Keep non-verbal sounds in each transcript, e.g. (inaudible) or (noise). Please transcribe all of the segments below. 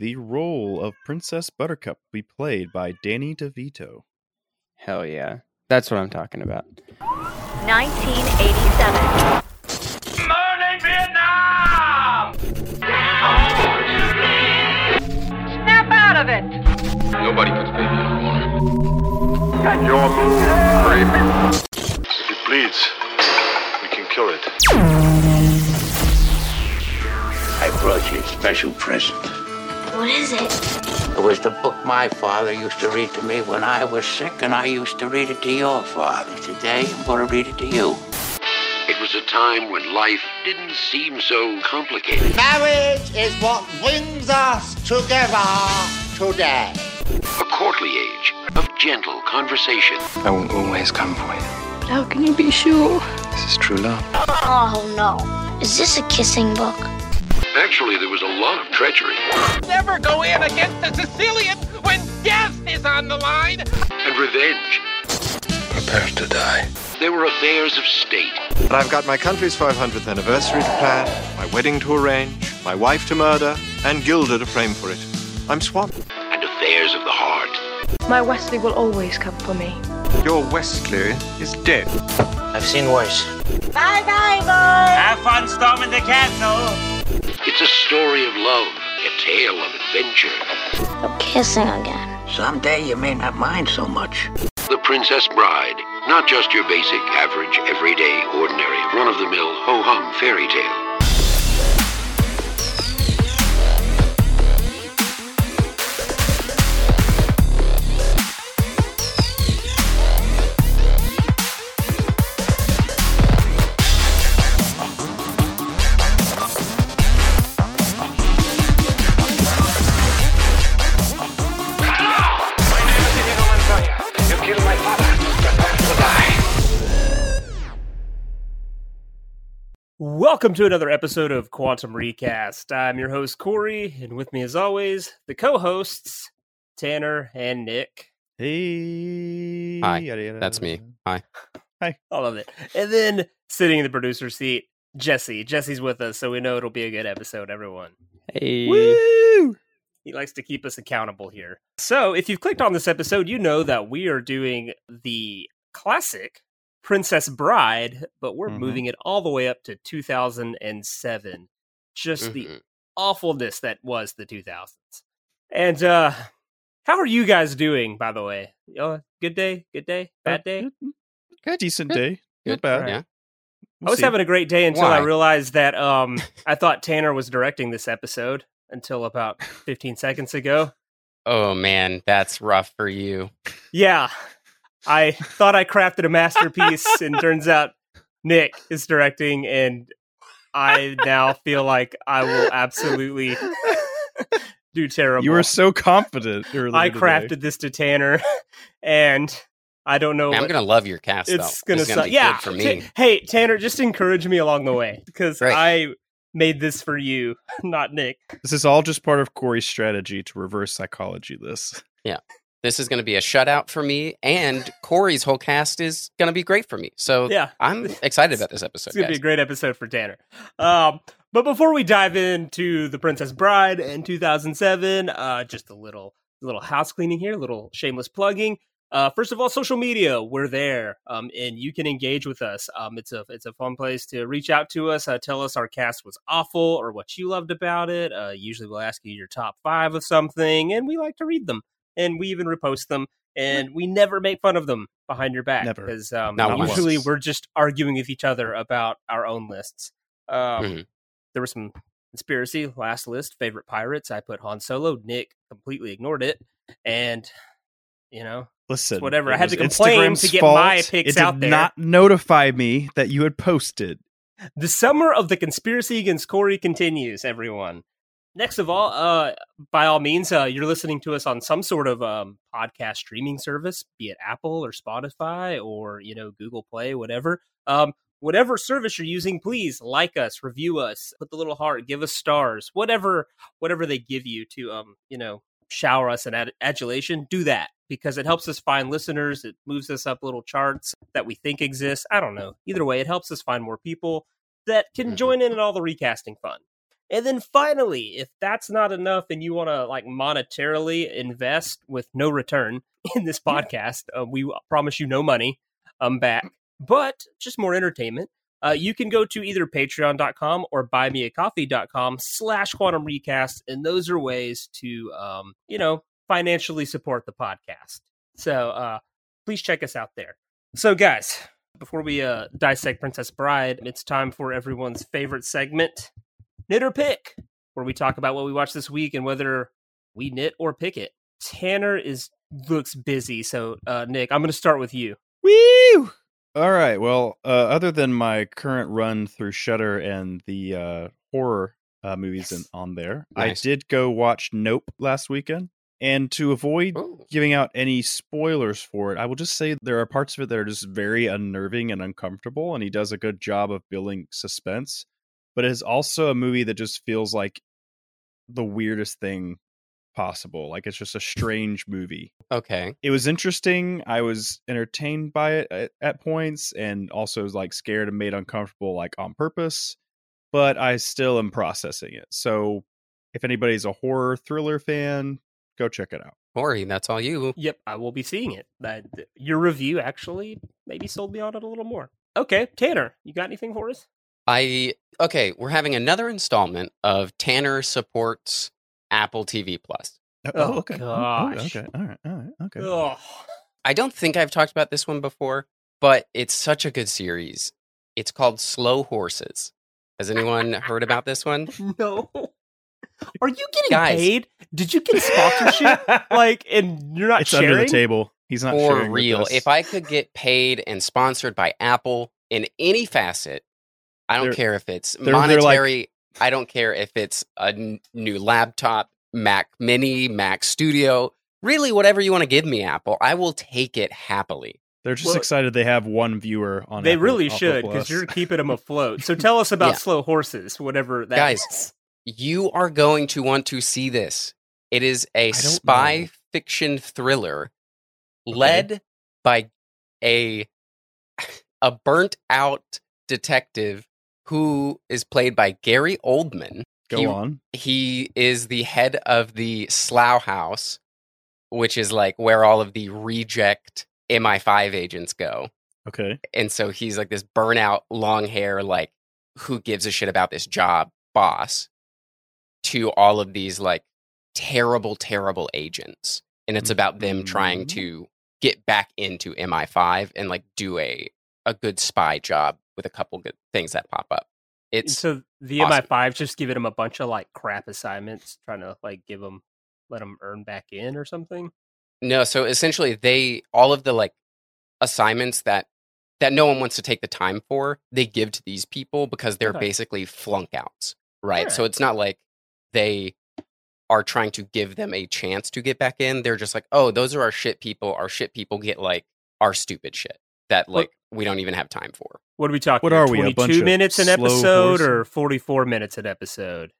the role of Princess Buttercup will be played by Danny DeVito. Hell yeah. That's what I'm talking about. 1987. Morning, Vietnam! Snap out of it! Nobody puts baby in a corner. Got your move, crazy. If it bleeds, we can kill it. I brought you a special present. What is it? It was the book my father used to read to me when I was sick, and I used to read it to your father. Today, I'm going to read it to you. It was a time when life didn't seem so complicated. Marriage is what brings us together today. A courtly age of gentle conversation. I will always come for you. But how can you be sure? This is true love. Oh no. Is this a kissing book? Actually, there was a lot of treachery Never go in against the Sicilian when death is on the line. and revenge. Prepare to die. There were affairs of state. But I've got my country's 500th anniversary to plan, my wedding to arrange, my wife to murder, and Gilda to frame for it. I'm swamped. and affairs of the heart. My Westley will always come for me. Your Westley is dead. I've seen worse. Bye bye, boy. Have fun storming the castle. It's a story of love, a tale of adventure. No kissing again. Someday you may not mind so much. The Princess Bride, not just your basic, average, everyday, ordinary, run-of-the-mill ho-hum fairy tale. Welcome to another episode of Quantum Recast. I'm your host, Cory, and with me, as always, the co hosts, Tanner and Nick. Hey. Hi, yada, yada, That's me. Hi. Hi. All of it. And then sitting in the producer seat, Jesse. Jesse's with us, so we know it'll be a good episode, everyone. Hey. Woo! He likes to keep us accountable here. So, if you've clicked on this episode, you know that we are doing the classic Princess Bride, but we're Mhm. moving it all the way up to 2007. Just the Mhm. awfulness that was the 2000s. And uh how are you guys doing by the way? Uh, good day, good day, bad day? Good. Decent Good. day. Good. Not bad. Yeah. We'll I was see. having a great day until I realized that um (laughs) I thought Tanner was directing this episode until about 15 seconds ago. Oh man, that's rough for you. Yeah. I thought I crafted a masterpiece and turns out Nick is directing and I now feel like I will absolutely do terrible. You were so confident earlier. I today. crafted this to Tanner and I don't know Man, I'm what gonna love your cast though. it's gonna, This is gonna suck. be Yeah, good for Ta- me. hey Tanner, just encourage me along the way because Great. I made this for you, (laughs) not Nick. This is all just part of Cory's strategy to reverse psychology this. This is gonna be a shutout for me, and Cory's whole cast is gonna be great for me. So Yeah, I'm excited about this episode. It's gonna be a great episode for Tanner. Um, but before we dive into the Princess Bride in 2007, uh, just a little little house cleaning here, a little shameless plugging. Uh, first of all, social media, we're there, um, and you can engage with us. Um, it's a it's a fun place to reach out to us, uh, tell us our cast was awful or what you loved about it. Uh, usually, we'll ask you your top five of something, and we like to read them, and we even repost them, and we never make fun of them behind your back Never. because um, Not once. usually we're just arguing with each other about our own lists. Um, Mhm. There was some conspiracy last list favorite pirates. I put Han Solo. Nick completely ignored it, and you know Listen, whatever. I had to complain Instagram's to get fault. my picks it did out there. Not notify me that you had posted. the summer of the conspiracy against Cory continues. Everyone. Next of all, uh, by all means, uh, you're listening to us on some sort of um, podcast streaming service, be it Apple or Spotify or you know Google Play, whatever. Um, whatever service you're using, please like us, review us, put the little heart, give us stars, whatever, whatever they give you to um, you know, shower us in ad- adulation. Do that because it helps us find listeners. It moves us up little charts that we think exist. I don't know. Either way, it helps us find more people that can Mhm. join in in all the recasting fun. And then finally, if that's not enough and you want to like monetarily invest with no return (laughs) in this podcast, uh, we promise you no money um back, but just more entertainment. Uh, you can go to either patreon.com or buymeacoffee.com slash quantum recast. And those are ways to, um, you know, financially support the podcast. So uh, please check us out there. So, guys, before we uh, dissect Princess Bride, it's time for everyone's favorite segment, Knit or Pick, where we talk about what we watched this week and whether we knit or pick it. Tanner is looks busy, so uh, Nick, I'm going to start with you. Woo! All right. Well, uh, other than my current run through Shudder and the uh, horror uh, movies in, on there, Nice. I did go watch Nope last weekend. And to avoid Ooh. giving out any spoilers for it, I will just say there are parts of it that are just very unnerving and uncomfortable, and he does a good job of building suspense. But it is also a movie that just feels like the weirdest thing possible. Like it's just a strange movie Okay. it was interesting. I was entertained by it at, at points, and also was like scared and made uncomfortable, like on purpose. But I still am processing it. So, if anybody's a horror thriller fan, go check it out. Cory, that's all you. Yep, I will be seeing it. That your review actually maybe sold me on it a little more. Okay, Tanner, you got anything for us? I okay. We're having another installment of Tanner supports Apple TV Plus. Oh, oh, oh okay. Oh, gosh. okay. All right. All right. Okay. Ugh. I don't think I've talked about this one before, but it's such a good series. It's called Slow Horses. Has anyone heard about this one? (laughs) No. Are you getting Guys. paid? Did you get a sponsorship? (laughs) like, and you're not It's sharing? under the table. He's not For sharing with real. If I could get paid and sponsored by Apple in any facet, I don't They're- care if it's they're- they're like- monetary. I don't care if it's a n- new laptop, Mac Mini, Mac Studio. Really, whatever you want to give me, Apple, I will take it happily. they're just Well, excited they have one viewer on. They Apple- really Apple should because you're keeping them (laughs) afloat. So tell us about Yeah. slow horses, whatever that Guys, is. You are going to want to see this. It is a spy know. fiction thriller led by a a burnt out detective who is played by Gary Oldman. Go he, on. He is the head of the Slough House, which is like where all of the reject MI5 agents go. Okay. And so he's like this burnout, long hair, like who gives a shit about this job boss to all of these like terrible, terrible agents. And it's about them trying Mhm. to get back into MI5 and like do a a good spy job with a couple good things that pop up. It's so the awesome. MI5 just giving him a bunch of like crap assignments, trying to like give them, let them earn back in or something. No, so essentially they all of the like assignments that that no one wants to take the time for, they give to these people because they're Okay. basically flunk outs. Right. So it's not like they are trying to give them a chance to get back in. They're just like, "Oh, those are our shit people. Our shit people get like our stupid shit that like we don't even have time for." What are we talking? What are we, a bunch Twenty-two minutes an episode horses? or forty-four minutes an episode?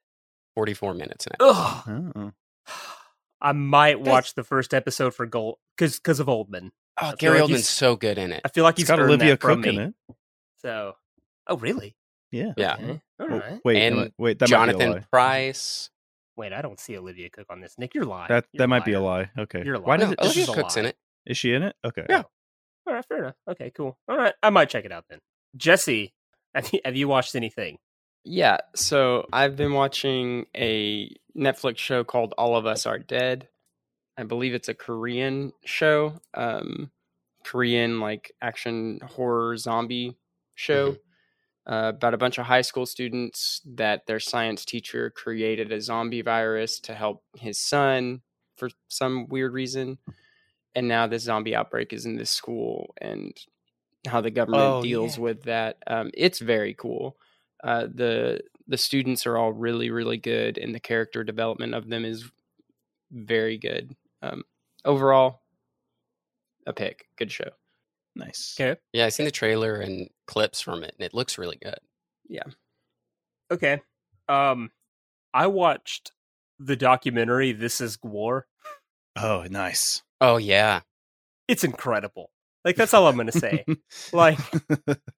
44 minutes in it. Ugh. Oh. (sighs) I might Guys- watch the first episode for Gold because because of Oldman. Oh, Gary like Oldman's so good in it. I feel like It's he's got Olivia that Cooke in it. So, oh really? Yeah. Yeah. Okay. All Oh, wait. And wait. That might be a Jonathan lie. Pryce. Wait, I don't see Olivia Cooke on this. Nick, you're lying. That You're that might be a lie. Okay. You're a Why liar. does No, it? Olivia Cooke's lie. in it. Is she in it? Okay. Yeah. All right, fair enough. Okay, cool. All right, I might check it out then. Jesse, (laughs) have you, have you watched anything? Yeah, so I've been watching a Netflix show called All of Us Are Dead. I believe it's a Korean show, um, Korean like action horror zombie show uh, about a bunch of high school students that their science teacher created a zombie virus to help his son for some weird reason. And now this zombie outbreak is in this school and how the government Oh, deals yeah. with that. Um, it's very cool. Uh, the the students are all really really good and the character development of them is very good. Um, overall, a pick. Good show. Nice. Okay. Yeah, I seen the trailer and clips from it, and it looks really good. Yeah. Okay. Um, I watched the documentary "This Is GWAR." Oh, nice. Oh yeah, It's incredible. Like that's all I'm gonna say. (laughs) like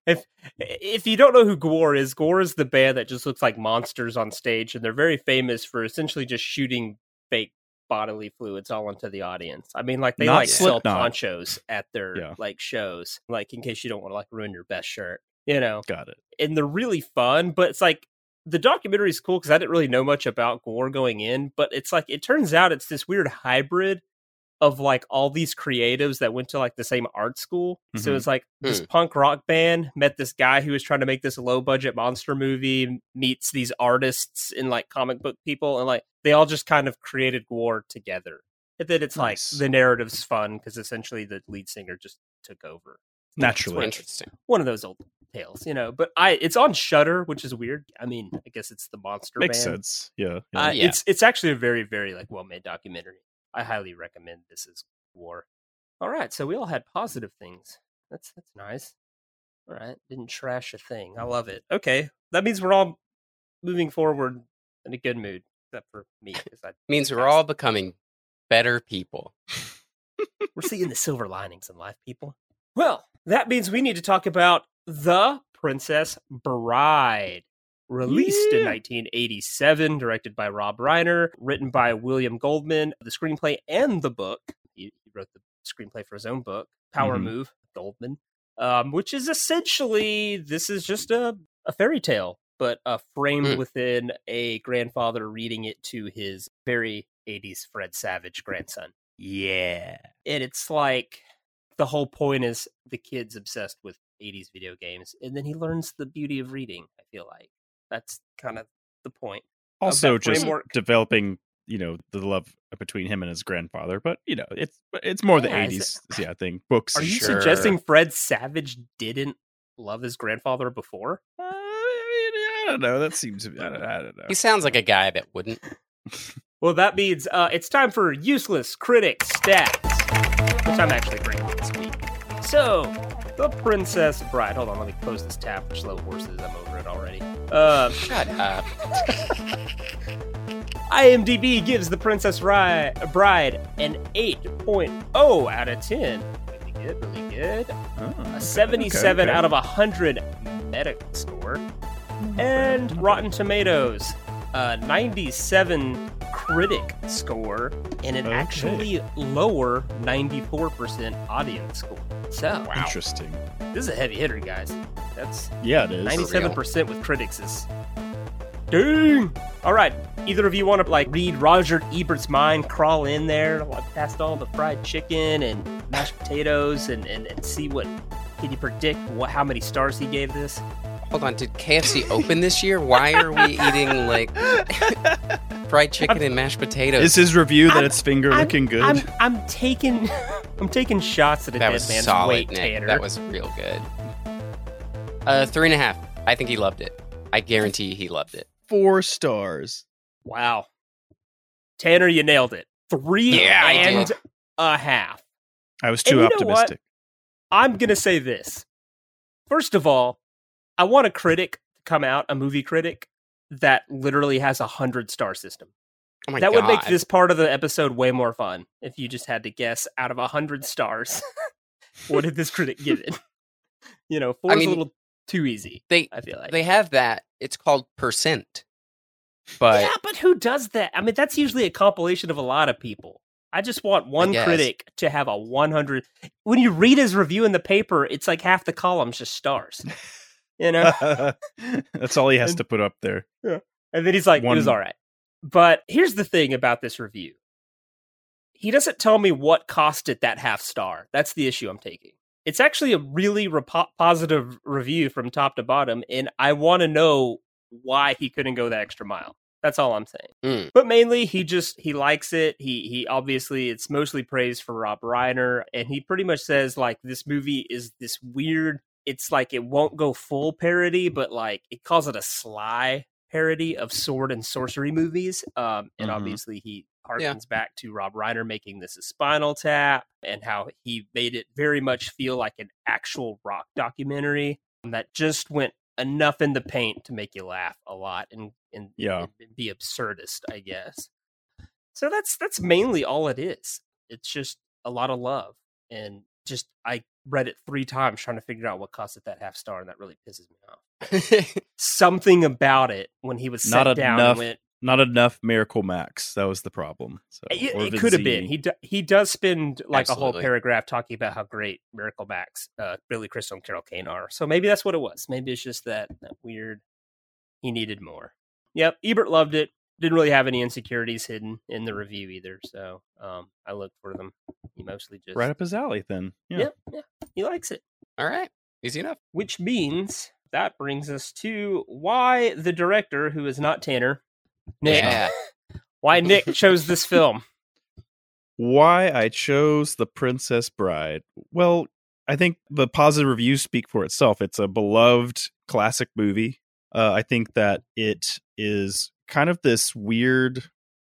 if if you don't know who GWAR is, GWAR is the band that just looks like monsters on stage, and they're very famous for essentially just shooting fake bodily fluids all into the audience. I mean, like they Not like sell Slipknot. ponchos at their Yeah. like shows, like in case you don't want to like ruin your best shirt, you know. Got it. And they're really fun, but it's like the documentary is cool because I didn't really know much about GWAR going in, but it's like it turns out it's this weird hybrid of like all these creatives that went to like the same art school. So Mhm. it's like this Hmm. punk rock band met this guy who was trying to make this low budget monster movie, meets these artists and like comic book people, and like they all just kind of created GWAR together. And then it's Nice. like the narrative's fun because essentially the lead singer just took over. Naturally. Interesting. One of those old tales, you know. But I, it's on Shudder, which is weird. I mean, I guess it's the monster Makes band. sense. Yeah. yeah. Uh, Yeah. It's it's actually a very very like well made documentary. I highly recommend this is GWAR. All right, so we all had positive things. That's that's nice. All right, didn't trash a thing. I love it. Okay, that means we're all moving forward in a good mood, except for me (laughs) I Means we're all becoming better people. we're seeing the silver linings in life, people. Well, that means we need to talk about The Princess Bride. Released in 1987, directed by Rob Reiner, written by William Goldman, the screenplay and the book. He, wrote the screenplay for his own book, Power Mhm. Move, Goldman, um, which is essentially this is just a, a fairy tale, but uh, framed Mm. within a grandfather reading it to his very 80s Fred Savage grandson. yeah. And it's like the whole point is the kid's obsessed with 80s video games, and then he learns the beauty of reading. I feel like that's kind of the point. Also, that just framework. developing, you know, the love between him and his grandfather. But you know, it's it's more the Yeah, is eighties, yeah, thing. Books. Are you Sure. suggesting Fred Savage didn't love his grandfather before? Uh, I mean, I don't know. That seems. I don't, I don't know. He sounds like a guy that wouldn't. (laughs) Well, that means uh, it's time for useless critic stats, which I'm actually bringing this week. So, The Princess Bride. Hold on, let me close this tab for slow horses. I'm over it already. Uh, Shut up. (laughs) IMDb gives The Princess Ri- Bride an 8.0 out of 10. Really good, really good. Oh, A 77 okay, out of 100 meta score. And Rotten Tomatoes, a 97 critic score, and an Okay. actually lower 94% audience score. So, Interesting. this is a heavy hitter, guys. That's Yeah, it is. 97% with critics is dang. All right, either of you want to like read Roger Ebert's mind, crawl in there, like past all the fried chicken and mashed potatoes, and, and, and see what can you predict what how many stars he gave this? Hold on. Did KFC open this year? Why are we eating like (laughs) fried chicken and mashed potatoes? Is his review that I'm- it's finger I'm- looking good? I'm I'm taking (laughs) I'm taking shots at a that dead was man's solid, weight, Nick. Tanner. That was real good. Uh, three and a half. I think he loved it. I guarantee he loved it. Four stars. wow. Tanner, you nailed it. Three Yeah, I and a half. I was And too you know optimistic. I'm going to say this. First of all, I want a critic to come out, a movie critic that literally has a hundred star system. Oh that god. would make this part of the episode way more fun if you just had to guess out of a hundred stars. (laughs) what did this critic give it? (laughs) (laughs) You know, four I is mean, a little too easy. they I feel like they have that. It's called percent. But yeah, but who does that? I mean, that's usually a compilation of a lot of people. I just want one critic to have a 100. When you read his review in the paper, it's like half the column's just stars. You know? (laughs) That's all he has And- to put up there. And then he's like, it was all right. But here's the thing about this review he doesn't tell me what cost it that half star. That's the issue I'm taking. It's actually a really repo- positive review from top to bottom, and I want to know why he couldn't go the extra mile. That's all I'm saying. Mm. But mainly, he just he likes it. He he obviously it's mostly praise for Rob Reiner, and he pretty much says like this movie is this weird. It's like it won't go full parody, but like it calls it a sly parody of sword and sorcery movies. Um, and Mhm. obviously he harkens Yeah. back to Rob Reiner making this a Spinal Tap and how he made it very much feel like an actual rock documentary that just went enough in the paint to make you laugh a lot and and, Yeah. and be absurdist, I guess. So that's that's mainly all it is. It's just a lot of love and just I read it three times trying to figure out what cost it that half star, and that really pisses me off. (laughs) Something about it when he was Not enough. and went. Not enough Miracle Max. That was the problem. So It, it could have been. He do, he does spend like a whole paragraph talking about how great Miracle Max, uh, Billy Crystal, and Carol Kane are. So maybe that's what it was. Maybe it's just that, that weird. He needed more. Yep, Ebert loved it. Didn't really have any insecurities hidden in the review either. So um, I looked for them. He mostly just right up his alley. Then yeah. Yep, yeah, he likes it. All right, easy enough. Which means that brings us to why the director, who is not Tanner, Nick, Yeah. (laughs) why Nick chose this film. Why I chose The Princess Bride? Well, I think the positive reviews speak for itself. It's a beloved classic movie. Uh, I think that it is kind of this weird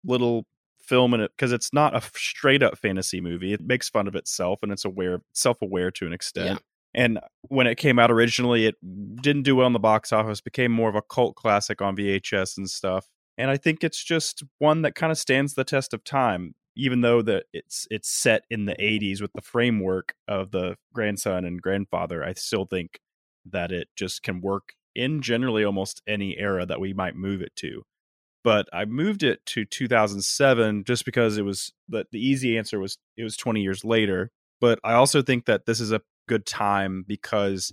little film in it because it's not a straight up fantasy movie. It makes fun of itself and it's aware self aware to an extent. And when it came out originally, it didn't do well in the box office, became more of a cult classic on VHS and stuff. And I think it's just one that kind of stands the test of time, even though that it's it's set in the 80s with the framework of the grandson and grandfather. I still think that it just can work in generally almost any era that we might move it to. But I moved it to 2007 just because it was the, the easy answer was it was 20 years later. But I also think that this is a good time because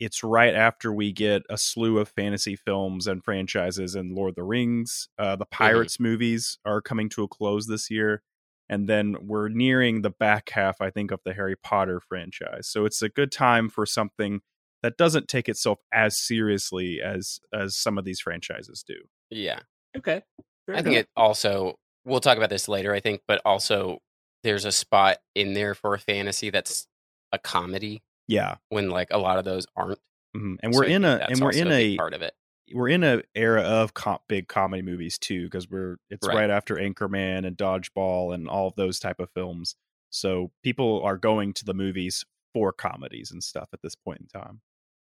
it's right after we get a slew of fantasy films and franchises and Lord of the Rings. Uh, the Pirates movies are coming to a close this year. And then we're nearing the back half, I think, of the Harry Potter franchise. So it's a good time for something that doesn't take itself as seriously as as some of these franchises do. Yeah. Okay. I think it also we'll talk about this later, I think, but also there's a spot in there for a fantasy that's a comedy Yeah. when like a lot of those aren't. Mhm. And we're I in a and we're in a a part of it. we're in a era of com- big comedy movies too because we're it's Right. right. after Anchorman and Dodgeball and all of those type of films. So people are going to the movies for comedies and stuff at this point in time.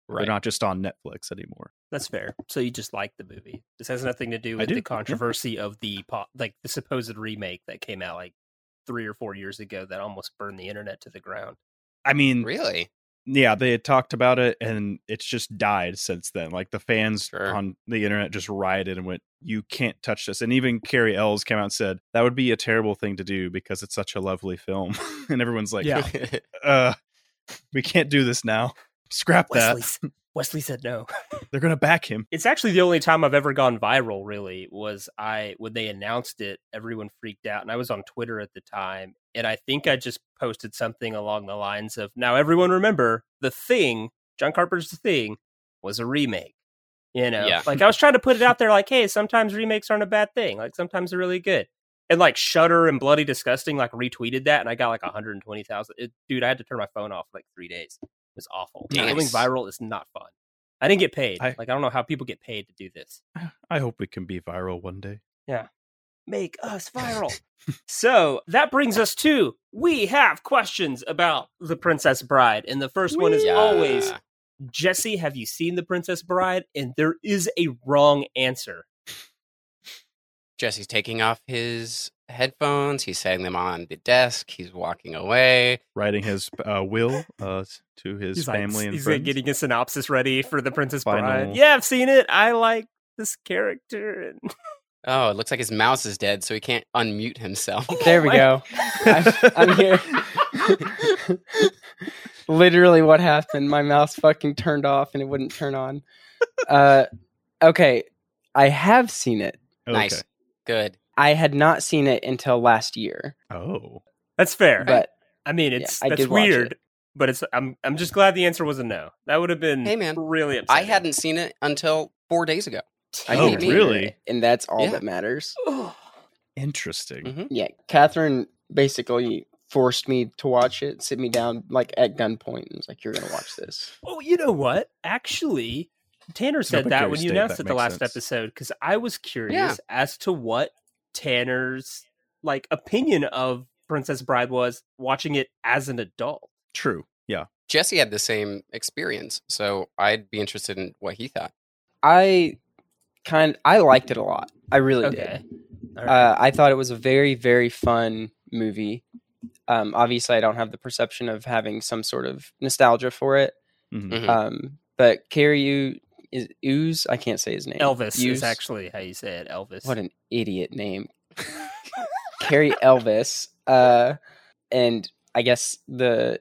Right. They're not just on Netflix anymore. That's fair. So you just like the movie. This has nothing to do with do, the yeah. controversy of the po- like the supposed remake that came out like three or four years ago that almost burned the internet to the ground. I mean, Really? yeah, they had talked about it and it's just died since then. Like the fans Sure. on the internet just rioted and went, "You can't touch this." And even Cary Elwes came out and said that would be a terrible thing to do because it's such a lovely film. (laughs) and everyone's like, Yeah. uh, we can't do this now. Scrap that. Westley, (laughs) s- Westley said no. (laughs) They're gonna back him. It's actually the only time I've ever gone viral. Really, was I when they announced it, everyone freaked out, and I was on Twitter at the time, and I think I just posted something along the lines of, "Now everyone remember the thing, John Carpenter's The Thing, was a remake." You know, Yeah. like I was trying to put it out (laughs) there, like, "Hey, sometimes remakes aren't a bad thing. Like sometimes they're really good." And like Shudder and Bloody Disgusting like retweeted that, and I got like 120,000. Dude, I had to turn my phone off for like three days. It was awful. Going viral is not fun. I didn't get paid. I- like I don't know how people get paid to do this. I hope we can be viral one day. Yeah. Make us viral. (laughs) so that brings us to we have questions about the Princess Bride, and the first one is Yeah. always Jesse. Have you seen the Princess Bride? And there is a wrong answer. (laughs) Jesse's taking off his headphones. He's setting them on the desk. He's walking away. Writing his uh, will uh, to his he's like- family and he's like friends. getting a synopsis ready for the Princess Bride. Yeah, I've seen it. I like this character. And Oh, it looks like his mouse is dead, so he can't unmute himself. (laughs) There we my- go. I, I'm here. (laughs) Literally, what happened? My mouse fucking turned off and it wouldn't turn on. Uh, okay, I have seen it. Nice. Good. I had not seen it until last year, Oh, That's fair. but I mean, it's I that's did watch weird, it. but it's. I'm I'm just glad the answer was a no. That would have been Hey, man, really upsetting. I hadn't seen it until four days ago. I Oh, didn't either, really? and that's all Yeah. that matters. (sighs) interesting. Mhm. Yeah, Catherine basically forced me to watch it, sit me down like at gunpoint, and was like, "You're gonna watch this." Oh, you know what? Actually, Tanner said Up at that when you announced it the last sense. episode because I was curious as to what Tanner's like opinion of Princess Bride was watching it as an adult. True. Yeah. Jesse had the same experience, so I'd be interested in what he thought. I kind I liked it a lot. I really Okay. did. All right. Uh, I thought it was a very very fun movie. Um, obviously, I don't have the perception of having some sort of nostalgia for it. Mhm. Mhm. Um, but Cary U is Ooze. I can't say his name. Elvis Hughes? is actually how you say it. Elvis. What an idiot name. (laughs) Cary Elvis. Uh, and I guess the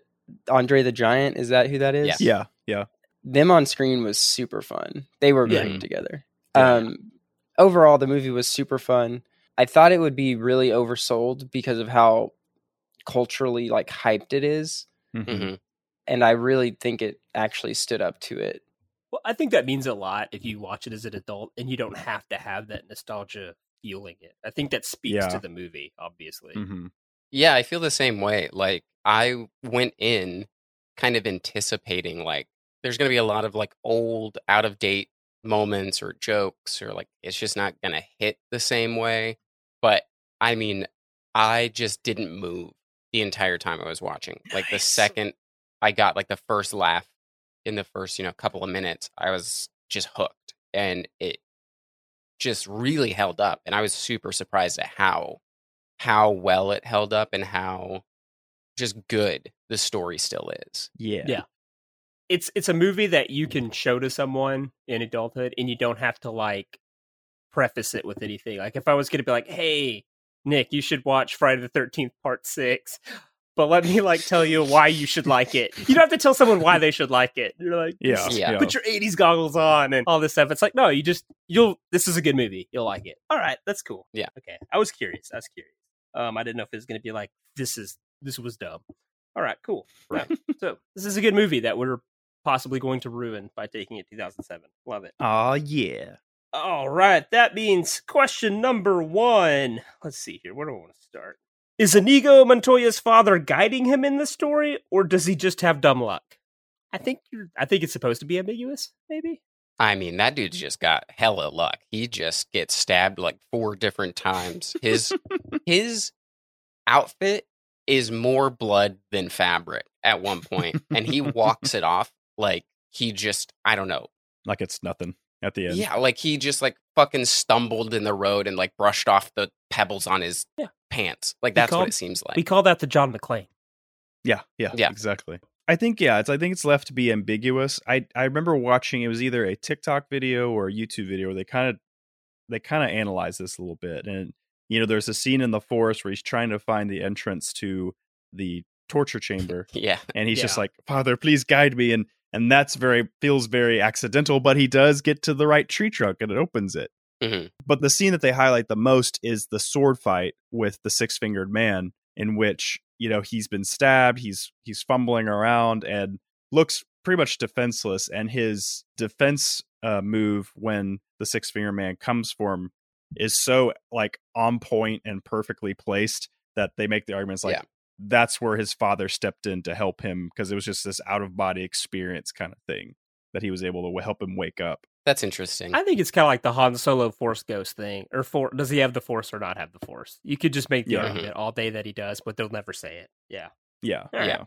Andre the Giant is that who that is? Yeah, yeah. Them on screen was super fun. They were Yeah. great together. Yeah. Um, overall, the movie was super fun. I thought it would be really oversold because of how culturally like hyped it is, Mhm. Mhm. and I really think it actually stood up to it. Well, I think that means a lot if you watch it as an adult and you don't have to have that nostalgia feeling it. I think that speaks Yeah. to the movie, obviously. Mhm. Yeah, I feel the same way. Like I went in kind of anticipating like there's going to be a lot of like old out of date moments or jokes or like it's just not going to hit the same way. But I mean, I just didn't move the entire time I was watching. Like the second I got like the first laugh in the first, you know, couple of minutes, I was just hooked and it just really held up and I was super surprised at how how well it held up and how just good the story still is. Yeah. Yeah. It's it's a movie that you mm-hmm. can show to someone in adulthood and you don't have to like preface it with mm-hmm. anything. Like if I was going to be like, "Hey, Nick, you should watch Friday the 13th part 6." But let me like tell you why you should like it. You don't have to tell someone why they should like it. You're like, Yeah, yeah. put your 80s goggles on and all this stuff. It's like, no, you just you'll this is a good movie. You'll like it. All right, that's cool. Yeah. Okay. I was curious. I was curious. Um I didn't know if it was going to be like this is this was dumb. All right, cool. Yeah. (laughs) so, this is a good movie that we're possibly going to ruin by taking it 2007. Love it. Aw, yeah. All right, that means question number one. Let's see here. Where do I want to start? Is Inigo Montoya's father guiding him in the story, or does he just have dumb luck? I think you're. I think it's supposed to be ambiguous. Maybe. I mean, that dude's just got hella luck. He just gets stabbed like four different times. His (laughs) his outfit is more blood than fabric at one point, and he walks it off like he just I don't know. Like it's nothing at the end. Yeah, like he just like fucking stumbled in the road and like brushed off the pebbles on his Yeah. pants. Like that's call- what it seems like. We call that the John McClane. Yeah, yeah, Yeah. exactly. I think yeah, it's I think it's left to be ambiguous. I I remember watching it was either a TikTok video or a YouTube video where they kind of they kind of analyze this a little bit and you know there's a scene in the forest where he's trying to find the entrance to the torture (laughs) chamber yeah. and he's just like father please guide me and and that's very feels very accidental but he does get to the right tree trunk and it opens it Mhm. but the scene that they highlight the most is the sword fight with the six fingered man in which you know he's been stabbed he's he's fumbling around and looks pretty much defenseless and his defense uh, move when the six finger man comes for him is so like on point and perfectly placed that they make the arguments like Yeah. That's where his father stepped in to help him because it was just this out of body experience kind of thing that he was able to help him wake up That's interesting. I think it's kind of like the Han Solo Force Ghost thing, or for does he have the Force or not have the Force? You could just make the Yeah. Mm-hmm. argument all day that he does, but they'll never say it. Yeah. yeah Yeah. yeah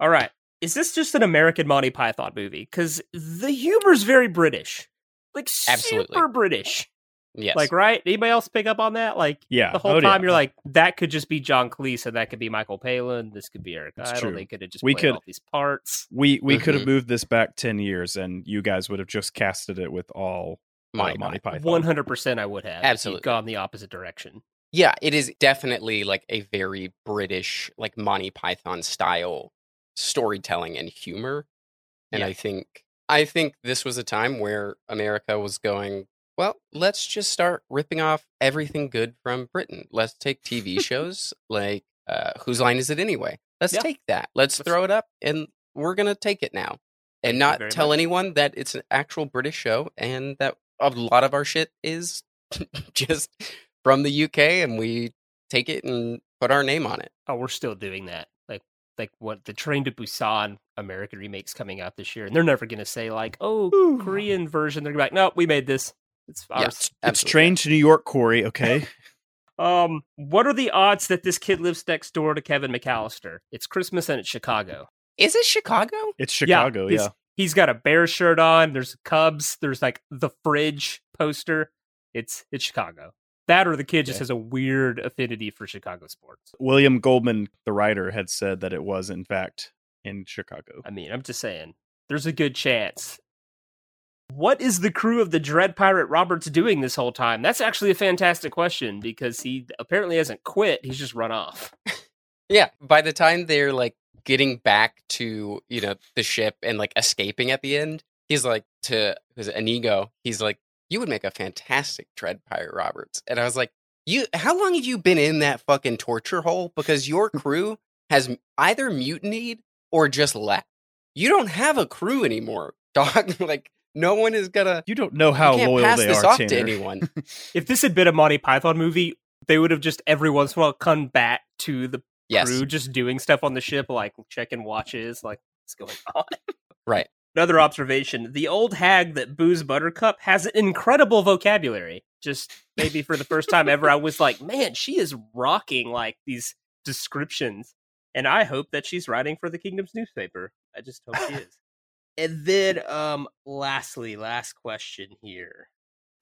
All right. Is this just an American Monty Python movie? Because the humor's very British, like Absolutely. super British. Yes. Like, right? Anybody else pick up on that? Like, Yeah. the whole Oh, yeah. time you're like, that could just be John Cleese, and that could be Michael Palin. This could be Eric That's Idle. true. They could have just We played could- all these parts. we we could have Mhm. moved this back 10 years and you guys would have just casted it with all uh, Monty Monty Python. Python One hundred percent, I would have. Absolutely. gone the opposite direction. Yeah, it is definitely like a very British, like Monty Python style storytelling and humor. And Yeah. I think I think this was a time where America was going, well, let's just start ripping off everything good from Britain. Let's take TV (laughs) shows like uh, Whose Line Is It Anyway? Let's Yeah. take that. Let's throw it up and we're going to take it now. And not tell much. anyone that it's an actual British show and that a lot of our shit is (laughs) just from the UK and we take it and put our name on it. Oh, we're still doing that. Like, like what the Train to Busan American remakes coming out this year, and they're never going to say like, "Oh, Korean version." They're gonna be like, "No, we made this. It's ours." Yes, it's absolutely. train to new york cory okay (laughs) Um, what are the odds that this kid lives next door to Kevin McAllister? It's Christmas and it's Chicago. Is it Chicago? it's chicago he's- yeah, He's got a bear shirt on. There's Cubs. There's like the fridge poster. It's it's Chicago. That or the kid just has a weird affinity for Chicago sports. William Goldman, the writer, had said that it was in fact in Chicago. I mean, I'm just saying, there's a good chance. What is the crew of the Dread Pirate Roberts doing this whole time? That's actually a fantastic question because he apparently hasn't quit. He's just run off. (laughs) Yeah, by the time they're like getting back to you know the ship and like escaping at the end, he's like to was it Inigo. He's like, "You would make a fantastic Dread Pirate Roberts," and I was like, "You, how long have you been in that fucking torture hole? Because your (laughs) crew has either mutinied or just left. You don't have a crew anymore, (laughs) dog. like no one is gonna. You don't know how you can't loyal pass they this are, off Tanner. to anyone. (laughs) (laughs) If this had been a Monty Python movie, they would have just every once in a while come back to the Yes. crew just doing stuff on the ship, like checking watches, like what's going (laughs) on. Right. Another observation: the old hag that boos Buttercup has an incredible vocabulary. Just maybe for the first time ever, I was like, "Man, she is rocking like these descriptions." And I hope that she's writing for the Kingdom's newspaper. I just hope she is. And then, um, lastly, last question here.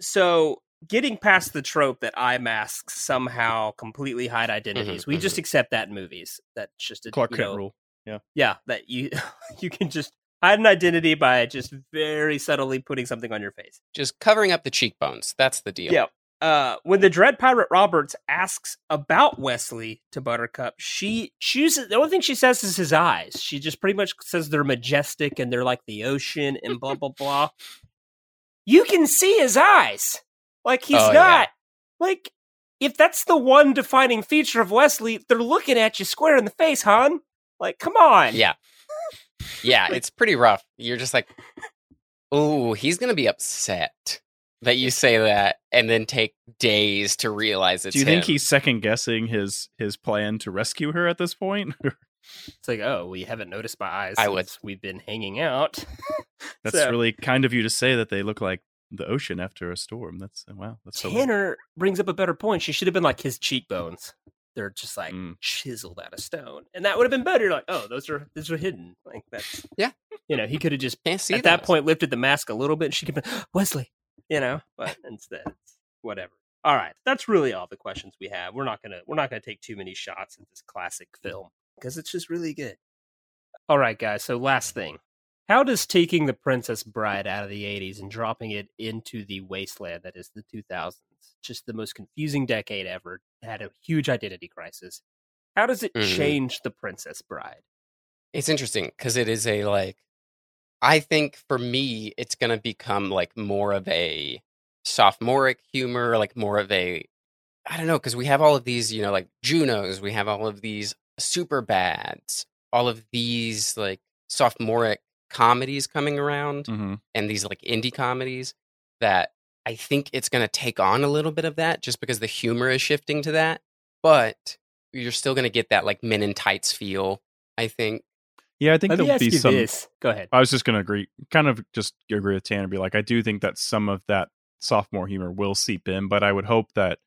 So, getting past the trope that eye masks somehow completely hide identities, we just accept that in movies. That's just a Clark Kent know, rule. Yeah. yeah that you (laughs) you can just hide an identity by just very subtly putting something on your face Just covering up the cheekbones. That's the deal. yeah uh when the dread pirate roberts asks about westley to buttercup she chooses the only thing she says is his eyes she just pretty much says they're majestic and they're like the ocean and blah blah blah you can see his eyes like he's Oh, yeah. not like if that's the one defining feature of westley they're looking at you square in the face hon like come on Yeah. Yeah, (laughs) it's pretty rough. You're just like, oh, he's going to be upset that you say that and then take days to realize it's Do you think him. he's second guessing his his plan to rescue her at this point? (laughs) It's like, oh, we haven't noticed my eyes. I would. We've been hanging out. (laughs) That's So, really kind of you to say that they look like the ocean after a storm. That's wow. That's so Tanner brings up a better point. She should have been like his cheekbones. They're just like Mm. chiseled out of stone, and that would have been better. Like, oh, those are those are hidden. Like that's Yeah. You know, he could have just Can't see at that point lifted the mask a little bit, and she could be (gasps) Westley. You know, but instead, it's whatever. All right, that's really all the questions we have. We're not gonna we're not gonna take too many shots at this classic film because it's just really good. All right, guys. So last thing, how does taking the Princess Bride out of the '80s and dropping it into the wasteland that is the 2000s, just the most confusing decade ever, had a huge identity crisis? How does it Mhm. change the Princess Bride? It's interesting because it is a like, I think for me, it's going to become like more of a sophomoric humor, like more of a, I don't know, because we have all of these, you know, like Junos, we have all of these super bads, all of these like sophomoric comedies coming around Mhm. and these like indie comedies that I think it's going to take on a little bit of that just because the humor is shifting to that. But you're still going to get that like men in tights feel, I think. Yeah, I think Let me there'll ask be you some. this. Go ahead. I was just going to agree, kind of just agree with Tanner. Be like, I do think that some of that sophomore humor will seep in, but I would hope that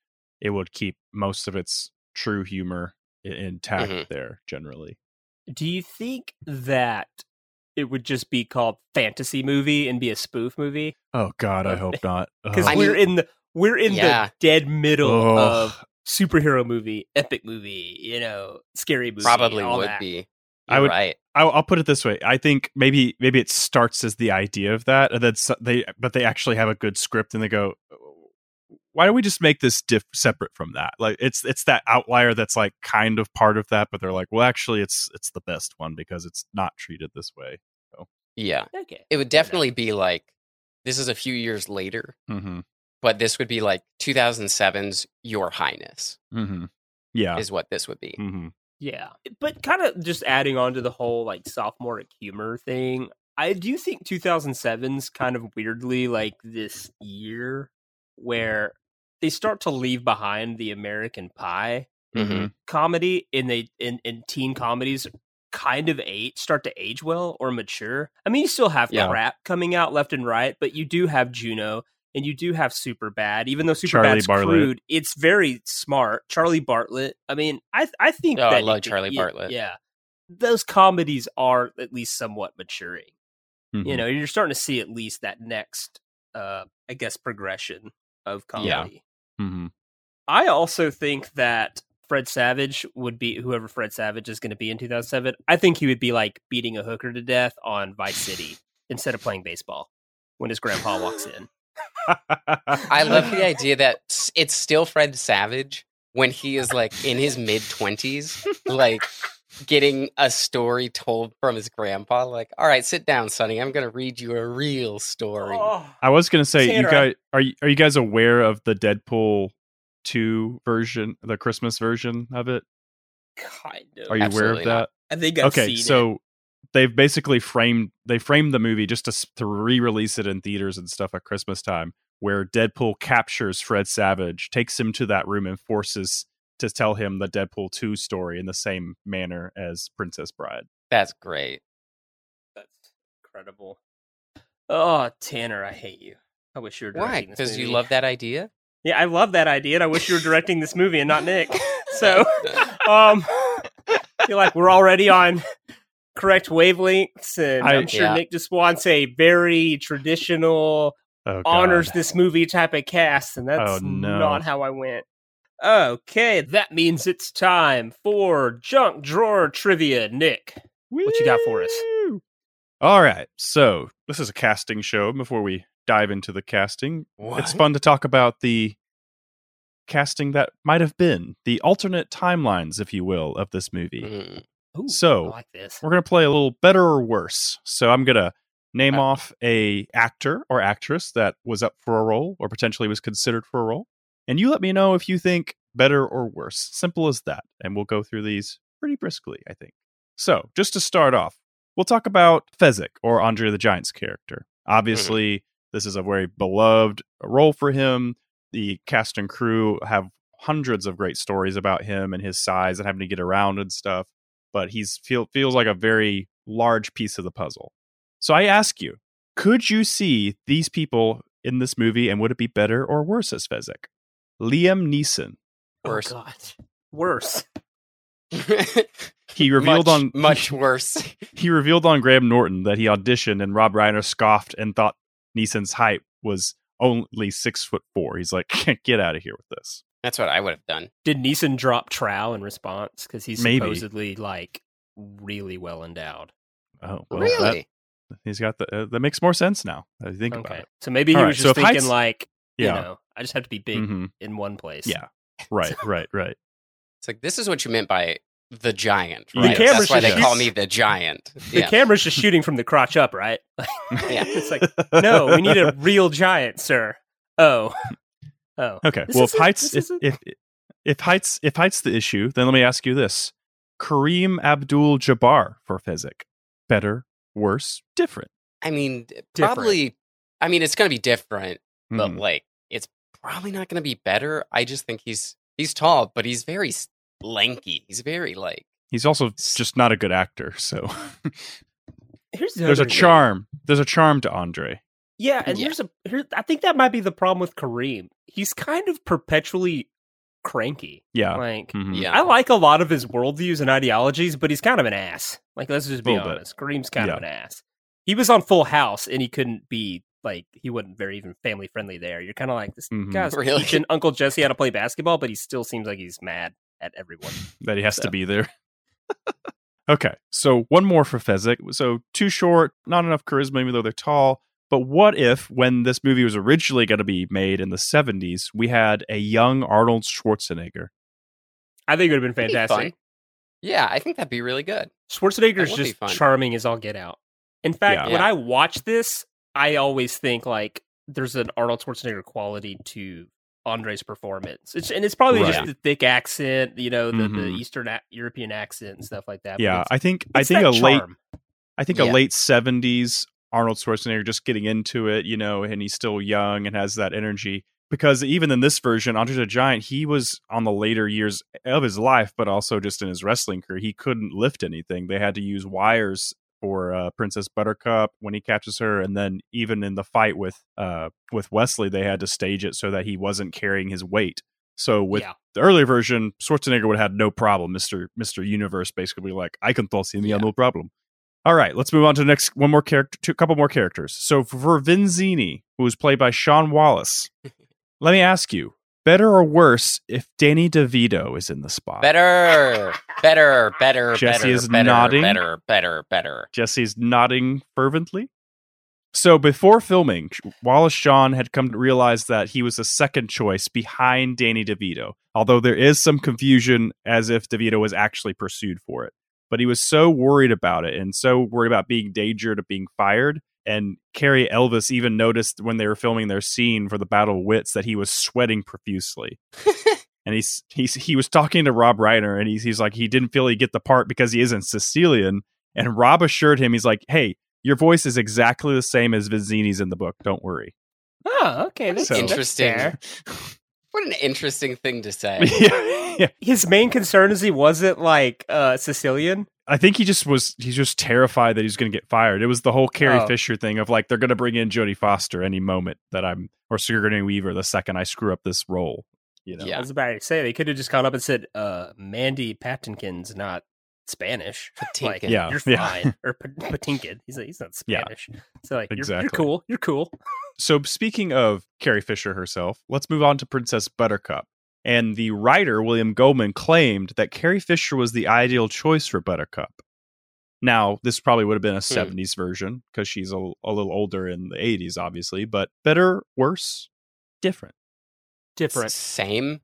it would keep most of its true humor i- intact Mhm. there. Generally, Do you think that it would just be called fantasy movie and be a spoof movie? oh God, I hope not. (laughs) Because Ugh. I we're in the we're in yeah. the dead middle Ugh. of superhero movie, epic movie, you know, scary movie. Probably all would that. be. I You're would- right. I'll, I'll put it this way. I think maybe maybe it starts as the idea of that, and then they but they actually have a good script, and they go, why don't we just make this diff separate from that? Like it's it's that outlier that's like kind of part of that, but they're like, well, actually, it's it's the best one because it's not treated this way. So. Yeah. Okay. It would definitely be like this is a few years later, Mm-hmm. but this would be like 2007's Your Highness Mm-hmm. Yeah. is what this would be. Mm-hmm. Yeah. But kind of just adding on to the whole like sophomoric humor thing, I do think 2007's kind of weirdly like this year where they start to leave behind the American Pie Mhm. comedy and they in, in teen comedies kind of age start to age well or mature. I mean, you still have Yeah. crap coming out left and right, but you do have Juno and you do have Superbad. Even though Super Charlie Bad's Bartlett. crude, it's very smart. Charlie Bartlett. I mean, I I think Oh, I love it Charlie yeah, Bartlett. Yeah, those comedies are at least somewhat maturing. Mm-hmm. You know, you're starting to see at least that next, uh, I guess, progression of comedy. Yeah. Mm-hmm. I also think that Fred Savage would be whoever Fred Savage is going to be in 2007. I think he would be like beating a hooker to death on Vice City instead of playing baseball when his grandpa walks in. (laughs) I love the (laughs) idea that it's still Fred Savage when he is like in his mid 20s, like getting a story told from his grandpa. Like, all right, sit down, Sonny. I'm going to read you a real story. Oh, I was gonna say, Tanner, you guys are you, are you guys aware of the Deadpool two version, the Christmas version of it? kind of. Are you aware Absolutely of not. that? I think I've okay, seen so it. They've basically framed they framed the movie just to to re-release it in theaters and stuff at Christmas time, where Deadpool captures Fred Savage, takes him to that room, and forces to tell him the Deadpool two story in the same manner as Princess Bride. That's great. That's incredible. Oh, Tanner, I hate you. I wish you were Why? directing this Because you love that idea? Yeah, I love that idea, and I wish you were directing this movie and not Nick. (laughs) So, um, I feel like we're already on correct wavelengths, and I- I, am sure Yeah. Nick just wants a very traditional, Oh, honors this movie type of cast, and that's Oh, no. not how I went. Okay, that means it's time for junk drawer trivia. Nick, what you got for us? All right. So this is a casting show. Before we dive into the casting, it's fun to talk about the casting that might have been the alternate timelines, if you will, of this movie. Mm. Ooh, So, like this. We're gonna play a little better or worse. So I'm gonna name Okay. off a actor or actress that was up for a role or potentially was considered for a role, and you let me know if you think better or worse. Simple as that. And we'll go through these pretty briskly, I think. So just to start off, we'll talk about Fezzik or Andre the Giant's character. Mm-hmm. Obviously, this is a very beloved role for him. The cast and crew have hundreds of great stories about him and his size and having to get around and stuff but he's feel feels like a very large piece of the puzzle. So I ask you, could you see these people in this movie and would it be better or worse as Fezzik? Liam Neeson. Oh, worse. Oh, God. Worse. (laughs) He revealed much, on much (laughs) worse. he revealed on Graham Norton that he auditioned and Rob Reiner scoffed and thought Neeson's height was only six foot four. He's like, (laughs) get out of here with this. That's what I would have done. Did Neeson drop Trow in response? Because he's Maybe. supposedly like really well endowed. Oh, well, really? that- he's got the uh, that makes more sense now. If you think about it. So maybe he All was right, so just if thinking heights- like, Yeah. you know, I just have to be big Mhm. in one place. Yeah. Right, (laughs) right, right. It's like this is what you meant by the giant, The right? camera's That's why they call me the giant. (laughs) The Yeah. camera's just shooting from the crotch up, right? (laughs) Yeah. it's like, no, we need a real giant, sir. Oh. Oh. Okay. This well, if isn't- heights if, if if heights if heights the issue, then let me ask you this: Kareem Abdul-Jabbar for Fezzik, better, worse, different? I mean, probably. I mean, it's going to be different, but Hmm. like, it's probably not going to be better. I just think he's he's tall, but he's very s- lanky. He's very like He's also just not a good actor, so (laughs) Here's the there's a other thing. charm. There's a charm to Andre. Yeah, and Yeah. here's a here. I think that might be the problem with Kareem. He's kind of perpetually cranky. Yeah. Like, Mhm. yeah. I like a lot of his worldviews and ideologies, but he's kind of an ass. Like, let's just be Little bit. honest. Kareem's kind Yeah. of an ass. He was on Full House, and he couldn't be like he wasn't very even family friendly there. You're kind of like this Mhm. guy's Really? teaching Uncle Jesse how to play basketball, but he still seems like he's mad at everyone. (laughs) that he has to be there. (laughs) okay, so one more for Fezzik. So too short, not enough charisma, even though they're tall. But what if, when this movie was originally going to be made in the 70s, we had a young Arnold Schwarzenegger? I think it would have been That'd be fantastic. Yeah, I think that'd be really good. Schwarzenegger's That would be just charming as all get out. In fact, Yeah. when Yeah. I watch this, I always think like there's an Arnold Schwarzenegger quality to Andre's performance. It's, and it's probably just the thick accent, you know, the, the Mhm. Eastern a- European accent and stuff like that. Yeah, I think I think that a late. I think Yeah. a late 70s Arnold Schwarzenegger just getting into it, you know, and he's still young and has that energy. Because even in this version, Andre the Giant, he was on the later years of his life, but also just in his wrestling career, he couldn't lift anything. They had to use wires for uh, Princess Buttercup when he catches her, and then even in the fight with uh, with Westley, they had to stage it so that he wasn't carrying his weight. So with Yeah. the earlier version, Schwarzenegger would have had no problem. Mister Mister Universe basically like, I can toss him, yeah, no problem. All right, let's move on to the next one more character, two couple more characters. So for Vizzini, who was played by Sean Wallace, (laughs) let me ask you: better or worse if Danny DeVito is in the spot? Better, better, better, Jesse better, is better, nodding. better, better, better. Jesse's nodding fervently. So before filming, Wallace Shawn had come to realize that he was the second choice behind Danny DeVito, although there is some confusion as if DeVito was actually pursued for it. But he was so worried about it and so worried about being danger of being fired. And Cary Elwes even noticed when they were filming their scene for the Battle of Wits that he was sweating profusely. (laughs) and he's he's he was talking to Rob Reiner and he's he's like he didn't feel he'd get the part because he isn't Sicilian. And Rob assured him he's like, hey, your voice is exactly the same as Vizzini's in the book. Don't worry. Oh, okay. That's So- Interesting. fair. (laughs) What an interesting thing to say. (laughs) yeah. (laughs) His main concern is he wasn't like uh Sicilian. I think he just was he's just terrified that he's going to get fired. It was the whole Carrie Oh. Fisher thing of like they're going to bring in Jodie Foster any moment that I'm or Sigourney Weaver the second I screw up this role. You know. I was about to say they could have just gone up and said, uh, Mandy Patinkin's not Spanish. (laughs) Like, Patinkin. Yeah, you're yeah. fine. (laughs) Or P- Patinkin. He's like, he's not Yeah. Spanish. So like, you're, Exactly. you're cool. You're cool. So speaking of Carrie Fisher herself, let's move on to Princess Buttercup. And the writer William Goldman claimed that Carrie Fisher was the ideal choice for Buttercup. Now, this probably would have been a hmm. 70s version because she's a, a little older in the 80s, obviously, but better, worse, different. Different. Same.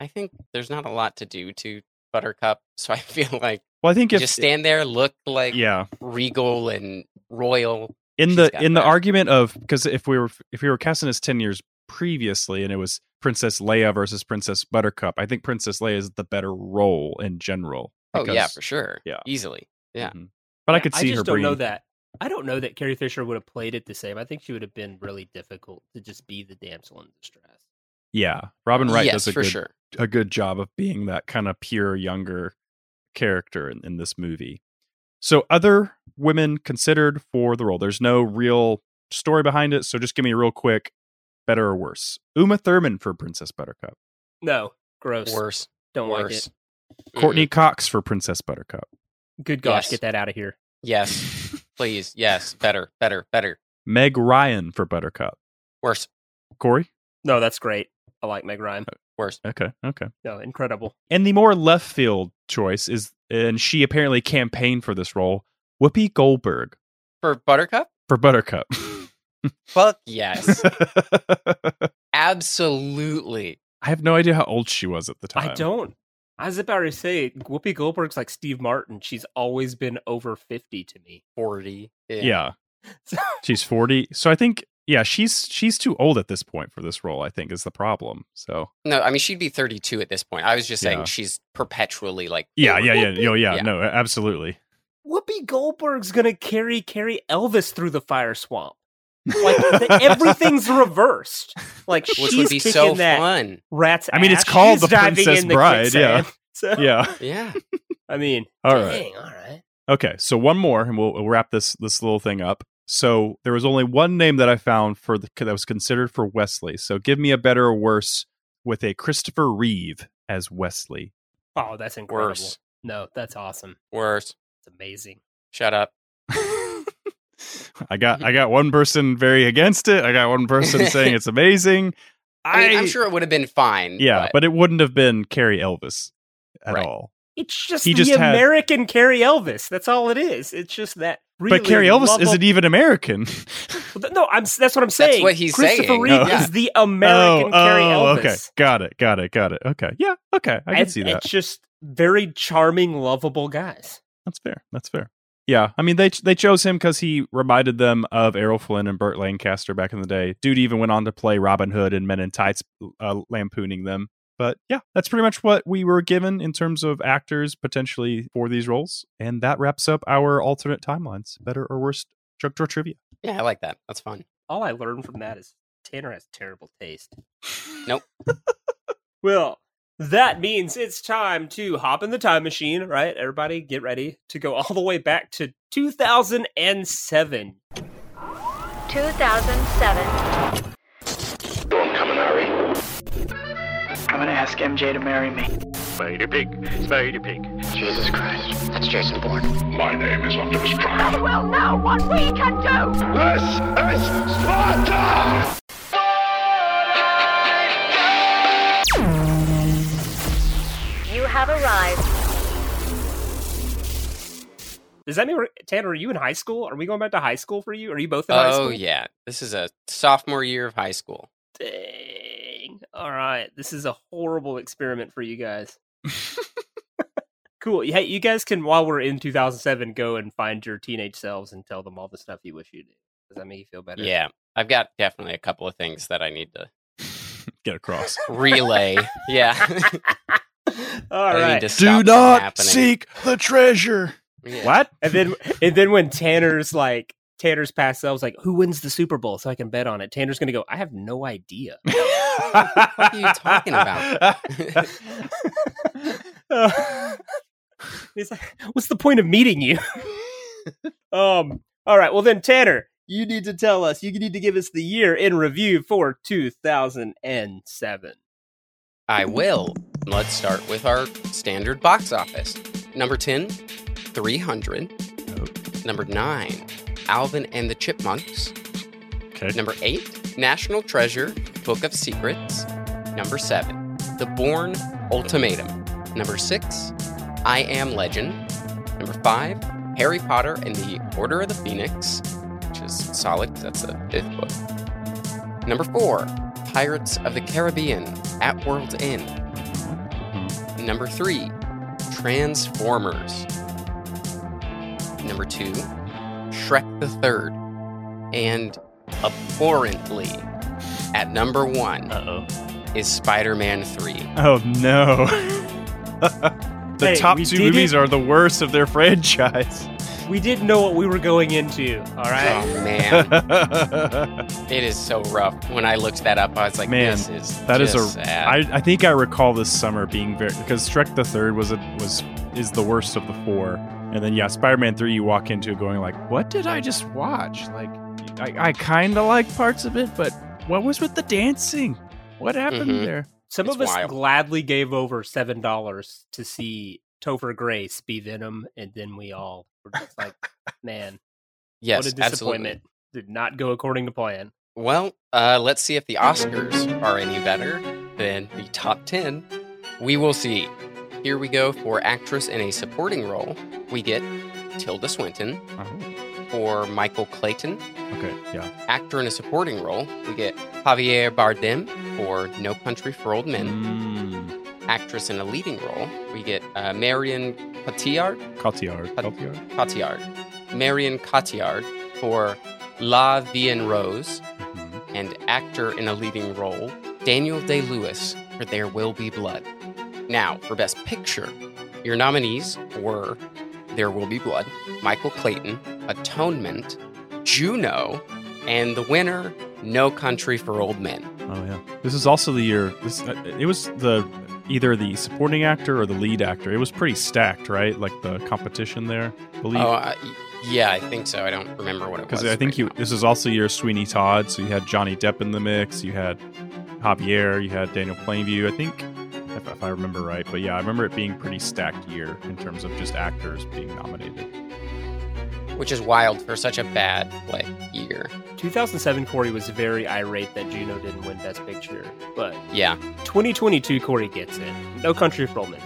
I think there's not a lot to do to Buttercup, (laughs) so I feel like Well, I think you if just stand there, look like yeah, regal and royal. in She's the got in the argument of because if we were if we were casting this 10 years previously and it was Princess Leia versus Princess Buttercup, I think Princess Leia is the better role in general. Oh yeah, for sure. yeah. easily. Yeah. Mhm. But I could see I just her don't bringing know that. I don't know that Carrie Fisher would have played it the same. I think she would have been really difficult to just be the damsel in distress. Yeah, Robin Wright yes, does a for good sure. a good job of being that kind of pure younger character in, in this movie. So, other women considered for the role. There's no real story behind it, so just give me a real quick, better or worse. Uma Thurman for Princess Buttercup. No, gross. Worse. Don't like Worse. it. Courteney Cox for Princess Buttercup. Good gosh, Yes. get that out of here. Yes. (laughs) Please. Yes. Better. Better. Better. Meg Ryan for Buttercup. Worse. Corey. No, that's great. I like Meg Ryan. Uh, worse. Okay. Okay. No, incredible. And the more left field choice is, and she apparently campaigned for this role. Whoopi Goldberg For Buttercup? for Buttercup. (laughs) Fuck (laughs) yes. Absolutely. I have no idea how old she was at the time. I don't. I was about to say Whoopi Goldberg's like Steve Martin. She's always been over fifty to me. 40. Yeah. (laughs) She's 40. So I think yeah, she's she's too old at this point for this role, I think is the problem. So No, I mean she'd be 32 at this point. I was just saying Yeah. she's perpetually like Yeah, yeah, yeah. Yo, oh, yeah, Yeah. no, absolutely. Whoopi Goldberg's gonna carry Cary Elwes through the fire swamp. Like the, (laughs) everything's reversed. Like which she's would be kicking so that fun. rat's. I mean, it's ass. called She's The diving Princess in the Bride, yeah. quicksand. (laughs) So, Yeah. Yeah. I mean, All right. dang, all right. Okay, so one more and we'll, we'll wrap this this little thing up. So there was only one name that I found for the that was considered for Westley. So give me a better or worse with a Christopher Reeve as Westley. Oh, that's incredible. Worse. No, that's awesome. Worse. It's amazing. Shut up. (laughs) I got I (laughs) got one person very against it. I got one person (laughs) saying it's amazing. I mean, I'm sure it would have been fine. Yeah, but, but it wouldn't have been Cary Elwes at Right. all. It's just He the just had- American Cary Elwes. That's all it is. It's just that. Really but Cary Elwes lovable- isn't even American. No, I'm. That's what I'm saying. what he's Christopher saying. Reeve Oh. is the American oh, Cary oh, Elwes. okay. Got it. Got it. Got it. Okay. Yeah. Okay. I can And see that. It's just very charming, lovable guys. That's fair. That's fair. Yeah, I mean they they chose him because he reminded them of Errol Flynn and Burt Lancaster back in the day. Dude even went on to play Robin Hood and Men in Tights, uh, lampooning them. But yeah, that's pretty much what we were given in terms of actors potentially for these roles, and that wraps up our alternate timelines. Better or worse, Drug Draw trivia. yeah, I like that. That's fun. All I learned from that is Tanner has terrible taste. Nope. (laughs) Well, that means it's time to hop in the time machine, right? Everybody get ready to go all the way back to 2007. 2007. Don't come in a hurry. I'm gonna ask MJ to marry me. Spidey Pig, Spidey Pig. Jesus Christ, that's Jason Bourne. My name is Optimus Prime. will know what we can do! This is Sparta! Arrived. Does that mean Tanner? Are you in high school? Are we going back to high school for you? Are you both in high Oh school? yeah, this is a sophomore year of high school. Dang. All right. This is a horrible experiment for you guys. (laughs) cool. Hey, you guys can, while we're in 2007, go and find your teenage selves and tell them all the stuff you wish you did. Does that make you feel better? Yeah, I've got definitely a couple of things that I need to (laughs) Get across. relay. yeah, (laughs) (laughs) All I right. Do not seek the treasure. Yeah. What? And then, (laughs) and then when Tanner's like, Tanner's past selves like, who wins the Super Bowl so I can bet on it? Tanner's going to go, I have no idea. (laughs) What are you talking about? Uh, he's like, what's the point of meeting you? um. All right. Well, then, Tanner, you need to tell us. You need to give us the year in review for 2007. I will. Let's start with our standard box office. Number 10, 300. Number 9, Alvin and the Chipmunks. Okay. Number 8, National Treasure, Book of Secrets. Number 7, The Bourne Ultimatum. Number 6, I Am Legend. Number 5, Harry Potter and the Order of the Phoenix, which is solid that's the fifth book. Number 4, Pirates of the Caribbean at World's End. Number 3, Transformers. Number 2, Shrek the Third. And abhorrently, at number 1 Uh-oh. is Spider-Man 3. Oh no. (laughs) the Hey, top we two did movies it. are the worst of their (laughs) franchise. We didn't know what we were going into. All right. Oh man, (laughs) it is so rough. When I looked that up, I was like, Man, "This is that is just a. sad." I, I think I recall this summer being very because Shrek the Third was a, was is the worst of the four, and then yeah, Spider Man Three. You walk into going like, what did I just watch? Like, I, I kind of like parts of it, but what was with the dancing? What happened Mhm. there? Some It's of us wild. gladly gave over seven dollars to see Topher Grace be Venom, and then we all were just like, "Man, yes, what a disappointment! Did not go according to plan." Well, uh, let's see if the Oscars are any better than the top 10. We will see. Here we go for actress in a supporting role. We get Tilda Swinton for Michael Clayton. Okay, yeah. Actor in a supporting role, we get Javier Bardem for No Country for Old Men. Mm, Actress in a leading role, we get uh, Marion Cotillard. Cotillard. Cot- Cotillard. Cotillard. Marion Cotillard for La Vie en Rose. Mhm. and actor in a leading role, Daniel Day Lewis for There Will Be Blood. Now, for Best Picture, your nominees were There Will Be Blood, Michael Clayton, Atonement, Juno, and the winner, No Country for Old Men. Oh yeah. This is also the year. This uh, it was the either the supporting actor or the lead actor. It was pretty stacked, right? Like the competition there. I believe. Oh, uh, yeah, I think so. I don't remember what it was. because I think right you. now. This is also your Sweeney Todd. So you had Johnny Depp in the mix. You had Javier. You had Daniel Plainview. I think, if, if I remember right. But yeah, I remember it being pretty stacked year in terms of just actors being nominated. Which is wild for such a bad like year. 2007 Corey was very irate that Juno didn't win Best Picture, but Yeah, 2022 Corey gets it. No Country for Old Men.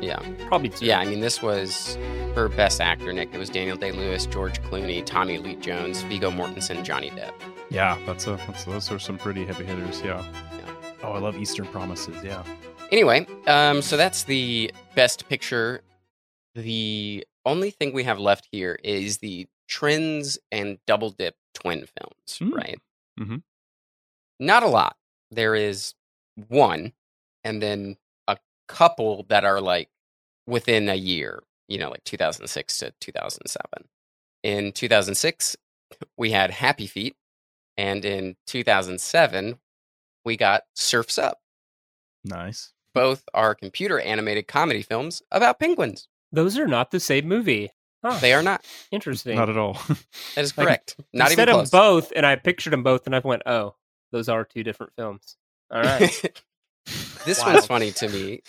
yeah. Probably two. Yeah, I mean, this was for Best Actor, Nick. It was Daniel Day Lewis, George Clooney, Tommy Lee Jones, Viggo Mortensen, Johnny Depp. Yeah, that's a. That's, those are some pretty heavy hitters. Yeah. Yeah. Oh, I love Eastern Promises. Yeah. Anyway, um, so that's the Best Picture. The only thing we have left here is the Trends and Double Dip twin films, Hmm. right? Mhm. Not a lot. There is one, and then a couple that are like within a year, you know, like 2006 to 2007. In 2006, we had Happy Feet, and in 2007, we got Surfs Up. Nice. Both are computer animated comedy films about penguins. Those are not the same movie. Huh. They are not. Interesting. Not at all. (laughs) That is (laughs) Like, correct. not you even said close. them both, and I pictured them both, and I went, "Oh, those are two different films." All right. (laughs) this Wild. one's funny to me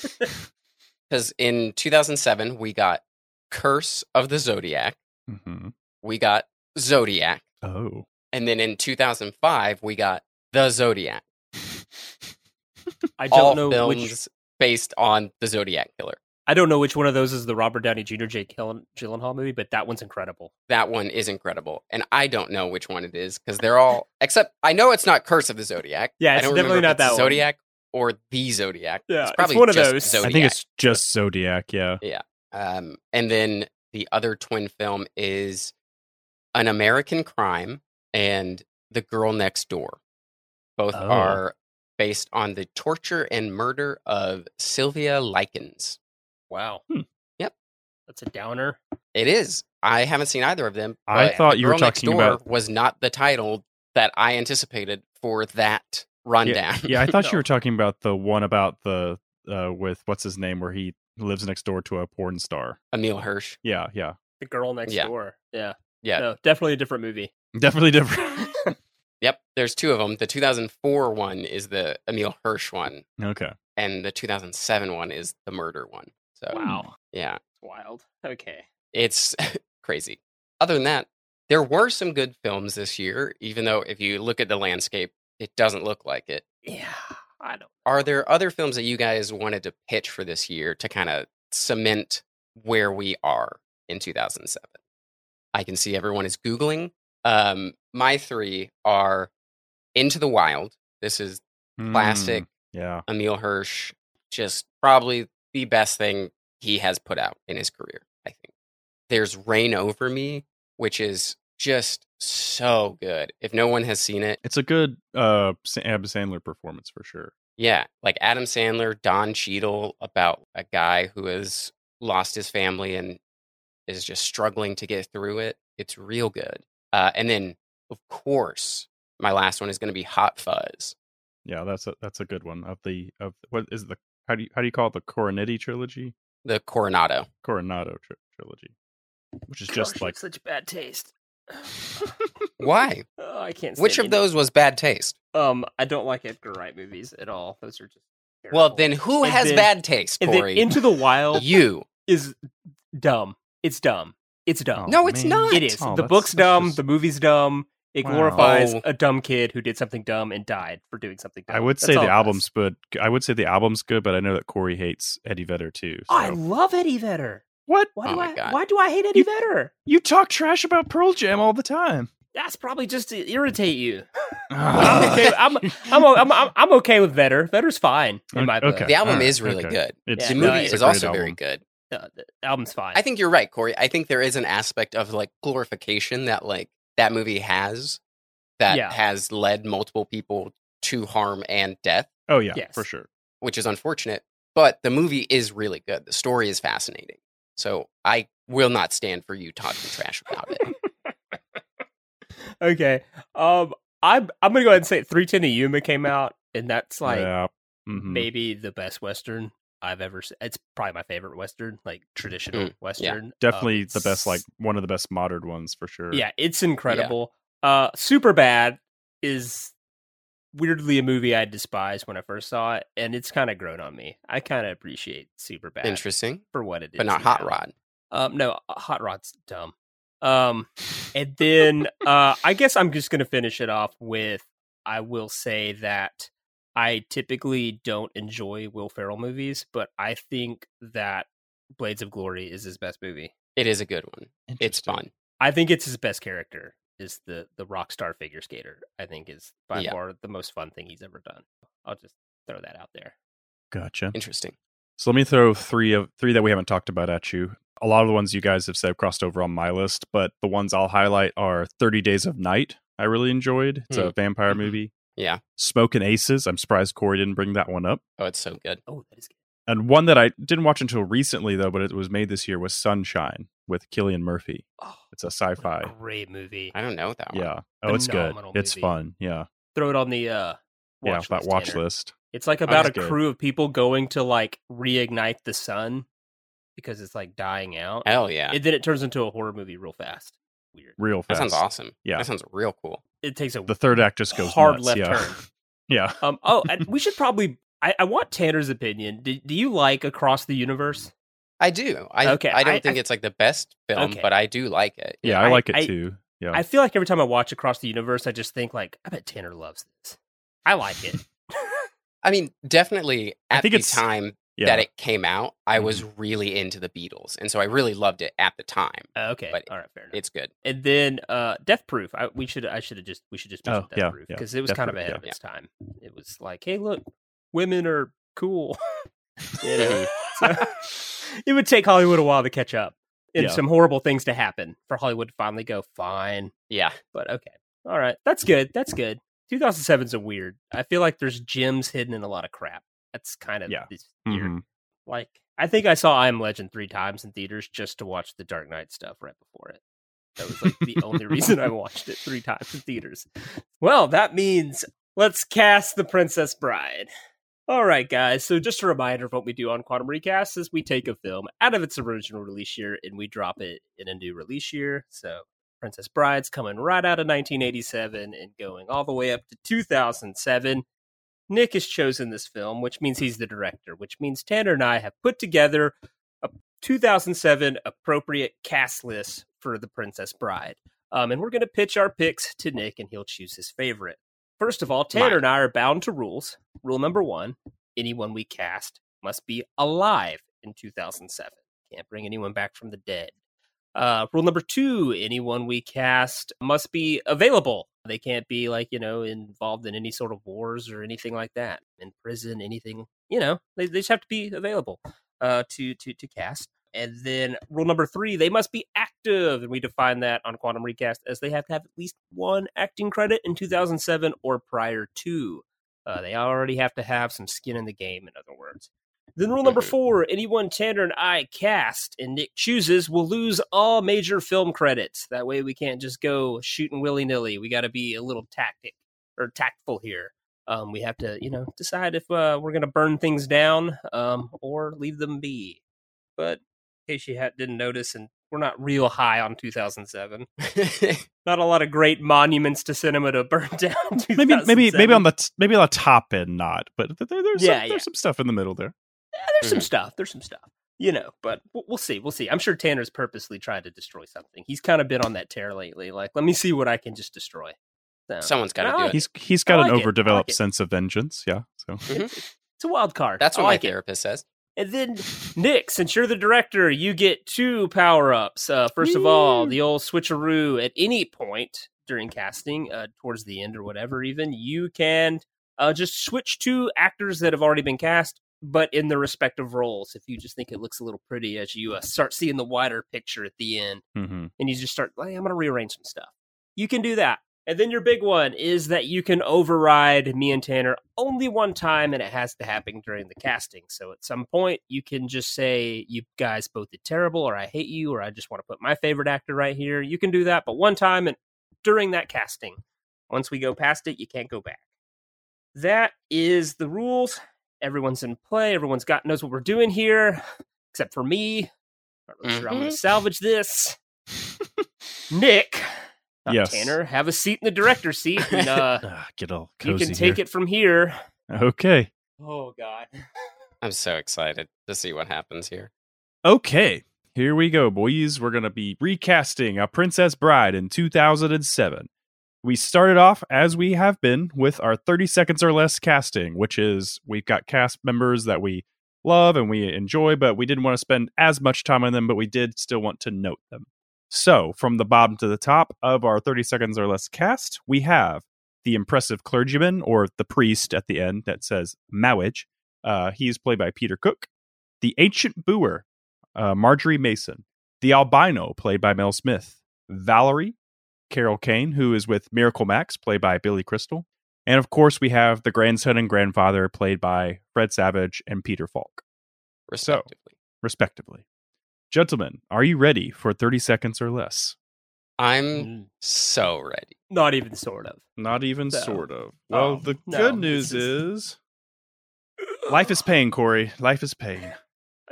because in 2007 we got Curse of the Zodiac, hmm we got Zodiac, Oh. and then in 2005 we got The Zodiac. I don't all know films which. based on the Zodiac killer. I don't know which one of those is the Robert Downey Jr. Jake Gyllen- Gyllenhaal movie, but that one's incredible. That one is incredible, and I don't know which one it is because they're all except I know it's not Curse of the Zodiac. Yeah, I it's don't definitely not that it's one. Zodiac or the Zodiac. Yeah, it's it's probably one of those. Zodiac. I think it's just Zodiac. Yeah. Yeah. Um, and then the other twin film is An American Crime and The Girl Next Door. Both Oh. are based on the torture and murder of Sylvia Likens. Wow. Hmm. Yep. That's a downer. It is. I haven't seen either of them. I thought The you were Girl Next talking Door about- was not the title that I anticipated for that rundown. Yeah, yeah I (laughs) thought No. you were talking about the one about the uh with what's his name where he lives next door to a porn star. Emile Hirsch. Yeah, yeah. The girl next Yeah. door. Yeah. Yeah. No, definitely a different movie. Definitely different. (laughs) (laughs) Yep. There's two of them. The 2004 one is the Emile Hirsch one, okay. and the 2007 one is the murder one. So Wow. yeah, It's wild. Okay. it's (laughs) crazy. Other than that, there were some good films this year, even though if you look at the landscape, it doesn't look like it. Yeah. I don't. Are there other films that you guys wanted to pitch for this year to kind of cement where we are in 2007? I can see everyone is Googling. Um, my three are Into the Wild. This is Classic. Mm, yeah. Emile Hirsch, just probably the best thing he has put out in his career, I think. There's Reign Over Me, which is just so good. If no one has seen it, It's a good uh Adam Sandler performance for sure. yeah, like Adam Sandler, Don Cheadle about a guy who has lost his family and is just struggling to get through it. It's real good. Uh, and then, of course, my last one is going to be Hot Fuzz. Yeah, that's a that's a good one. Of the of what is the how do you how do you call it the Coronetti trilogy? The Coronado. Coronado tri- trilogy. Which is just Gosh, like such bad taste. (laughs) Why? (laughs) Oh, I can't. Which of any- those was bad taste? Um, I don't like Edgar Wright movies at all. Those are just. Well, then who And has then- bad taste, And then Corey? Into the Wild you. is dumb. It's dumb. It's dumb. Oh, No, it's man. not. It is. Oh, the book's dumb. just- The movie's dumb. It glorifies Oh. a dumb kid who did something dumb and died for doing something dumb. I would That's say the album's does. good. I would say the album's good, but I know that Corey hates Eddie Vedder too. I love Eddie Vedder. What? Why Oh do my I? God. Why do I hate Eddie Vedder? You talk trash about Pearl Jam all the time. That's probably just to irritate you. (laughs) (laughs) I'm okay. I'm, I'm, I'm, I'm, I'm okay with Vedder. Vedder's fine in my book. Okay. The album Alright, is really okay. good. It's, the Yeah, movie no, it's is great also very good. Uh, the album's fine. I think you're right, Corey. I think there is an aspect of like glorification that like that movie has that Yeah. has led multiple people to harm and death, Oh yeah, Yes. for sure. which is unfortunate. But the movie is really good. The story is fascinating. So I will not stand for you talking trash about it. (laughs) okay. Um, I'm I'm gonna go ahead and say 310 to Yuma came out, and that's like yeah. Mhm. maybe the best western I've ever. seen. It's probably my favorite western, like traditional Mm, western. Um, Definitely the best, like one of the best modern ones for sure. Yeah, it's incredible. Uh, Superbad is weirdly a movie I despised when I first saw it, and it's kind of grown on me. I kind of appreciate Superbad Interesting, for what it is, but not Hot now. Rod. Um, no, Hot Rod's dumb. Um, and (laughs) then uh, I guess I'm just gonna finish it off with I will say that I typically don't enjoy Will Ferrell movies, but I think that Blades of Glory is his best movie. It is a good one. It's fun. I think it's his best character is the the rock star figure skater. I think is by Yeah. far the most fun thing he's ever done. I'll just throw that out there. Gotcha. Interesting. So let me throw three of three that we haven't talked about at you. A lot of the ones you guys have said crossed over on my list, but the ones I'll highlight are 30 Days of Night. I really enjoyed. It's a Mm. vampire Mhm. movie. Yeah. Smokin' Aces. I'm surprised Corey didn't bring that one up. Oh, it's so good. Oh, that is good. And one that I didn't watch until recently though, but it was made this year was Sunshine with Cillian Murphy. Oh, It's a sci-fi. great movie. I don't know that one. Yeah. Oh, it's good. Phenomenal It's fun. Yeah. Throw it on the uh yeah, watch that list, watch Tanner. list. It's like about a good. crew of people going to like reignite the sun because it's like dying out. Hell yeah. And then it turns into a horror movie real fast. Weird. Real that sounds awesome. Yeah. That sounds real cool. It takes a The third act just goes hard nuts. left yeah. turn. (laughs) yeah. Um. Oh, and we should probably. I, I want Tanner's opinion. Do, do you like Across the Universe? I do. I Okay, I don't I- think I- it's like the best film, Okay. but I do like it. Yeah, I I- like it I- too. Yeah. I feel like every time I watch Across the Universe, I just think like, I bet Tanner loves this. I like it. (laughs) (laughs) I mean, definitely at I at think the it's- time Yeah. that it came out, I Mm-hmm. was really into the Beatles, and so I really loved it at the time. Uh, okay, But all right, fair enough. It's good. And then uh, Death Proof. I, we should I should have just we should just Oh, mention Death yeah, Proof yeah. because it was Death kind of ahead yeah. of its time. It was like, hey, look, women are cool. (laughs) you know? (laughs) So, it would take Hollywood a while to catch up, and Yeah. some horrible things to happen for Hollywood to finally go fine. Yeah, But okay, all right, that's good. That's good. 2007's a weird. I feel like there's gems hidden in a lot of crap. That's kind of Yeah. this year. Mhm. Like I think I saw I Am Legend three times in theaters just to watch the Dark Knight stuff right before it. That was like the only reason I (laughs) watched it three times in theaters. Well, that means let's cast the Princess Bride. All right, guys. So just a reminder of what we do on Quantum Recast is we take a film out of its original release year and we drop it in a new release year. So Princess Bride's coming right out of 1987 and going all the way up to 2007. Nick has chosen this film, which means he's the director, which means Tanner and I have put together a 2007 appropriate cast list for The Princess Bride. Um, and we're going to pitch our picks to Nick, and he'll choose his favorite. First of all, Tanner Mine. and I are bound to rules. Rule number one anyone we cast must be alive in 2007. Can't bring anyone back from the dead. Uh, rule number two anyone we cast must be available. They can't be like, you know, involved in any sort of wars or anything like that, in prison, anything, you know, they, they just have to be available uh, to, to, to cast. And then rule number three, they must be active. And we define that on Quantum Recast as they have to have at least one acting credit in 2007 or prior to. Uh, they already have to have some skin in the game, in other words. Then rule number four anyone Tanner and I cast and Nick chooses will lose all major film credits. That way we can't just go shooting willy nilly. We got to be a little tactic or tactful here. Um, we have to, you know, decide if uh, we're going to burn things down um, or leave them be. But in case you had, didn't notice, and we're not real high on 2007. (laughs) not a lot of great monuments to cinema to burn (laughs) down. Maybe maybe maybe on the t- maybe on the top end not, but th- there, there's Yeah, some, yeah. there's some stuff in the middle there. There's some stuff. There's some stuff. You know, but we'll, we'll see. We'll see. I'm sure Tanner's purposely tried to destroy something. He's kind of been on that tear lately. Like, let me see what I can just destroy. So, Someone's gotta do like it. He's he's got I an it. Overdeveloped like sense of vengeance. Yeah. So It's a wild card. That's what I my like it. therapist says. And then Nick, since you're the director, you get two power ups. Uh, first of all, the old switcheroo. At any point during casting, uh, towards the end or whatever, even you can uh, just switch to actors that have already been cast, but in their respective roles. If you just think it looks a little pretty as you uh, start seeing the wider picture at the end, mhm. and you just start, hey, I'm going to rearrange some stuff. You can do that. And then your big one is that you can override me and Tanner only one time, and it has to happen during the casting. So at some point, you can just say, you guys both did terrible, or I hate you, or I just want to put my favorite actor right here. You can do that, but one time and during that casting. Once we go past it, you can't go back. That is the rules. Everyone's in play. Everyone's got knows what we're doing here, except for me. Not really sure I'm going to salvage this. (laughs) Nick, not Yes. Tanner, have a seat in the director's seat, and (laughs) uh, Ah, get all you can take here. it from here. Okay. Oh God. I'm so excited to see what happens here. Okay. Here we go, boys. We're going to be recasting A Princess Bride in 2007. We started off, as we have been, with our 30 seconds or less casting, which is we've got cast members that we love and we enjoy, but we didn't want to spend as much time on them, but we did still want to note them. So, from the bottom to the top of our 30 seconds or less cast, we have the impressive clergyman or the priest at the end that says Mowage. Uh, he is played by Peter Cook. The ancient booer, uh, Margery Mason. The albino, played by Mel Smith. Valerie, Carol Kane, who is with Miracle Max, played by Billy Crystal. And of course, we have the grandson and grandfather, played by Fred Savage and Peter Falk, Respectively. respectively. Gentlemen, are you ready for 30 seconds or less? I'm Mm, so ready. Not even sort of. Not even So- sort of. Well, Oh, the no, good this news is- is life is pain, Corey. Life is pain.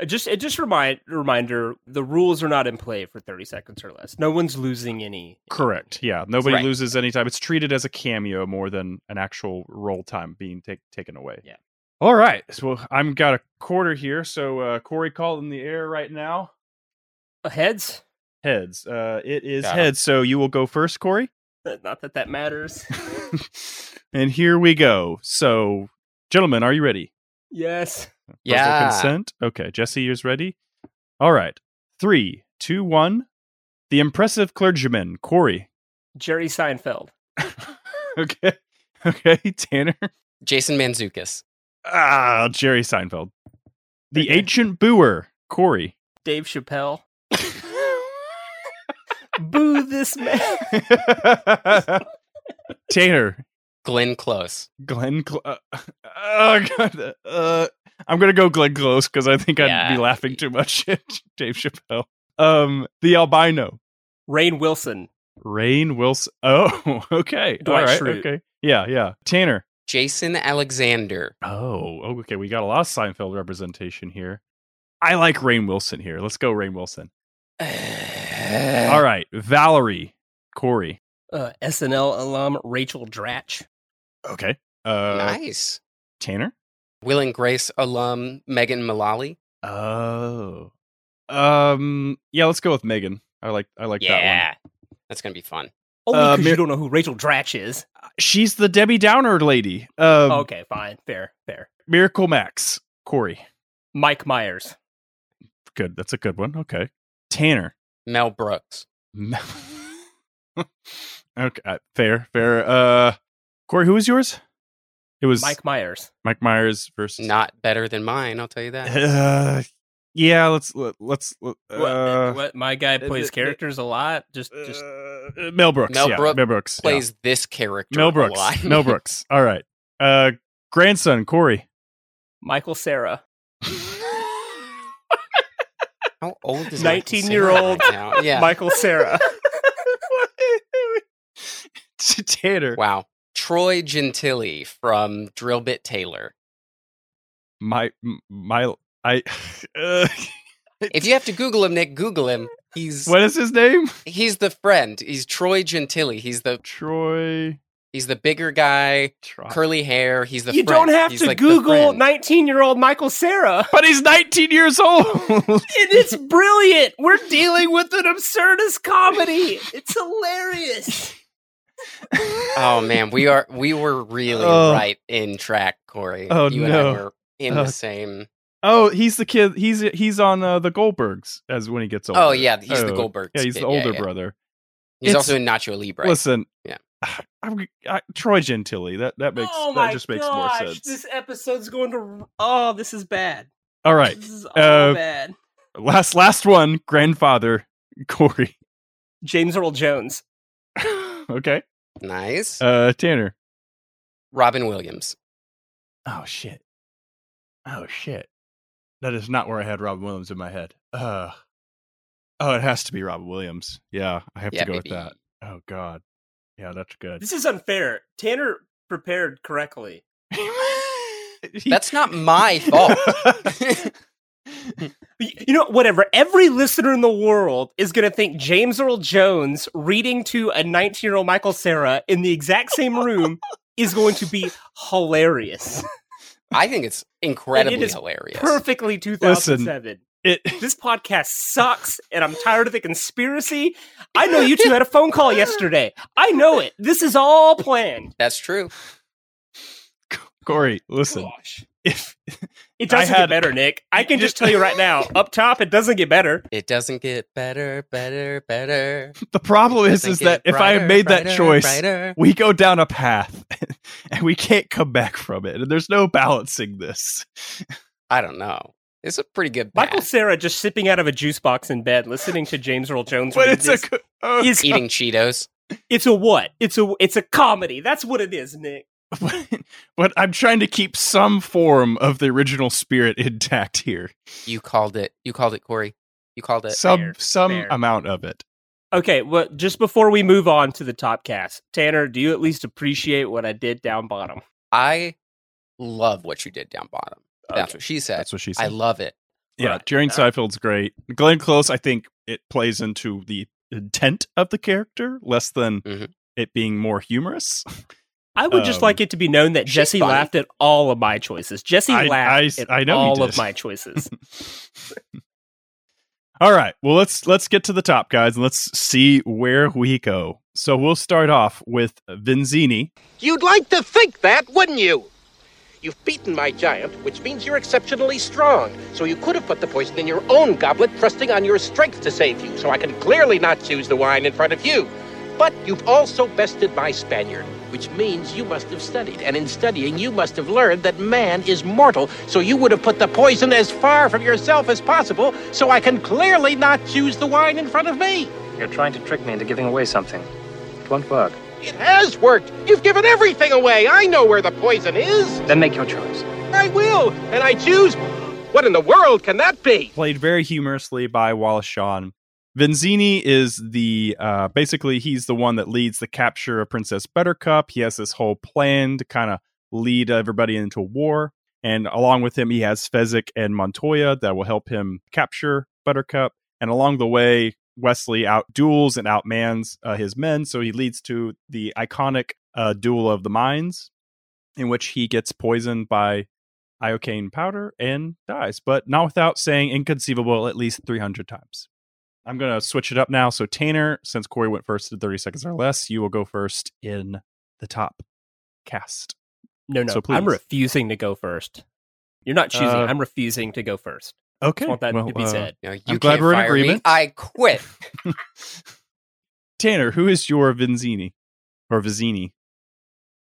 Just it just remind reminder the rules are not in play for 30 seconds or less. No one's losing any. Correct. Yeah. Nobody Right. loses any time. It's treated as a cameo more than an actual role time being take, taken away. Yeah. All right. So I'm got a quarter here. So uh, Corey called in the air right now. Uh, heads? Heads. Uh, it is Yeah. heads. So you will go first, Corey. Not that that matters. (laughs) and here we go. So, gentlemen, are you ready? yes. Verbal Yeah. consent. Okay, Jesse, yours ready? All right. Three, two, one. The impressive clergyman, Corey. Jerry Seinfeld. (laughs) Okay. Okay, Tanner. Jason Mantzoukas. Ah, Jerry Seinfeld. The ancient booer, Corey. Dave Chappelle. (laughs) Boo this man. Tanner. Glenn Close. Glenn. Cl- uh, (laughs) oh, God. Uh, I'm gonna go Glenn Close because I think I'd be laughing too much (laughs) at Dave Chappelle. Um, the albino, Rainn Wilson. Rainn Wilson. Oh, (laughs) okay. Dwight All right. Schrute. Okay. Yeah, yeah. Tanner. Jason Alexander. Oh, okay. We got a lot of Seinfeld representation here. I like Rainn Wilson here. Let's go, Rainn Wilson. (sighs) All right, Valerie, Corey. Uh, SNL alum Rachel Dratch. Okay. Uh, nice. Tanner. Will and Grace alum Megan Mullally. Oh. Um. Yeah. Let's go with Megan. I like. I like that Yeah. That's going to be fun. Only Uh, because you don't know who Rachel Dratch is. She's the Debbie Downer lady. Um. okay, fine. Fair, fair. Miracle Max, Corey. Mike Myers. Good. That's a good one. Okay. Tanner. Mel Brooks. (laughs) okay. uh, Fair. Fair. Uh. Corey, who is yours? It was Mike Myers. Mike Myers versus. Not better than mine, I'll tell you that. Uh, yeah. Let's let, let's. Uh, what, what? My guy plays uh, characters a lot. Just, just. uh, Mel Brooks. Mel yeah, Brooks Mel Brooks yeah. Plays this character. Mel a Brooks. lot. Mel Brooks. (laughs) All right. Uh, grandson Corey. Michael Cera. How old is 19 Cera year old right? Yeah. Michael Cera. (laughs) (laughs) Tanner. Wow. Troy Gentile from Drillbit Taylor. My my I. Uh, (laughs) If you have to Google him, Nick, Google him. He's what is his name? he's the friend. He's Troy Gentile. He's the Troy. he's the bigger guy, curly hair. He's the you friend. don't have He's to like Google 19 year old Michael Cera. But he's 19 years old. (laughs) And it's brilliant. We're (laughs) dealing with an absurdist comedy. It's hilarious. Oh (laughs) man, we are we were really Oh. right in track, Corey. Oh, you and no. I were in Oh. the same. oh, he's the kid. He's he's on uh, the Goldbergs as when he gets older. Oh yeah, he's the Oh, Goldbergs. Yeah, he's the older yeah. brother. He's It's- also in Nacho Libre. Listen. Yeah. (sighs) I'm, I, Troy Gentile. That that makes oh that just makes gosh, more sense. This episode's going to. Oh, this is bad. All right. This is all Uh, bad. Last last one, grandfather Corey. James Earl Jones. (laughs) okay. Nice. Uh Tanner. Robin Williams. Oh shit. Oh shit. That is not where I had Robin Williams in my head. Uh Oh, it has to be Robin Williams. Yeah, I have Yeah, to go baby. with that. Oh god. Yeah, that's good. This is unfair. Tanner prepared correctly. (laughs) That's not my fault. (laughs) (laughs) You know, whatever. Every listener in the world is going to think James Earl Jones reading to a 19 year old Michael Cera in the exact same room is going to be hilarious. I think it's And incredibly it is hilarious. Perfectly 2007. It This podcast sucks, and I'm tired of the conspiracy. I know you two had a phone call (laughs) yesterday. I know it. This is all planned. That's true. Corey, listen. Gosh. If It doesn't had- get better, Nick. I can just tell you right now. Up top, it doesn't get better. It doesn't get better, better, better. the problem is is that get if I had brighter, made that choice, brighter. we go down a path (laughs) and we can't come back from it. And there's no balancing this. I don't know. It's a pretty good Michael path. Cera just sipping out of a juice box in bed, listening to James Earl Jones. But read it's a this. co- oh, Is- eating Cheetos. It's a what? It's a it's a comedy. That's what it is, Nick. (laughs) but I'm trying to keep some form of the original spirit intact here. You called it. You called it, Corey. You called it. Some fair, some fair. amount of it. Okay, well, just before we move on to the top cast, Tanner, do you at least appreciate what I did down bottom? I love what you did down bottom. That's Okay. what she said. That's what she said. I love it. Yeah, Right. Jerry All right. Seinfeld's great. Glenn Close, I think it plays into the intent of the character less than Mhm. it being more humorous. (laughs) I would just Um, like it to be known that Jesse funny. laughed at all of my choices. Jesse I- laughed I- at I know all of my choices. (laughs) All right. Well, let's let's get to the top, guys, and let's see where we go. So we'll start off with Vizzini. You'd like to think that, wouldn't you? You've beaten my giant, which means you're exceptionally strong. So you could have put the poison in your own goblet, trusting on your strength to save you. So I can clearly not choose the wine in front of you. But you've also bested my Spaniard, which means you must have studied. And in studying, you must have learned that man is mortal. So you would have put the poison as far from yourself as possible. So I can clearly not choose the wine in front of me. You're trying to trick me into giving away something. It won't work. It has worked. You've given everything away. I know where the poison is. Then make your choice. I will. And I choose. What in the world can that be? Played very humorously by Wallace Shawn. Vinzini is the uh, basically he's the one that leads the capture of Princess Buttercup. He has this whole plan to kind of lead everybody into war, and along with him, he has Fezzik and Montoya that will help him capture Buttercup. And along the way, Westley outduels and outmans uh, his men, so he leads to the iconic uh, duel of the minds, in which he gets poisoned by iocane powder and dies, but not without saying inconceivable at least 300 times. I'm going to switch it up now. So, Tanner, since Corey went first in 30 seconds or less, you will go first in the top cast. No, no, So please. I'm refusing to go first. You're not choosing. Uh, I'm refusing to go first. Okay. Just want that well, to be uh, said. No, you I'm glad we're in fire me. agreement. I quit. (laughs) (laughs) Tanner, who is your Vinzini or Vizzini?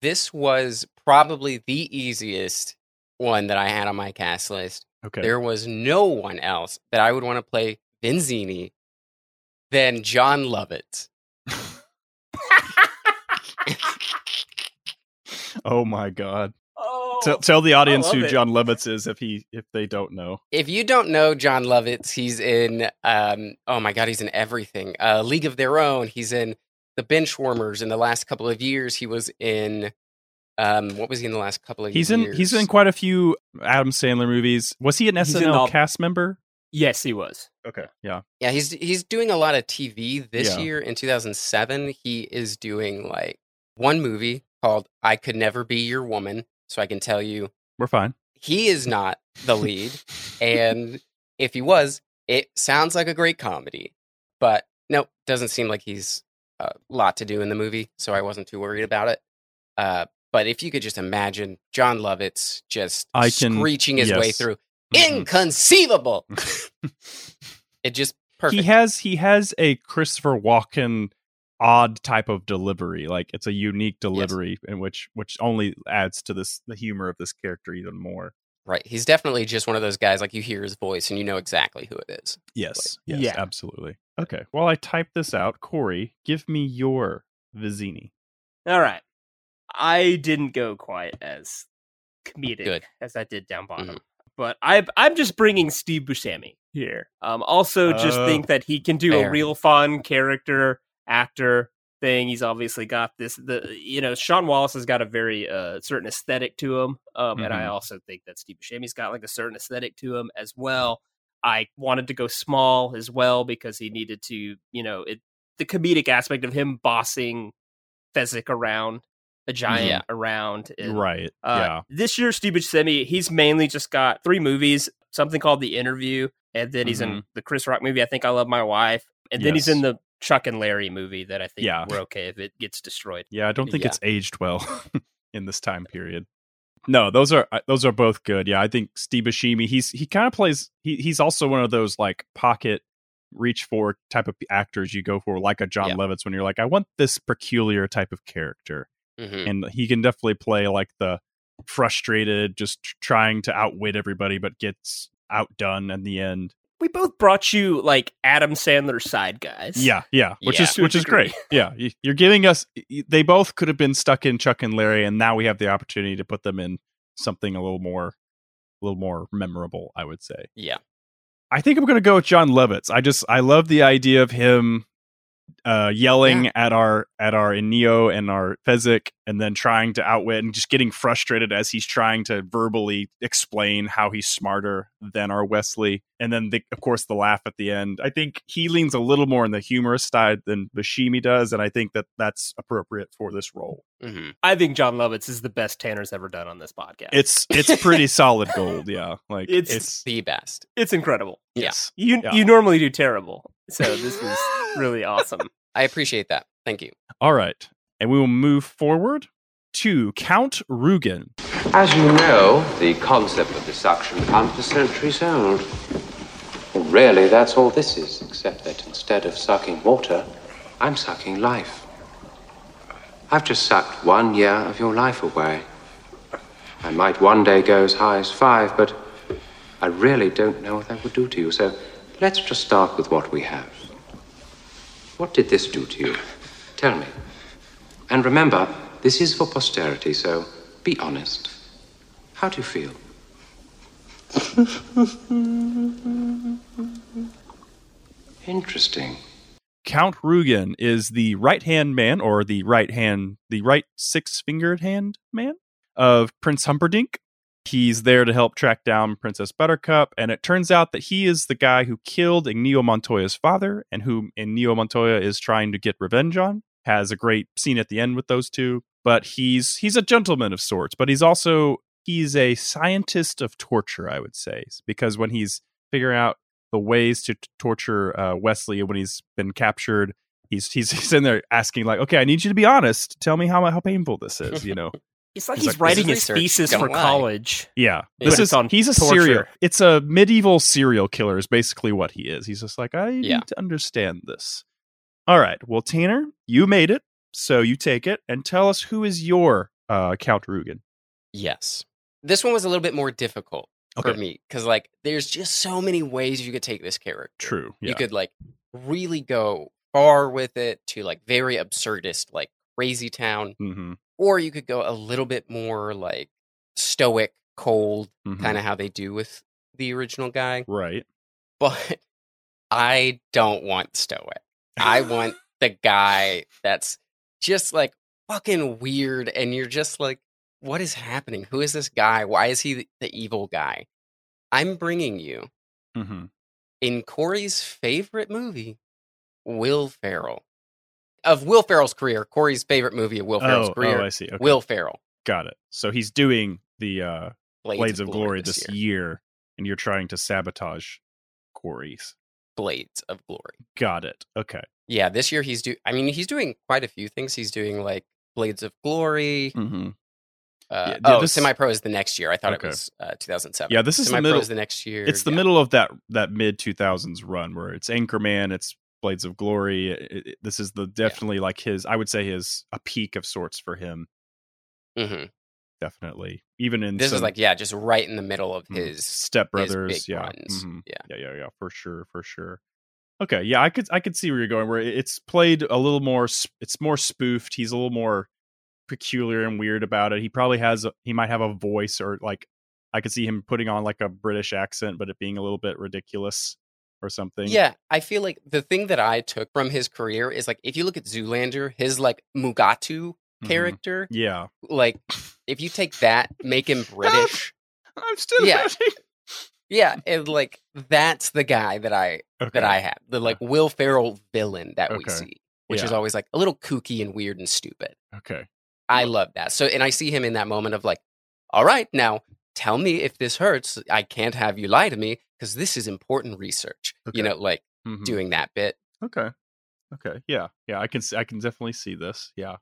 this was probably the easiest one that I had on my cast list. Okay. There was no one else that I would want to play Vinzini than Jon Lovitz. Oh my God. Oh, Tell, tell the audience who it. Jon Lovitz is if he if they don't know. If you don't know Jon Lovitz, he's in um oh my god, he's in everything. Uh League of Their Own, he's in The Benchwarmers in the last couple of years. He was in um what was he in the last couple of He's years? in he's in quite a few Adam Sandler movies. Was he an He's in SNL all- cast member? Yes, he was. Okay. Yeah. Yeah, he's he's doing a lot of TV this Yeah. year. In 2007, he is doing like one movie called "I Could Never Be Your Woman." So I can tell you, We're fine. he is not the lead, and (laughs) if he was, it sounds like a great comedy. But no, doesn't seem like he's a lot to do in the movie, so I wasn't too worried about it. Uh, but if you could just imagine Jon Lovitz just I can- screeching his way through, Mhm. inconceivable. (laughs) it just perfect. He has he has a Christopher Walken odd type of delivery. Like it's a unique delivery in which which only adds to this the humor of this character even more. Right. He's definitely just one of those guys like you hear his voice and you know exactly who it is. Yes. Yes, Yeah. absolutely. Okay. While I type this out, Corey, give me your Vizzini. All right. I didn't go quite as comedic Good. as I did down bottom. Mhm. But I, I'm just bringing Steve Buscemi here. Um, also, just Oh, think that he can do fair. a real fun character actor thing. He's obviously got this. The you know Sean Wallace has got a very uh, certain aesthetic to him, um, and I Mhm. also think that Steve Buscemi's got like a certain aesthetic to him as well. I wanted to go small as well because he needed to, you know, it the comedic aspect of him bossing Fezzik around, a giant Yeah. around. and, Right. uh, yeah. This year, Steve Buscemi, he's mainly just got three movies. Something called The Interview, and then he's in the Chris Rock movie. I think I love my wife, and then he's Mm-hmm. In the Chuck and Larry movie that I think Yeah. we're okay if it gets destroyed. Yeah, I don't think Yeah. it's aged well (laughs) in this time period. No, those are uh, those are both good. Yeah, I think Steve Buscemi, he's he kind of plays he he's also one of those like pocket reach for type of actors you go for like a Jon Yeah. Lovitz when you're like I want this peculiar type of character. Mhm. And he can definitely play like the frustrated just trying to outwit everybody but gets outdone in the end. We both brought you like Adam Sandler side guys. Yeah, yeah, which Yeah. is which is degree. great. (laughs) Yeah, you- you're giving us. They both could have been stuck in Chuck and Larry, and now we have the opportunity to put them in something a little more, a little more memorable. I would say. Yeah. I think I'm going to go with Jon Lovitz. I just I love the idea of him uh yelling at our at our Neo and our Fezzik and then trying to outwit and just getting frustrated as he's trying to verbally explain how he's smarter than our Westley and then the, of course the laugh at the end. I think he leans a little more in the humorous side than Buscemi does and I think that that's appropriate for this role. hmm I think Jon Lovitz is the best Tanner's ever done on this podcast. It's it's pretty (laughs) solid gold, yeah. Like It's- it's The best. it's incredible. yes. You Yeah. you normally do terrible, so this was (laughs) really awesome. I appreciate that. Thank you. All right. And we will move forward to Count Rugen. As you know, the concept of the suction pump is centuries old. Really, that's all this is, except that instead of sucking water, I'm sucking life. I've just sucked one year of your life away. I might one day go as high as five, but I really don't know what that would do to you. So let's just start with what we have. What did this do to you? Tell me. And remember, this is for posterity, so be honest. How do you feel? Interesting. Count Rugen is the right hand man, or the right hand, the right six fingered hand man of Prince Humperdinck. He's there to help track down Princess Buttercup, and it turns out that he is the guy who killed Inigo Montoya's father, and whom Inigo Montoya is trying to get revenge on. Has a great scene at the end with those two, but he's he's a gentleman of sorts, but he's also he's a scientist of torture, I would say, because when he's figuring out the ways to t- torture uh, Westley when he's been captured, he's he's (laughs) he's in there asking like, okay, I need you to be honest. Tell me how how painful this (laughs) is. You know. It's like he's, writing his research, thesis don't for lie. college. Yeah, this it's is on he's a torture. serial. It's a medieval serial killer. Is basically what he is. He's just like I Yeah. need to understand this. All right, well, Tanner, you made it, so you take it and tell us who is your uh, Count Rugen. Yes. This one was a little bit more difficult for me because, like, there's just so many ways you could take this character. True. Yeah. You could, like, really go far with it to, like, very absurdist, like, Crazy Town, mm-hmm. or you could go a little bit more, like, stoic, cold, Mhm. kind of how they do with the original guy. Right. But I don't want stoic. I want (laughs) the guy that's just like fucking weird, and you're just like, what is happening? Who is this guy? Why is he the, evil guy? I'm bringing you Mm-hmm. in Corey's favorite movie, Will Ferrell. Of Will Ferrell's career, Corey's favorite movie of Will Ferrell's Oh, career, oh, I see. Okay. Will Ferrell. Got it. So he's doing the uh, Blades, Blades, of, of Glory, Glory this this year. year, and you're trying to sabotage Corey's. Blades of Glory. Got it. Okay. Yeah, this year he's do. I mean, he's doing quite a few things. He's doing like Blades of Glory. Mm-hmm. Uh, Yeah, oh, this- Semi Pro is the next year. I thought Okay. it was uh, 2007. Yeah, this is the Semi Pro middle- is the next year. It's the yeah. middle of that that mid 2000s run where it's Anchorman, it's Blades of Glory. It- it- this is the definitely like his. I would say his a peak of sorts for him. Mhm. Definitely, even in This is like yeah, just right in the middle of Mhm. his Step Brothers. yeah, runs. mhm. Yeah, yeah, yeah, yeah, for sure, for sure. Okay, yeah, I could I could see where you're going. Where it's played a little more, it's more spoofed. He's a little more peculiar and weird about it. He probably has, he might have a voice or like, I could see him putting on like a British accent, but it being a little bit ridiculous or something. Yeah, I feel like the thing that I took from his career is like if you look at Zoolander, his like Mugatu Mhm. character, yeah. like if you take that, make him (laughs) British, I'm still Yeah. hurting. yeah, and like that's the guy that I Okay. that I have, the like Will Ferrell villain that we see, which is always like a little kooky and weird and stupid. Okay. I love that. So, and I see him in that moment of like, all right, now tell me if this hurts. I can't have you lie to me because this is important research. You know, like Mhm. doing that bit. Okay. Okay. Yeah. Yeah. I can. I can definitely see this. Yeah.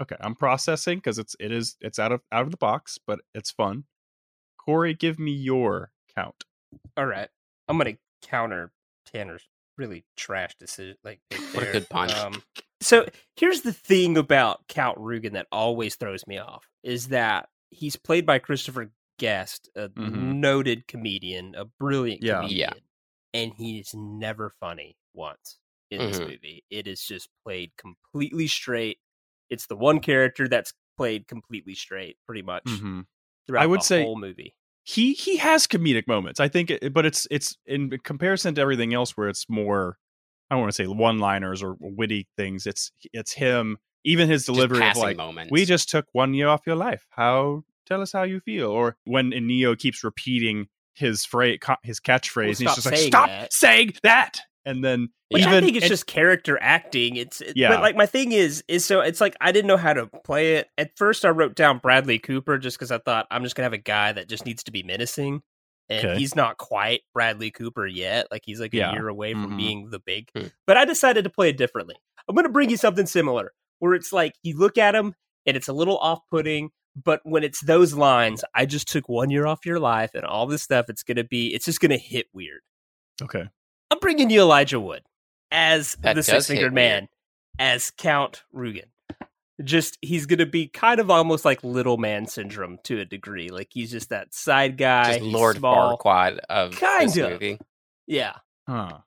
Okay. I'm processing because it's it is it's out of out of the box, but it's fun. Corey, give me your count. All right, I'm gonna counter Tanner's really trash decision. Like, What a good punch. Um, so here's the thing about Count Rugen that always throws me off is that he's played by Christopher Guest, a Mhm. noted comedian, a brilliant Yeah. comedian, and he's never funny once in this Mhm. movie. It is just played completely straight. It's the one character that's played completely straight, pretty much Mm-hmm. throughout would the say- whole movie. He he has comedic moments. I think, it, but it's it's in comparison to everything else where it's more. I don't want to say one liners or witty things. It's it's him. Even his delivery of like, moments. "We just took one year off your life. How? Tell us how you feel." Or when Neo keeps repeating his phrase, his catchphrase, and he's just like, "Stop that." saying that!" And then Which even I think it's just character acting. It's it- Yeah. but like my thing is is so it's like I didn't know how to play it. At first I wrote down Bradley Cooper just because I thought I'm just gonna have a guy that just needs to be menacing. And Okay. he's not quite Bradley Cooper yet. Like he's like a Yeah. year away from Mhm. being the big. Hmm. But I decided to play it differently. I'm gonna bring you something similar where it's like you look at him and it's a little off putting, but when it's those lines, I just took one year off your life and all this stuff. It's gonna be, it's just gonna hit weird. Okay. I'm bringing you Elijah Wood as That the six fingered weird. man, as Count Rugen. Just he's gonna be kind of almost like little man syndrome to a degree. Like he's just that side guy, Just Lord small. Farquaad of Kind this of. movie. Yeah, Huh.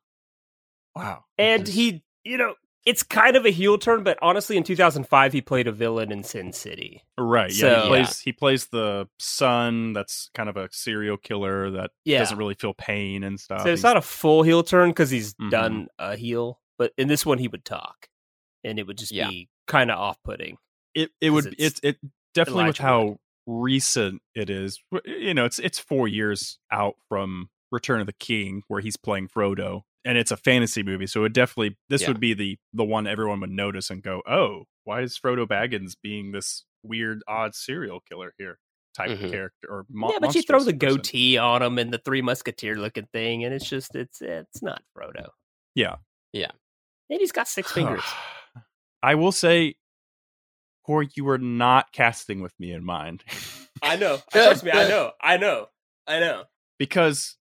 Wow. and he, you know, it's kind of a heel turn, but honestly, in 2005, he played a villain in Sin City. Right. Yeah. So- he plays he plays the son that's kind of a serial killer that Yeah. doesn't really feel pain and stuff. So it's He's- not a full heel turn because he's Mhm. done a heel, but in this one, he would talk, and it would just Yeah. be kind of off putting. it it would it's it's it definitely with how recent it is. You know, it's it's 4 years out from Return of the King where he's playing Frodo and it's a fantasy movie, so it definitely this Yeah. would be the the one everyone would notice and go, "Oh, why is Frodo Baggins being this weird odd serial killer here?" type Mhm. of character or mo- yeah, but you throw the person. goatee on him and the Three Musketeer looking thing, and it's just it's it's not Frodo. Yeah. Yeah. And he's got six (sighs) fingers. I will say Corey, you were not casting with me in mind. I know. (laughs) Trust me, I know. I know. I know. because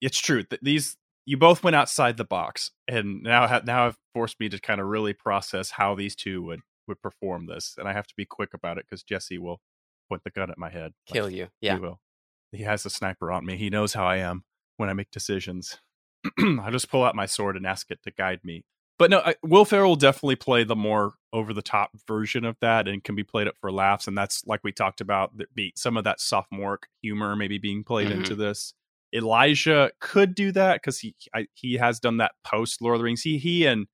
it's true that these you both went outside the box and now ha- now have forced me to kind of really process how these two would would perform this and i have to be quick about it because jesse will point the gun at my head like Kill you. Yeah. he will he has a sniper on me he knows how i am when i make decisions (clears throat) i just pull out my sword and ask it to guide me but no I, will ferrell will definitely play the more over the top version of that and can be played up for laughs and that's like we talked about that be some of that sophomoric humor maybe being played Mhm. into this Elijah could do that because he I, he has done that post Lord of the Rings. He he and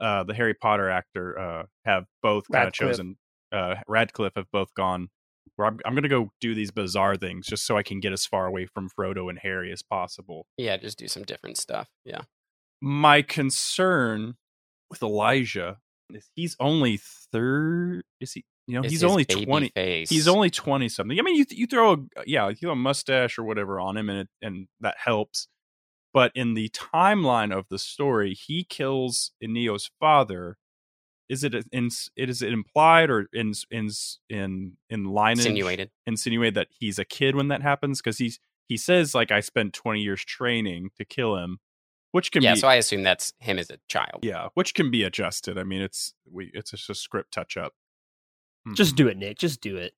uh, the Harry Potter actor uh, have both kind of chosen. Uh, Radcliffe have both gone. Where I'm, I'm going to go do these bizarre things just so I can get as far away from Frodo and Harry as possible. Yeah, just do some different stuff. Yeah. My concern with Elijah he's only third. Is he? You know, It's he's only twenty. face. He's only twenty something. I mean, you you throw a yeah, you throw a mustache or whatever on him, and it, and that helps. But in the timeline of the story, he kills Inigo's father. Is it in? It is it implied or in in in in line Insinuated. insinuate that he's a kid when that happens because he's he says like I spent twenty years training to kill him, which can Yeah, be so I assume that's him as a child. yeah, which can be adjusted. I mean, it's we it's just a script touch up. Just do mm-hmm. it, Nick. Just do it.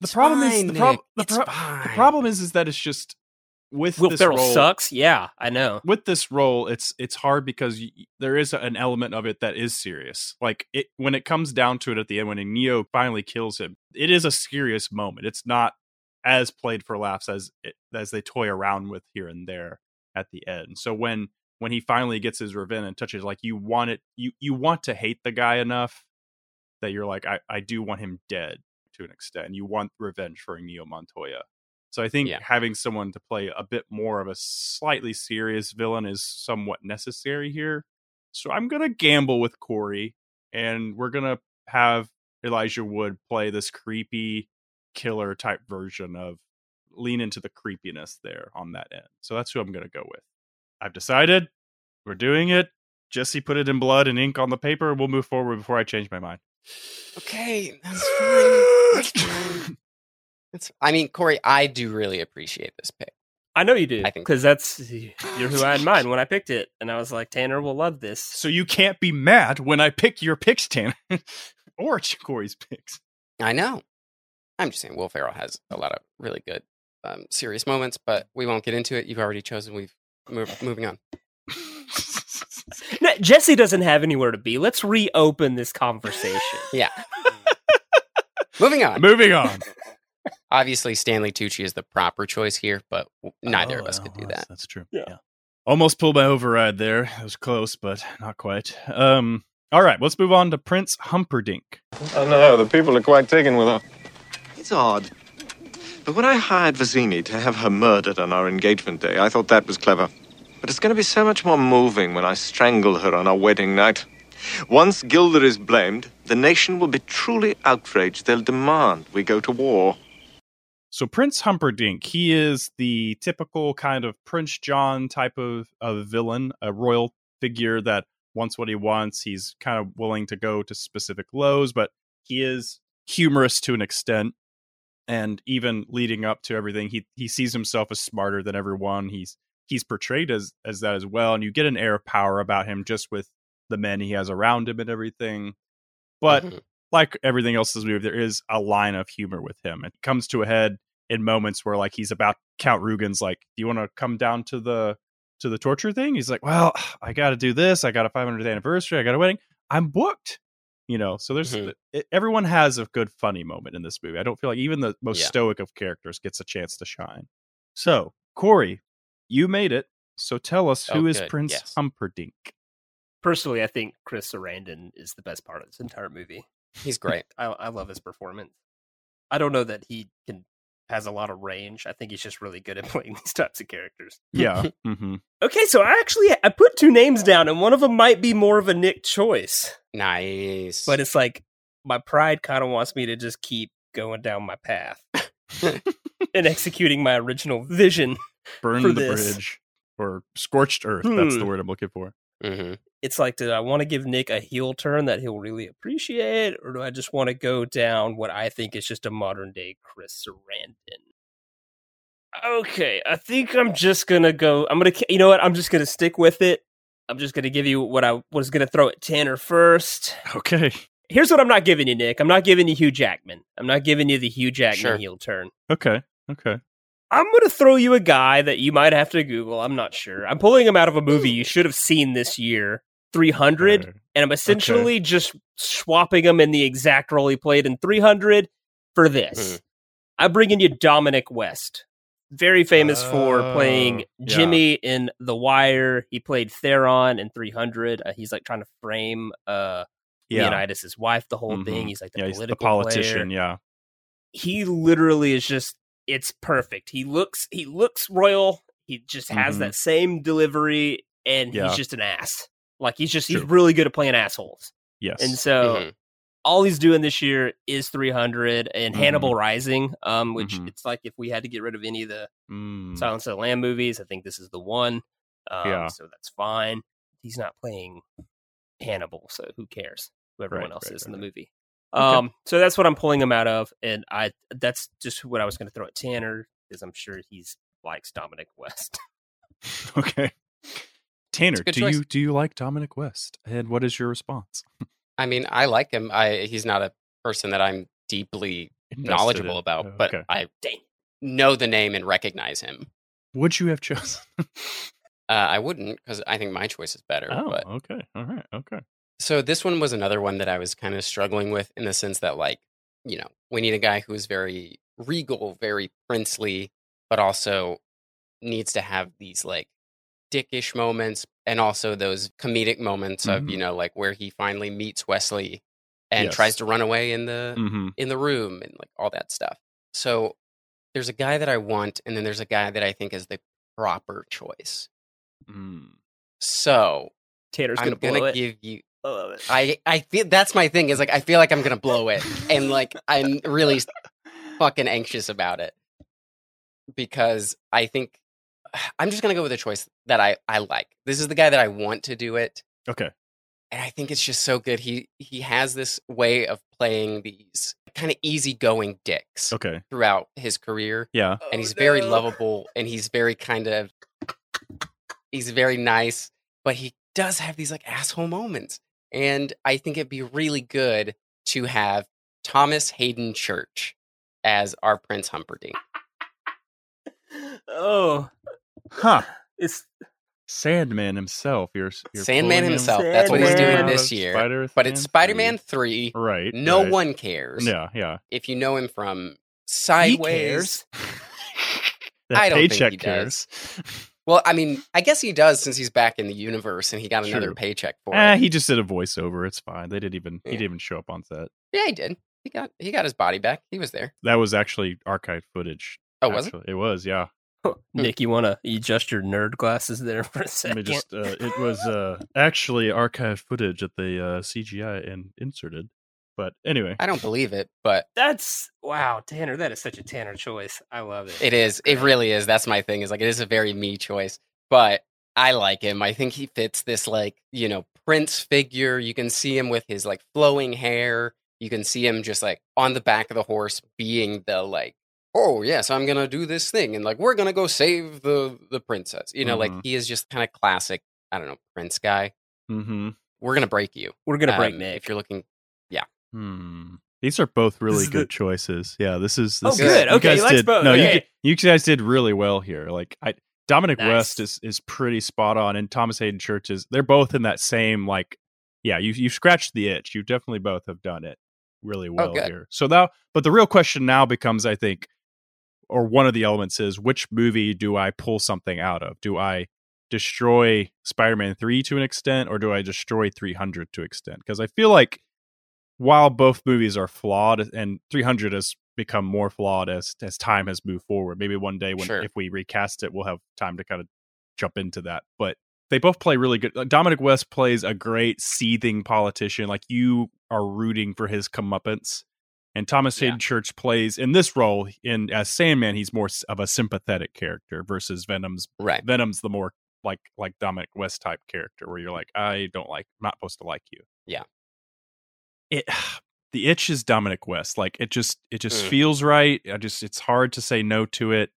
The problem is the, prob- the, pro- the problem is is that it's just with Will this Ferrell role, sucks. Yeah, I know. With this role, it's it's hard because y- there is an element of it that is serious. Like it when it comes down to it at the end, when Neo finally kills him, it is a serious moment. It's not as played for laughs as it, as they toy around with here and there at the end. So when when he finally gets his revenge and touches, like you want it, you you want to hate the guy enough that you're like, I I do want him dead to an extent. You want revenge for Neo Montoya. So I think Yeah. having someone to play a bit more of a slightly serious villain is somewhat necessary here. So I'm gonna gamble with Corey, and we're gonna have Elijah Wood play this creepy killer type version of lean into the creepiness there on that end. So that's who I'm gonna go with. I've decided we're doing it. Jesse put it in blood and ink on the paper. We'll move forward before I change my mind. Okay, that's fine. That's fine. (laughs) That's, I mean, Corey, I do really appreciate this pick. I know you do. I think- because that's you're who I had in mind (laughs) when I picked it, and I was like, Tanner will love this. So you can't be mad when I pick your picks, Tanner, (laughs) or Corey's picks. I know. I'm just saying, Will Ferrell has a lot of really good, um, serious moments, but we won't get into it. You've already chosen. We've moved, moving on. No, Jesse doesn't have anywhere to be. Let's reopen this conversation. (laughs) Yeah. moving on. Moving on. (laughs) Obviously, Stanley Tucci is the proper choice here, but w- neither of Oh, us could do that. That's true. Yeah. Almost pulled my override there. It was close, but not quite. Um. All right, let's move on to Prince Humperdinck. I know, the people are quite taken with him. It's odd. But when I hired Vizzini to have her murdered on our engagement day, I thought that was clever. But it's going to be so much more moving when I strangle her on our wedding night. Once Guilder is blamed, the nation will be truly outraged. They'll demand we go to war. So Prince Humperdinck, he is the typical kind of Prince John type of, of villain, a royal figure that wants what he wants. He's kind of willing to go to specific lows, but he is humorous to an extent. And even leading up to everything, he he sees himself as smarter than everyone. He's he's portrayed as as that as well, and you get an air of power about him just with the men he has around him and everything. But Mhm. like everything else in this movie, there is a line of humor with him. It comes to a head in moments where like he's about Count Rugen's like, "Do you want to come down to the to the torture thing?" He's like, "Well, (sighs) I got to do this. I got a 500th anniversary. I got a wedding. I'm booked." You know, so there's Mhm. it, everyone has a good funny moment in this movie. I don't feel like even the most Yeah. stoic of characters gets a chance to shine. So, Corey, you made it. So tell us Oh, who is good. Prince Yes. Humperdinck? Personally, I think Chris Sarandon is the best part of this entire movie. He's (laughs) great. I, I love his performance. I don't know that he can has a lot of range. I think he's just really good at (laughs) playing these types of characters. Yeah. (laughs) hmm Okay, so I actually I put two names down, and one of them might be more of a Nick choice, Nice. but it's like my pride kind of wants me to just keep going down my path (laughs) and executing my original vision. Burn the this. bridge or scorched earth. That's the Hmm. word I'm looking for. hmm It's like, do I want to give Nick a heel turn that he'll really appreciate, or do I just want to go down what I think is just a modern day Chris Sarandon? Okay, I think I'm just gonna go. I'm gonna, you know what? I'm just gonna stick with it. I'm just gonna give you what I was gonna throw at Tanner first. Okay. Here's what I'm not giving you, Nick. I'm not giving you Hugh Jackman. I'm not giving you the Hugh Jackman Sure. heel turn. Okay. Okay. I'm going to throw you a guy that you might have to Google. I'm not sure. I'm pulling him out of a movie you should have seen this year, 300, Okay. and I'm essentially just swapping him in the exact role he played in 300 for this. Mhm. I'm bringing you Dominic West. Very famous for playing Oh, yeah. Jimmy in The Wire. He played Theron in 300. Uh, he's like trying to frame uh, Yeah. Leonidas' wife, the whole thing. Mhm. He's like the yeah, political politician. player Yeah. he literally is just it's perfect. He looks he looks royal. He just has Mhm. that same delivery and Yeah. he's just an ass. Like he's just he's really good at playing assholes. Yes. And so Mhm. all he's doing this year is 300 and Mhm. Hannibal Rising, um which Mhm. it's like if we had to get rid of any of the Mm. Silence of the Lamb movies, I think this is the one. Um, Yeah. so that's fine. He's not playing Hannibal, so who cares who everyone Right, else right, is in the right. movie. Okay. Um, so that's what I'm pulling him out of, and I that's just what I was going to throw at Tanner because I'm sure he's likes Dominic West. (laughs) okay. Tanner, do choice. you do you like Dominic West? And what is your response? (laughs) I mean, I like him. I he's not a person that I'm deeply Invested knowledgeable in- about, oh, but okay. I know the name and recognize him. Would you have chosen? (laughs) Uh, I wouldn't because I think my choice is better. oh, But okay. All right. Okay. so this one was another one that I was kind of struggling with in the sense that, like, you know, we need a guy who's very regal, very princely, but also needs to have these like dickish moments and also those comedic moments of Mhm. you know like where he finally meets Westley and tries to run away in the Mm-hmm. in the room and like all that stuff. So there's a guy that I want, and then there's a guy that I think is the proper choice. Mm. So Tanner's I'm going to blow gonna it. give you. I love it. I I feel that's my thing is like I feel like I'm gonna blow it, and like I'm really (laughs) fucking anxious about it because I think I'm just gonna go with a choice that I I like. This is the guy that I want to do it, Okay. and I think it's just so good. He he has this way of playing these kind of easygoing dicks Okay. throughout his career, Yeah. and he's oh, very lovable, and he's very kind of he's very nice, but he does have these like asshole moments, and I think it'd be really good to have Thomas Haden Church as our Prince Humperdinck. Oh, Huh. it's Sandman himself. You're, you're Sandman pulling him- himself. That's what he's doing this year. Spider but it's Spider Man 3. Right. No right. one cares. Yeah. Yeah. If you know him from he Sideways. cares. (laughs) I don't think paycheck he cares. (laughs) Well, I mean, I guess he does since he's back in the universe and he got another True. paycheck for Ah, it. he just did a voiceover. It's fine. They didn't even. He didn't even show up on set. Yeah, he did. He got he got his body back. He was there. That was actually archived footage. Oh, was it? it? was. Yeah. (laughs) Nick, you want to adjust your nerd glasses there for a Let second? me just. Uh, it was uh, actually archived footage that they uh, CGI and inserted. But anyway, I don't believe it, but That's wow, Tanner. That is such a Tanner choice. I love it. it is. It really is. That's my thing. Is like it is a very me choice, but I like him. I think he fits this like you know prince figure. You can see him with his like flowing hair. You can see him just like on the back of the horse, being the like oh yes, I'm gonna do this thing, and like we're gonna go save the the princess. You know, like Mhm. he is just kind of classic. I don't know, prince guy. Mm-hmm. We're gonna break you. We're gonna break Um, Nick. If you're looking, yeah. Hmm. These are both really good the- choices. Yeah, this is. Oh, This is- good. you Okay, guys let's did, vote. No, Okay. you you guys did really well here. Like I, Dominic Nice. West is is pretty spot on, and Thomas Haden Church is. They're both in that same like. Yeah, you you scratched the itch. You definitely both have done it really well good. here. So now, but the real question now becomes, I think, or one of the elements is which movie do I pull something out of? Do I destroy Spider-Man 3 to an extent or do I destroy 300 to extent? Because I feel like while both movies are flawed and 300 has become more flawed as as time has moved forward. Maybe one day when Sure. if we recast it we'll have time to kind of jump into that. But they both play really good. uh, Dominic West plays a great seething politician like you are rooting for his comeuppance. And Thomas Yeah. Haden Church plays in this role in as Sandman. He's more of a sympathetic character versus Venom's. Right. Venom's the more like like Dominic West type character where you're like, I don't like, I'm not supposed to like you. Yeah. It (sighs) the itch is Dominic West. Like it just it just Mm. feels right. I just it's hard to say no to it.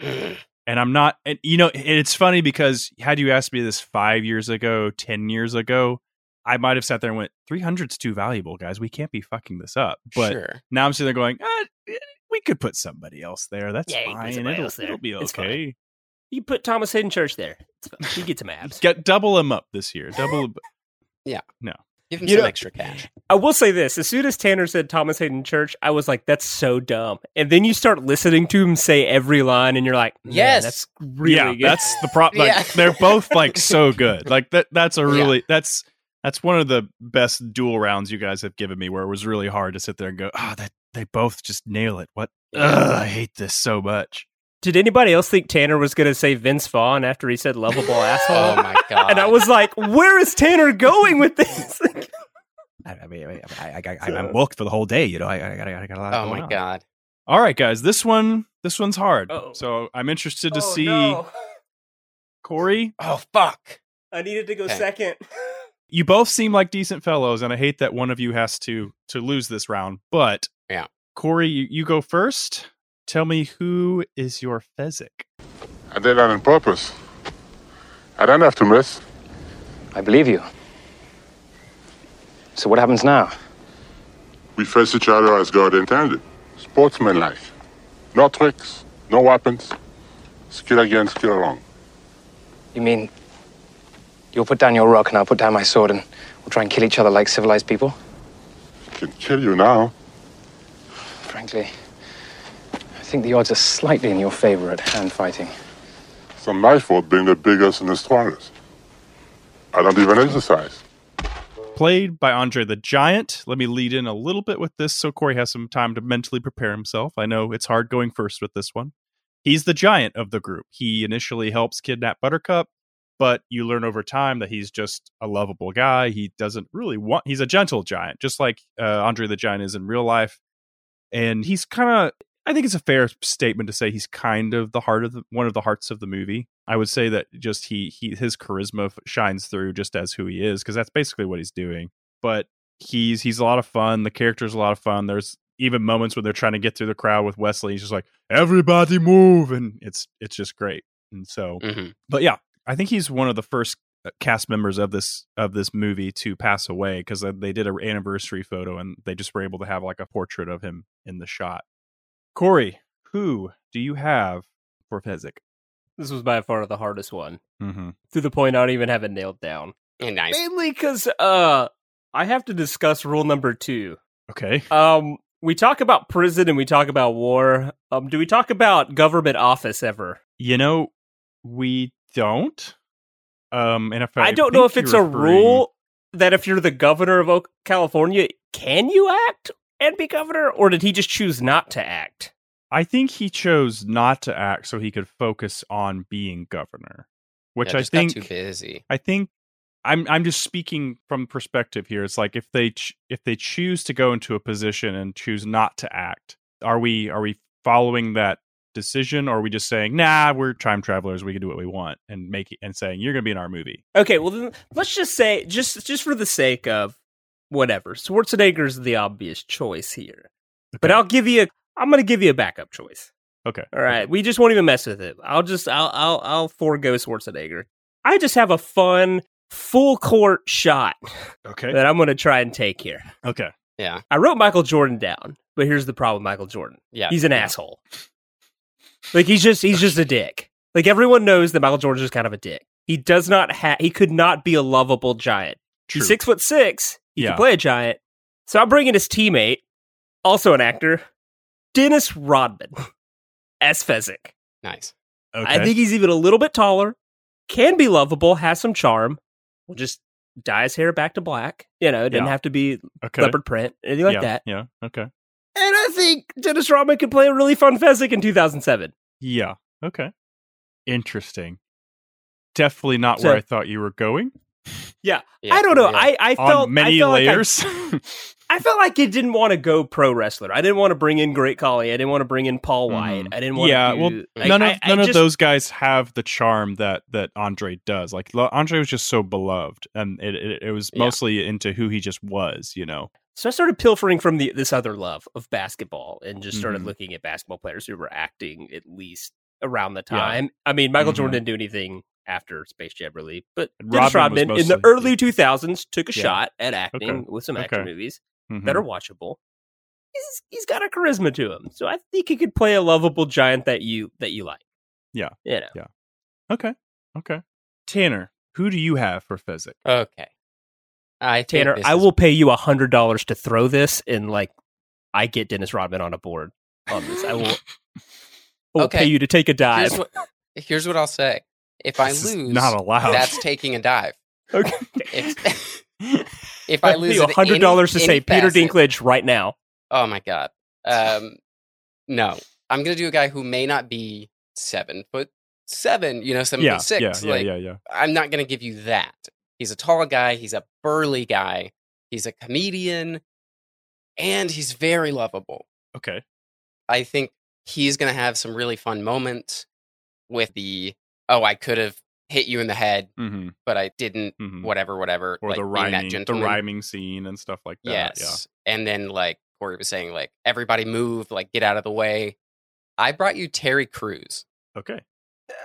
And I'm not, and you know, it's funny because had you asked me this five years ago, ten years ago, I might have sat there and went, 300's too valuable, guys. We can't be fucking this up. But sure. now I'm sitting there going, ah, eh, we could put somebody else there. That's Yeah, you can put fine. It'll, there. it'll be okay. You put Thomas Haden Church there. He gets some abs. Get double him up this year. Double. (laughs) Yeah. No. Give him You some know- extra cash. I will say this: as soon as Tanner said Thomas Haden Church, I was like, "That's so dumb." And then you start listening to him say every line, and you're like, Yes. that's really yeah, good." that's the problem. Like Yeah. they're both like so (laughs) good. Like that. That's a Yeah. really that's that's one of the best dual rounds you guys have given me, where it was really hard to sit there and go, ah, that they both just nail it. What? Ugh, I hate this so much. Did anybody else think Tanner was going to say Vince Vaughn after he said "lovable asshole"? Oh my god. (laughs) and I was like, "Where is Tanner going with this?" (laughs) I, I mean, I, I, I, I, I'm booked for the whole day. You know, I, I, got, I got a lot. Oh going my on. god. All right, guys, this one, this one's hard. Uh-oh. So I'm interested to Oh, see no. Corey. Oh fuck. I needed to go Okay. second. You both seem like decent fellows, and I hate that one of you has to to lose this round. But Yeah. Corey, you, you go first. Tell me who is your Fezzik. I did that on purpose. I don't have to miss. I believe you. So what happens now? We face each other as God intended. Sportsmanlike. No tricks, no weapons. Skill against skill alone. You mean you'll put down your rock and I'll put down my sword and we'll try and kill each other like civilized people? I Can kill you now. Frankly, I think the odds are slightly in your favor at hand fighting. It's not my fault being the biggest and the strongest. I don't even exercise. Played by Andre the Giant. Let me lead in a little bit with this so Corey has some time to mentally prepare himself. I know it's hard going first with this one. He's the giant of the group. He initially helps kidnap Buttercup, but you learn over time that he's just a lovable guy. He doesn't really want, he's a gentle giant, just like uh, Andre the Giant is in real life. And he's kind of, I think it's a fair statement to say he's kind of the heart of the, one of the hearts of the movie. I would say that just he, he his charisma shines through just as who he is because that's basically what he's doing. But he's he's a lot of fun. The character's a lot of fun. There's even moments when they're trying to get through the crowd with Westley. He's just like, "Everybody move!" and it's it's just great. And so, Mhm. but yeah, I think he's one of the first uh, cast members of this of this movie to pass away because they did an anniversary photo and they just were able to have like a portrait of him in the shot. Corey, who do you have for Fezzik? This was by far the hardest one, Mm-hmm. to the point I don't even have it nailed down. Yeah, nice. Mainly because uh, I have to discuss rule number two. Okay. Um, we talk about prison and we talk about war. Um, do we talk about government office ever? You know, we don't. Um, and if I, I don't know if it's you're a referring- rule that if you're the governor of Oak- California, can you act and be governor, or did he just choose not to act? I think he chose not to act so he could focus on being governor, which Yeah, I think too busy. I think I'm I'm just speaking from perspective here. It's like if they ch- if they choose to go into a position and choose not to act, are we are we following that decision, or are we just saying, nah, we're time travelers, we can do what we want, and make it, and saying you're going to be in our movie? Okay, well then let's just say just just for the sake of whatever, Schwarzenegger's the obvious choice here. But I'll give you a I'm going to give you a backup choice. Okay. All right, we just won't even mess with it. I'll just I'll I'll I'll forego Schwarzenegger. I just have a fun full court shot Okay. that I'm going to try and take here. Okay. Yeah. I wrote Michael Jordan down, but here's the problem: Michael Jordan. Yeah. he's an asshole. Like he's just he's just a dick. Like everyone knows that Michael Jordan is kind of a dick. He does not have he could not be a lovable giant. True. He's six foot six. He Yeah. can play a giant. So I'm bringing his teammate, also an actor, Dennis Rodman, (laughs) as Fezzik. Nice. Okay. I think he's even a little bit taller, can be lovable, has some charm. We'll just dye his hair back to black. You know, it doesn't Yeah. have to be Okay. leopard print, anything like yeah, that. Yeah. Okay. And I think Dennis Rodman could play a really fun Fezzik in 2007. Yeah. Okay. Interesting. Definitely not So- where I thought you were going. Yeah, Yeah, I don't know. yeah. I I On felt many I felt like I- layers. (laughs) I, felt like it didn't want to go pro wrestler. I didn't want to bring in Great Khali. I didn't want to bring in Paul White. I didn't want. Mm-hmm. yeah. to well, do, like, none of I- I none of those guys have the charm that that Andre does. Like Andre was just so beloved, and it it, it was Yeah. mostly into who he just was. You know. So I started pilfering from the this other love of basketball and just started Mhm. looking at basketball players who were acting at least around the Yeah. time. I mean, Michael Mhm. Jordan didn't do anything after Space Jam really, but Dennis Rodman Rodman in the early 2000s took a Yeah. shot at acting Okay. with some action Okay. movies Mhm. that are watchable. He's he's got a charisma to him, so I think he could play a lovable giant that you that you like. Yeah. You know. Yeah. Okay. Okay. Tanner, who do you have for Fezzik? Okay. I Tanner, I is- will pay you a hundred dollars to throw this, and like, I get Dennis Rodman on a board on this. I will. (laughs) I will Okay. pay you to take a dive. Here's what, here's what I'll say. If I This lose, not allowed. That's taking a dive. (laughs) Okay. If, (laughs) if I lose at hundred dollars to say Peter facet- Dinklage right now. Oh my god. Um, no, I'm gonna do a guy who may not be seven foot seven. You know, seven yeah, foot six. yeah, yeah, like, yeah, yeah. I'm not gonna give you that. He's a tall guy. He's a burly guy. He's a comedian, and he's very lovable. Okay. I think he's going to have some really fun moments with the oh, I could have hit you in the head, Mm-hmm. but I didn't. Mhm. Whatever, whatever. Or like the rhyming, the rhyming scene and stuff like that. Yes, and then like Corey was saying, like everybody move, like get out of the way. I brought you Terry Crews. Okay.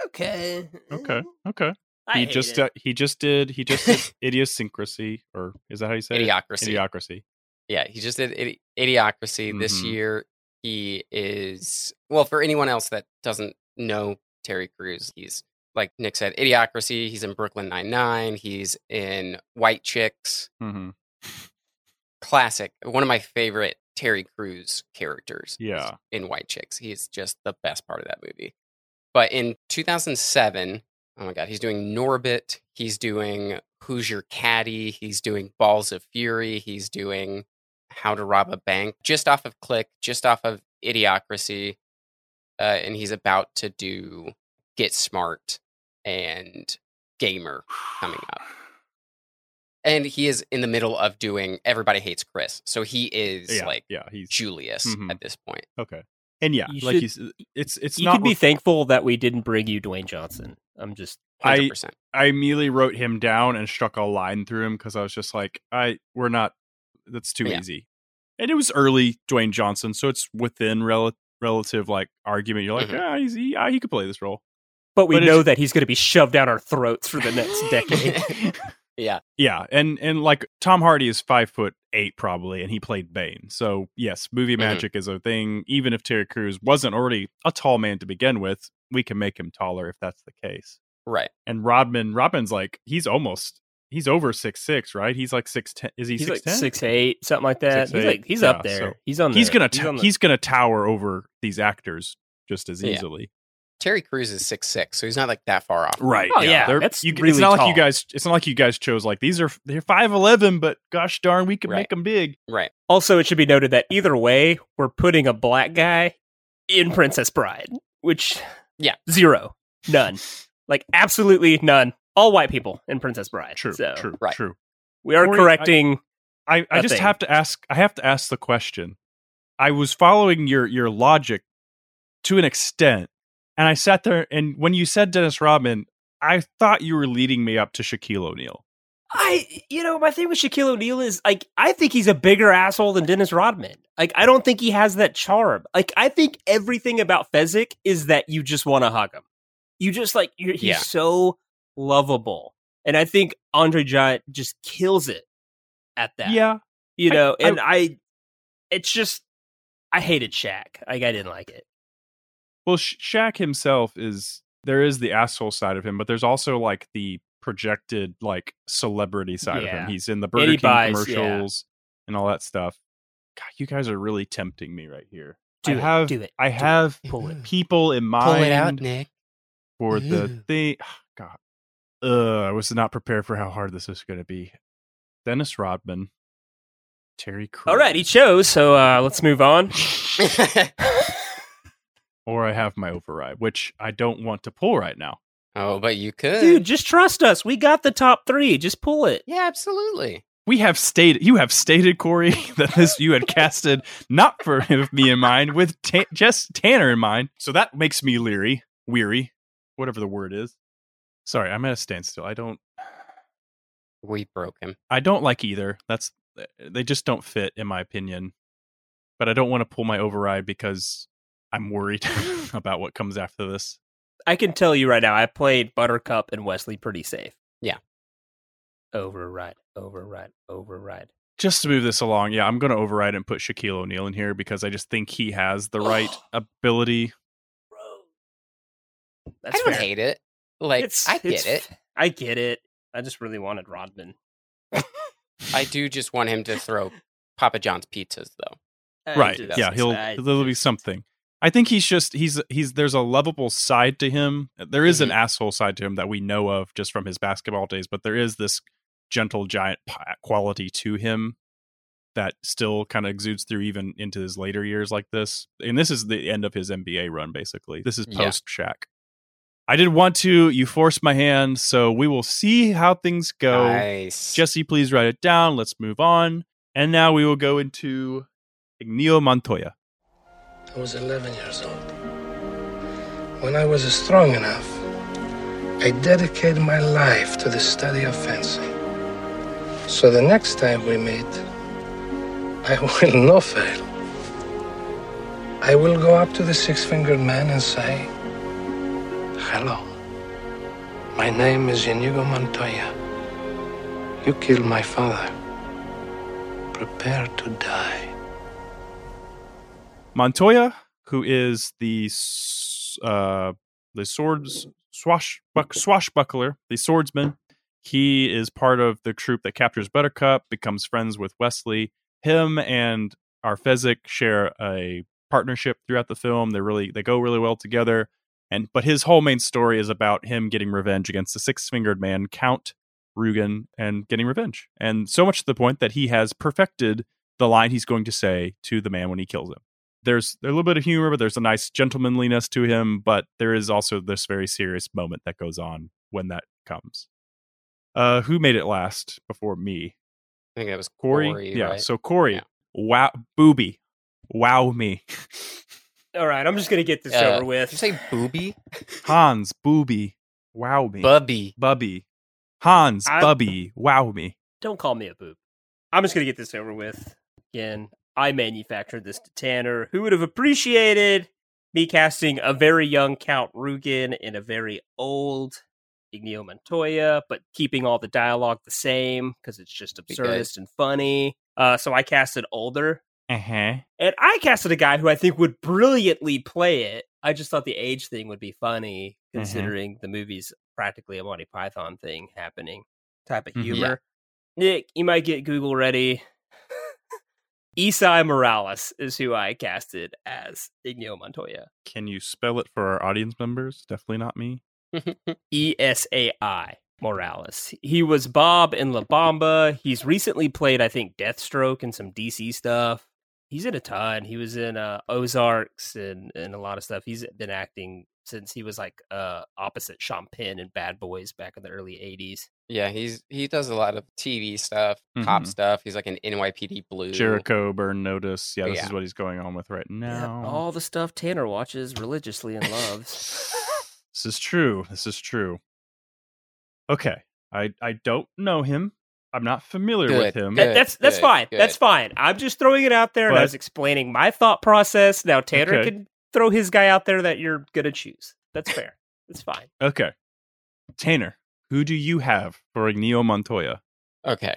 Okay. Okay. Okay. I he just uh, he just did he just did (laughs) idiosyncrasy or is that how you say Idiocracy. it? Idiocracy. Yeah, he just did Idi- Idiocracy this Mhm. year. He is well for anyone else that doesn't know Terry Crews. He's like Nick said, Idiocracy. He's in Brooklyn Nine Nine. He's in White Chicks. Mm-hmm. Classic. One of my favorite Terry Crews characters. Yeah. in White Chicks. He's just the best part of that movie. But in 2007, oh my God, he's doing Norbit. He's doing Who's Your Caddy. He's doing Balls of Fury. He's doing How to Rob a Bank, just off of Click, just off of Idiocracy. Uh, and he's about to do Get Smart and Gamer coming up. And he is in the middle of doing Everybody Hates Chris. So he is Yeah. like yeah. He's Julius Mhm. at this point. okay. And yeah, You like should- he's it's it's you not. could be re- thankful that we didn't bring you Dwayne Johnson. I'm just I 100%. I immediately wrote him down and struck a line through him because I was just like, I we're not. That's too Yeah. easy. And it was early Dwayne Johnson, so it's within rel- relative like argument. You're like, Mhm. ah, he's, he, ah, he could play this role. but we But know that he's going to be shoved down our throats for the next decade. (laughs) Yeah. Yeah, and and like Tom Hardy is five foot eight probably, and he played Bane. So yes, movie Mhm. magic is a thing. Even if Terry Crews wasn't already a tall man to begin with, we can make him taller if that's the case. Right. And Rodman, Rodman's like he's almost he's over six six, right? He's like six ten. Is he he's six like ten? six eight, something like that. Six, he's eight. like he's Yeah, up there. so he's on. The, he's gonna he's on the- he's gonna tower over these actors just as Yeah. easily. Terry Crews is six six, so he's not like that far off. Right. Oh, yeah, They're- that's you, It's really not like you guys. It's not like you guys chose like these are they're five eleven, but gosh darn, we can Right. make them big. Right. Also, it should be noted that either way, we're putting a black guy in Princess Bride, which Yeah. zero, none, (laughs) like absolutely none. All white people in Princess Bride. True. So True. Right. True. we are Corey, I- I, I, I a just thing. have to ask. I have to ask the question. I was following your your logic to an extent, and I sat there, and when you said Dennis Rodman, I thought you were leading me up to Shaquille O'Neal. I, you know, my thing with Shaquille O'Neal is like, I think he's a bigger asshole than Dennis Rodman. Like, I don't think he has that charm. Like, I think everything about Fezzik is that you just want to hug him. You just like, you're, he's Yeah. so lovable. And I think Andre Giant just kills it at that. Yeah. You know, I- and I, it's just, I hated Shaq. Like, I didn't like it. Well, Sh- Shaq himself is there is the asshole side of him, but there's also like the projected like celebrity side of him. He's in the Burger he King buys- yeah. commercials and all that stuff. God, you guys are really tempting me right here. Do I it, have do it, I do it. have Pull it. people in mind Pull it out, Nick. for the Ew. thing. (sighs) God, Ugh, I was not prepared for how hard this is going to be. Dennis Rodman, Terry Crews. All right, he chose. So uh, let's move on. (laughs) (laughs) or I have my override, which I don't want to pull right now. Oh, but you could. Dude, just trust us. We got the top three. Just pull it. yeah, absolutely. we have stated you have stated cory (laughs) that this you had casted not for me in mind with ta- just tanner in mind so that makes me leery weary whatever the word is sorry i'm at a standstill i don't We broke him. i don't like either that's they just don't fit in my opinion but i don't want to pull my override because i'm worried (laughs) about what comes after this I can tell you right now, I played Buttercup and Westley pretty safe. Yeah. Override, override, override. just to move this along, yeah, I'm going to override and put Shaquille O'Neal in here because I just think he has the right oh. ability. That's I don't fair. hate it. Like It's- I get it. I get it. I just really wanted Rodman. (laughs) I do just want him to throw Papa John's pizzas though. I right. Yeah, he'll there'll be something. I think he's just he's he's there's a lovable side to him. There is an mm-hmm. asshole side to him that we know of just from his basketball days, but there is this gentle giant quality to him that still kind of exudes through even into his later years like this. And this is the end of his NBA run basically. This is Yeah. post Shaq. I did want to you forced my hand, so we will see how things go. Nice. Jesse, please write it down. Let's move on. And now we will go into Inigo Montoya. I was 11 years old. When I was strong enough, I dedicated my life to the study of fencing. So the next time we meet, I (laughs) will not fail. I will go up to the six fingered man and say, Hello. My name is Inigo Montoya. You killed my father. Prepare to die. Montoya, who is the uh, the swords swashbuck, swashbuckler, the swordsman. He is part of the troop that captures Buttercup, becomes friends with Westley. Him and our Fezzik share a partnership throughout the film. They really they go really well together. And but his whole main story is about him getting revenge against the six fingered man, Count Rugen, and getting revenge. And so much to the point that he has perfected the line he's going to say to the man when he kills him there's a little bit of humor, but there's a nice gentlemanliness to him. But there is also this very serious moment that goes on when that comes. Uh, who made it last before me? I think that was Cory. Cory, yeah. right? So Cory, wow, booby, wow me. (laughs) All right, I'm just gonna get this Uh, over with. Did you say booby? (laughs) Hans, booby, wow me. Bubby. Bubby. Hans, I- Bubby, wow me. Don't call me a boob. I'm just gonna get this over with. Again, I manufactured this to Tanner, who would have appreciated me casting a very young Count Rugen in a very old Inigo Montoya, but keeping all the dialogue the same because it's just absurdist and funny. Uh, so I casted older, Uh huh. and I casted a guy who I think would brilliantly play it. I just thought the age thing would be funny, Mhm. considering the movie's practically a Monty Python thing happening type of Mhm. Yeah. humor. Nick, you might get Google ready. Esai Morales is who I casted as Inigo Montoya. Can you spell it for our audience members? Definitely not me. (laughs) E S A I Morales. He was Bob in La Bamba. He's recently played, I think, Deathstroke and some DC stuff. He's in a ton. He was in uh, Ozarks and, and a lot of stuff. He's been acting since he was like uh, opposite Sean Penn in Bad Boys back in the early 80s. Yeah, he's he does a lot of TV stuff, cop Mhm. stuff. He's like an NYPD Blue. Jericho, Burn Notice. Yeah, this Yeah. is what he's going on with right Yeah, now. all the stuff Tanner watches religiously and loves. (laughs) This is true. This is true. Okay. I I don't know him. I'm not familiar with him. That- that's that's fine. That's fine. I'm just throwing it out there, and I was explaining my thought process. Now Tanner Okay. can throw his guy out there that you're gonna choose. That's fair. That's fine. Okay. Tanner, who do you have for Inigo Montoya? Okay.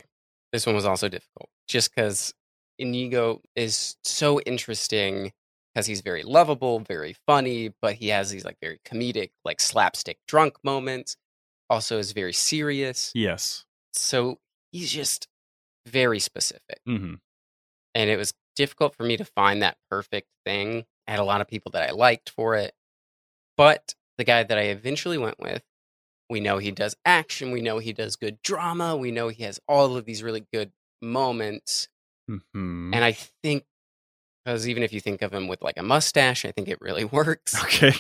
This one was also difficult just because Inigo is so interesting because he's very lovable, very funny, but he has these like very comedic, like slapstick drunk moments. Also, is very serious. Yes. So he's just very specific. Mm-hmm. And it was difficult for me to find that perfect thing. I had a lot of people that I liked for it. But the guy that I eventually went with, we know he does action. We know he does good drama. We know he has all of these really good moments. Mm-hmm. And I think, because even if you think of him with like a mustache, I think it really (laughs) works. Okay.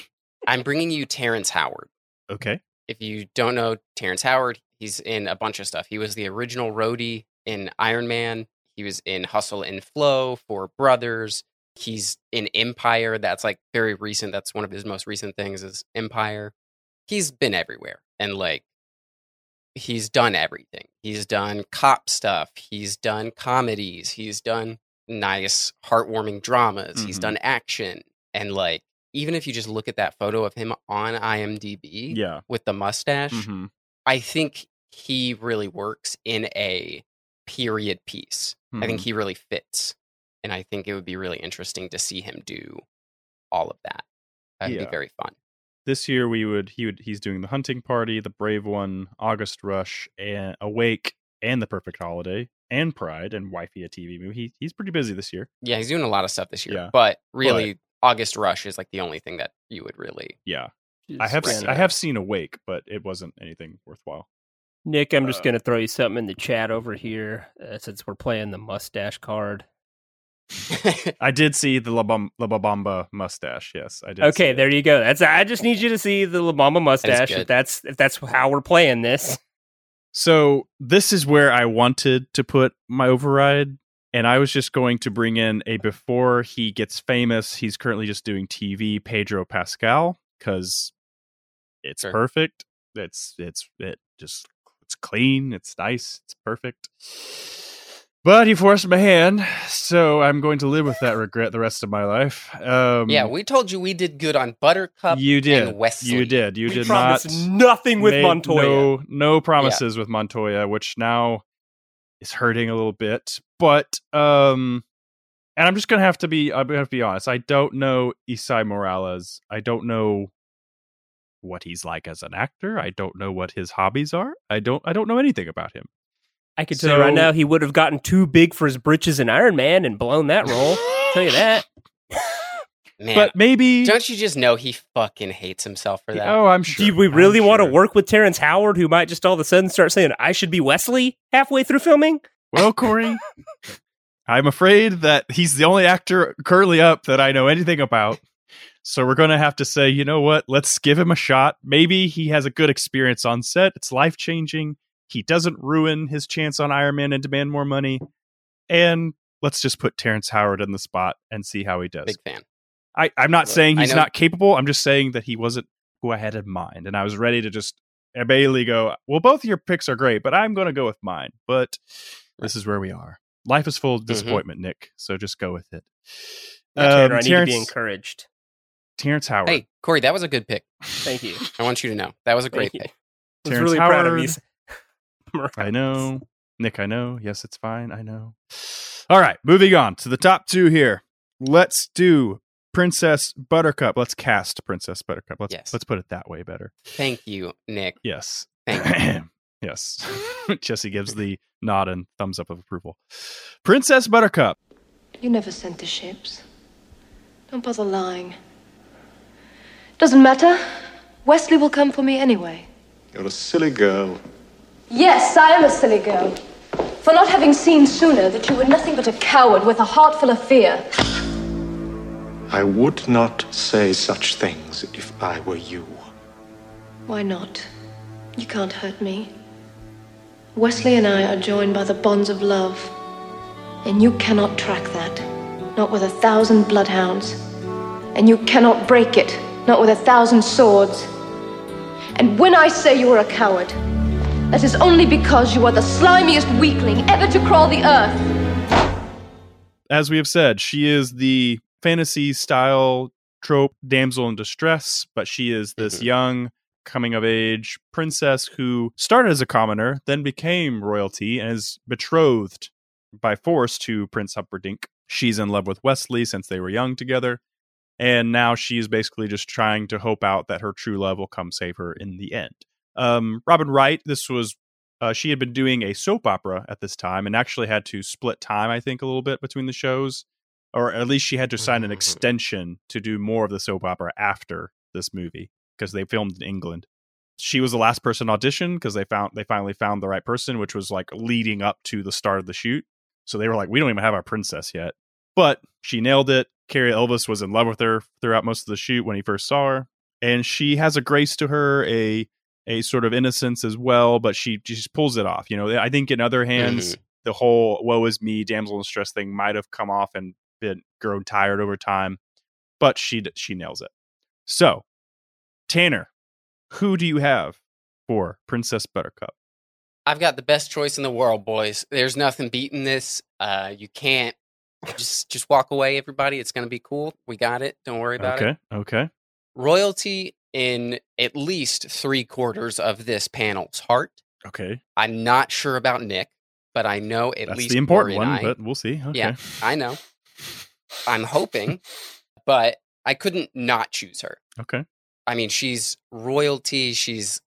I'm bringing you Terrence Howard. Okay. If you don't know Terrence Howard, he's in a bunch of stuff. He was the original Rhodey in Iron Man. He was in Hustle and Flow Four Brothers. He's in Empire. That's like very recent. That's one of his most recent things is Empire. He's been everywhere and like he's done everything. He's done cop stuff. He's done comedies. He's done nice, heartwarming dramas. He's Mhm. done action. And like, even if you just look at that photo of him on IMDb Yeah. with the mustache, Mm-hmm. I think he really works in a period piece. I think Mhm. he really fits. And I think it would be really interesting to see him do all of that. That'd Yeah. be very fun. This year we would he would he's doing the hunting party, the brave one, August Rush, and Awake, and the Perfect Holiday, and Pride, and Wifey a TV movie. He, he's pretty busy this year. Yeah, he's doing a lot of stuff this year. Yeah. But really, August Rush is like the only thing that you would really. Yeah. I have spread I have seen Awake, but it wasn't anything worthwhile. Nick, I'm just Uh, gonna throw you something in the chat over here uh, since we're playing the mustache card. (laughs) I did see the La, Bam- La Bamba mustache. Yes, I did. see Okay, it. there you go. That's I just need you to see the La Mama mustache. good. If that's if that's how we're playing this. (laughs) So this is where I wanted to put my override, and I was just going to bring in a before he gets famous. He's currently just doing TV, Pedro Pascal, because it's Sure. perfect. It's it's it just it's clean. It's nice. It's perfect. But he forced my hand, so I'm going to live with that regret the rest of my life. Um, yeah, we told you we did good on Buttercup. you did. And Westley. You did. You We did not nothing with Montoya. No, no promises with Montoya, which now is hurting a little bit. But um, and I'm just gonna have to be. I'm gonna have to be honest. I don't know Esai Morales. I don't know what he's like as an actor. I don't know what his hobbies are. I don't. I don't know anything about him. I could tell you right now he would have gotten too big for his britches in Iron Man and blown that role. tell you that. (laughs) Man, But maybe. don't you just know he fucking hates himself for that? Oh, I'm sure. Do we really I'm want to work with Terrence Howard, who might just all of a sudden start saying, I should be Westley halfway through filming? Well, Cory, (laughs) I'm afraid that he's the only actor currently up that I know anything about. So we're going to have to say, you know what? Let's give him a shot. Maybe he has a good experience on set. It's life changing. He doesn't ruin his chance on Iron Man and demand more money. And let's just put Terrence Howard in the spot and see how he does. Big fan. I, I'm not Look, saying he's not capable. I'm just saying that he wasn't who I had in mind. And I was ready to just Bailey go, well, both of your picks are great, but I'm going to go with mine. But this is where we are. Life is full of disappointment, Nick. So just go with it. Tanner, Um, I need to Terrence, be encouraged. Terrence Howard. Hey, Cory, that was a good pick. Thank you. (laughs) I want you to know that was a great pick. I was Terrence really proud of Howard. You. I (laughs) know. Nick, I know. Yes, it's fine. I know. (sighs) All right, moving on to the top two here. Let's do Princess Buttercup. Let's cast Princess Buttercup. Let's Yes. let's put it that way better. Thank you, Nick. Yes. Thank (clears throat) you. yes. (laughs) Jesse gives the nod and thumbs up of approval. Princess Buttercup. You never sent the ships. Don't bother lying. Doesn't matter. Westley will come for me anyway. You're a silly girl. Yes, I am a silly girl. For not having seen sooner that you were nothing but a coward with a heart full of fear. I would not say such things if I were you. Why not? You can't hurt me. Westley and I are joined by the bonds of love. And you cannot track that. Not with a thousand bloodhounds. And you cannot break it. Not with a thousand swords. And when I say you are a coward, That is only because you are the slimiest weakling ever to crawl the earth. As we have said, she is the fantasy style trope damsel in distress, but she is this mm-hmm. young coming of age princess who started as a commoner, then became royalty, and is betrothed by force to Prince Humperdinck. She's in love with Westley since they were young together, and now she's basically just trying to hope out that her true love will come save her in the end. Um, Robin Wright, this was uh, she had been doing a soap opera at this time and actually had to split time, I think, a little bit between the shows, or at least she had to sign an extension to do more of the soap opera after this movie because they filmed in England. She was the last person auditioned because they found they finally found the right person, which was like leading up to the start of the shoot. So they were like, we don't even have our princess yet, but she nailed it. Cary Elwes was in love with her throughout most of the shoot when he first saw her, and she has a grace to her, a a sort of innocence as well, but she just pulls it off. You know, I think in other hands, Mhm. the whole "woe is me" damsel in distress thing might have come off and been grown tired over time, but she she nails it. So, Tanner, who do you have for Princess Buttercup? I've got the best choice in the world, boys. There's nothing beating this. Uh, you can't just just walk away, everybody. It's gonna be cool. We got it. Don't worry about okay, it. Okay. Okay, Royalty in at least three quarters of this panel's heart. okay. I'm not sure about Nick, but I know at That's least the important one, I- but we'll see. Okay. Yeah, I know. I'm hoping, but I couldn't not choose her. Okay. I mean, she's royalty, she's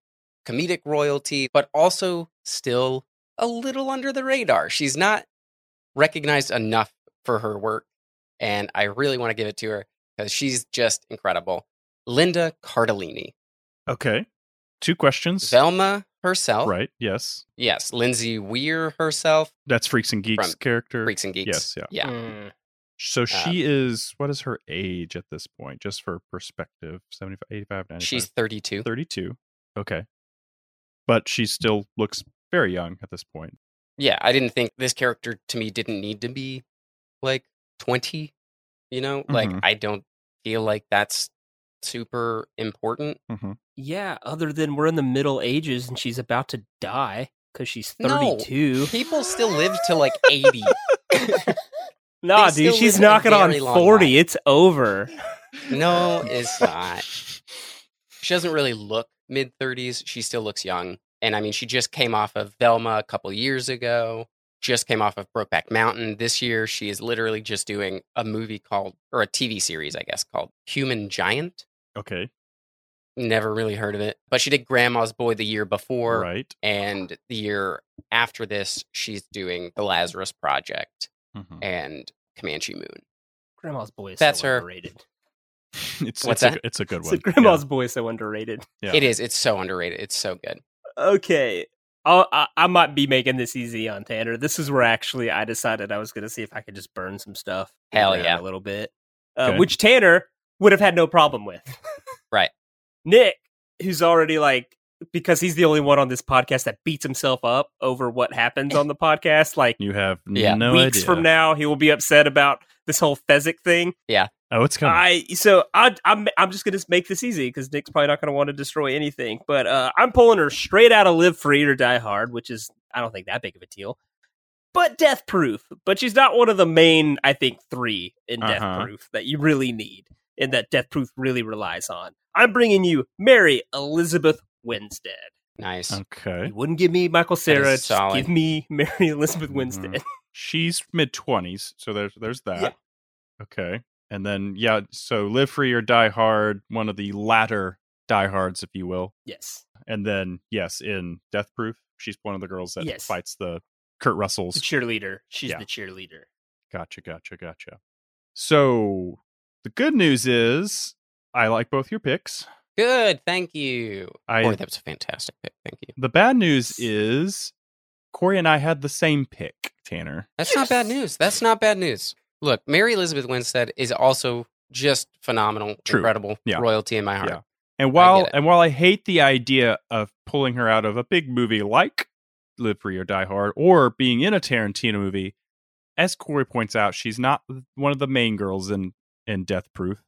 comedic royalty, but also still a little under the radar. She's not recognized enough for her work, and I really want to give it to her because she's just incredible. Linda Cardellini, Okay. Two questions. Velma herself, Right. Yes. Yes, Lindsay Weir herself, That's Freaks and Geeks character. Freaks and Geeks. Yes. Yeah. Yeah. Mm. So Uh, she is. What is her age at this point? Just for perspective, 75, 85, 95. She's 32. 32. Okay. But she still looks very young at this point. yeah, I didn't think this character to me didn't need to be like 20, you know? Like, Mhm. I don't feel like that's super important. Mm-hmm. Yeah, other than we're in the Middle Ages and she's about to die because she's No, 32. People still live to like 80. (laughs) Nah, dude, she's knocking on 40. life. It's over. no, it's not. (laughs) She doesn't really look mid 30s. She still looks young. And I mean, she just came off of Velma a couple years ago, just came off of Brokeback Mountain. This year, she is literally just doing a movie called, or a TV series, I guess, called Human Giant. Okay. Never really heard of it. But she did Grandma's Boy the year before. Right. And the year after this, she's doing The Lazarus Project Mhm. and Comanche Moon. Grandma's boy is That's so her. underrated. (laughs) It's What's it's that? A, it's a good So one. Grandma's boy is so underrated. Yeah. It is. It's so underrated. It's so good. Okay. I'll, I, I might be making this easy on Tanner. This is where actually I decided I was going to see if I could just burn some stuff. Hell yeah. A little bit. Uh, Okay. Which Tanner would have had no problem with. (laughs) Right. Nick, who's already like, because he's the only one on this podcast that beats himself up over what happens on the (laughs) podcast. Like You have Yeah. no weeks idea. from now, he will be upset about this whole Fezzik thing. Yeah. Oh, it's coming. I so I, I'm I'm just gonna make this easy because Nick's probably not gonna want to destroy anything. But uh, I'm pulling her straight out of Live Free or Die Hard, which is I don't think that big of a deal. But Death Proof, but she's not one of the main I think three in Death Uh-huh. Proof that you really need and that Death Proof really relies on. I'm bringing you Mary Elizabeth Winstead. Nice. okay. You wouldn't give me Michael Cera, just solid. give me (laughs) Mary Elizabeth Winstead. Mhm. She's mid twenties, so there's there's that. Okay. And then yeah, so Live Free or Die Hard, one of the latter Die Hards, if you will. Yes, And then yes, in Death Proof, she's one of the girls that Yes. fights the Kurt the Russells. cheerleader. She's Yeah. the cheerleader. Gotcha, gotcha, gotcha. So the good news is I like both your picks. Good. Thank you. I- Boy, that was a fantastic pick. Thank you. The bad news is Cory and I had the same pick, Tanner. That's not bad news. That's not bad news. Look, Mary Elizabeth Winstead is also just phenomenal, True. incredible Yeah. royalty in my heart. Yeah. And while and while I hate the idea of pulling her out of a big movie like Live Free or Die Hard or being in a Tarantino movie, as Cory points out, she's not one of the main girls in in Death Proof.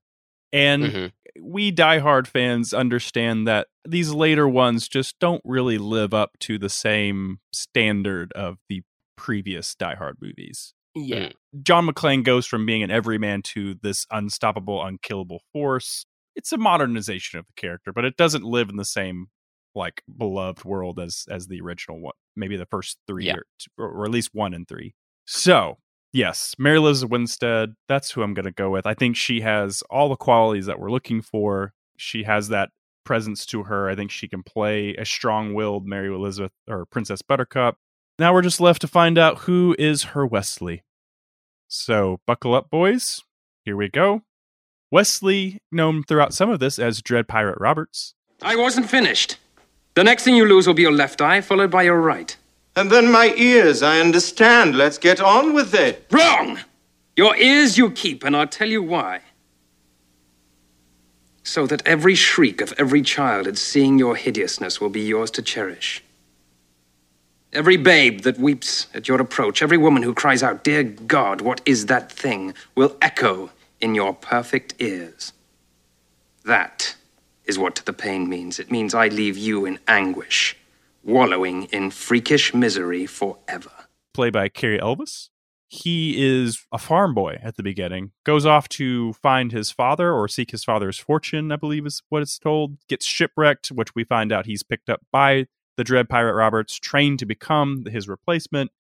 And Mhm. we diehard fans understand that these later ones just don't really live up to the same standard of the previous Die Hard movies. Yeah. John McClane goes from being an everyman to this unstoppable, unkillable force. It's a modernization of the character, but it doesn't live in the same like beloved world as as the original one. Maybe the first three, Yeah. or, or at least one and three. So yes, Mary Elizabeth Winstead. That's who I'm going to go with. I think she has all the qualities that we're looking for. She has that presence to her. I think she can play a strong-willed Mary Elizabeth or Princess Buttercup. Now we're just left to find out who is her Westley. So buckle up, boys. Here we go. Westley, known throughout some of this as Dread Pirate Roberts. I wasn't finished. The next thing you lose will be your left eye, followed by your right. And then my ears, I understand. Let's get on with it. Wrong! Your ears you keep, and I'll tell you why. So that every shriek of every child at seeing your hideousness will be yours to cherish. Every babe that weeps at your approach, every woman who cries out, Dear God, what is that thing, will echo in your perfect ears. That is what the pain means. It means I leave you in anguish, wallowing in freakish misery forever. played by Cary Elwes. He is a farm boy at the beginning, goes off to find his father or seek his father's fortune, I believe is what it's told. Gets shipwrecked, which we find out he's picked up by the Dread Pirate Roberts, trained to become his replacement,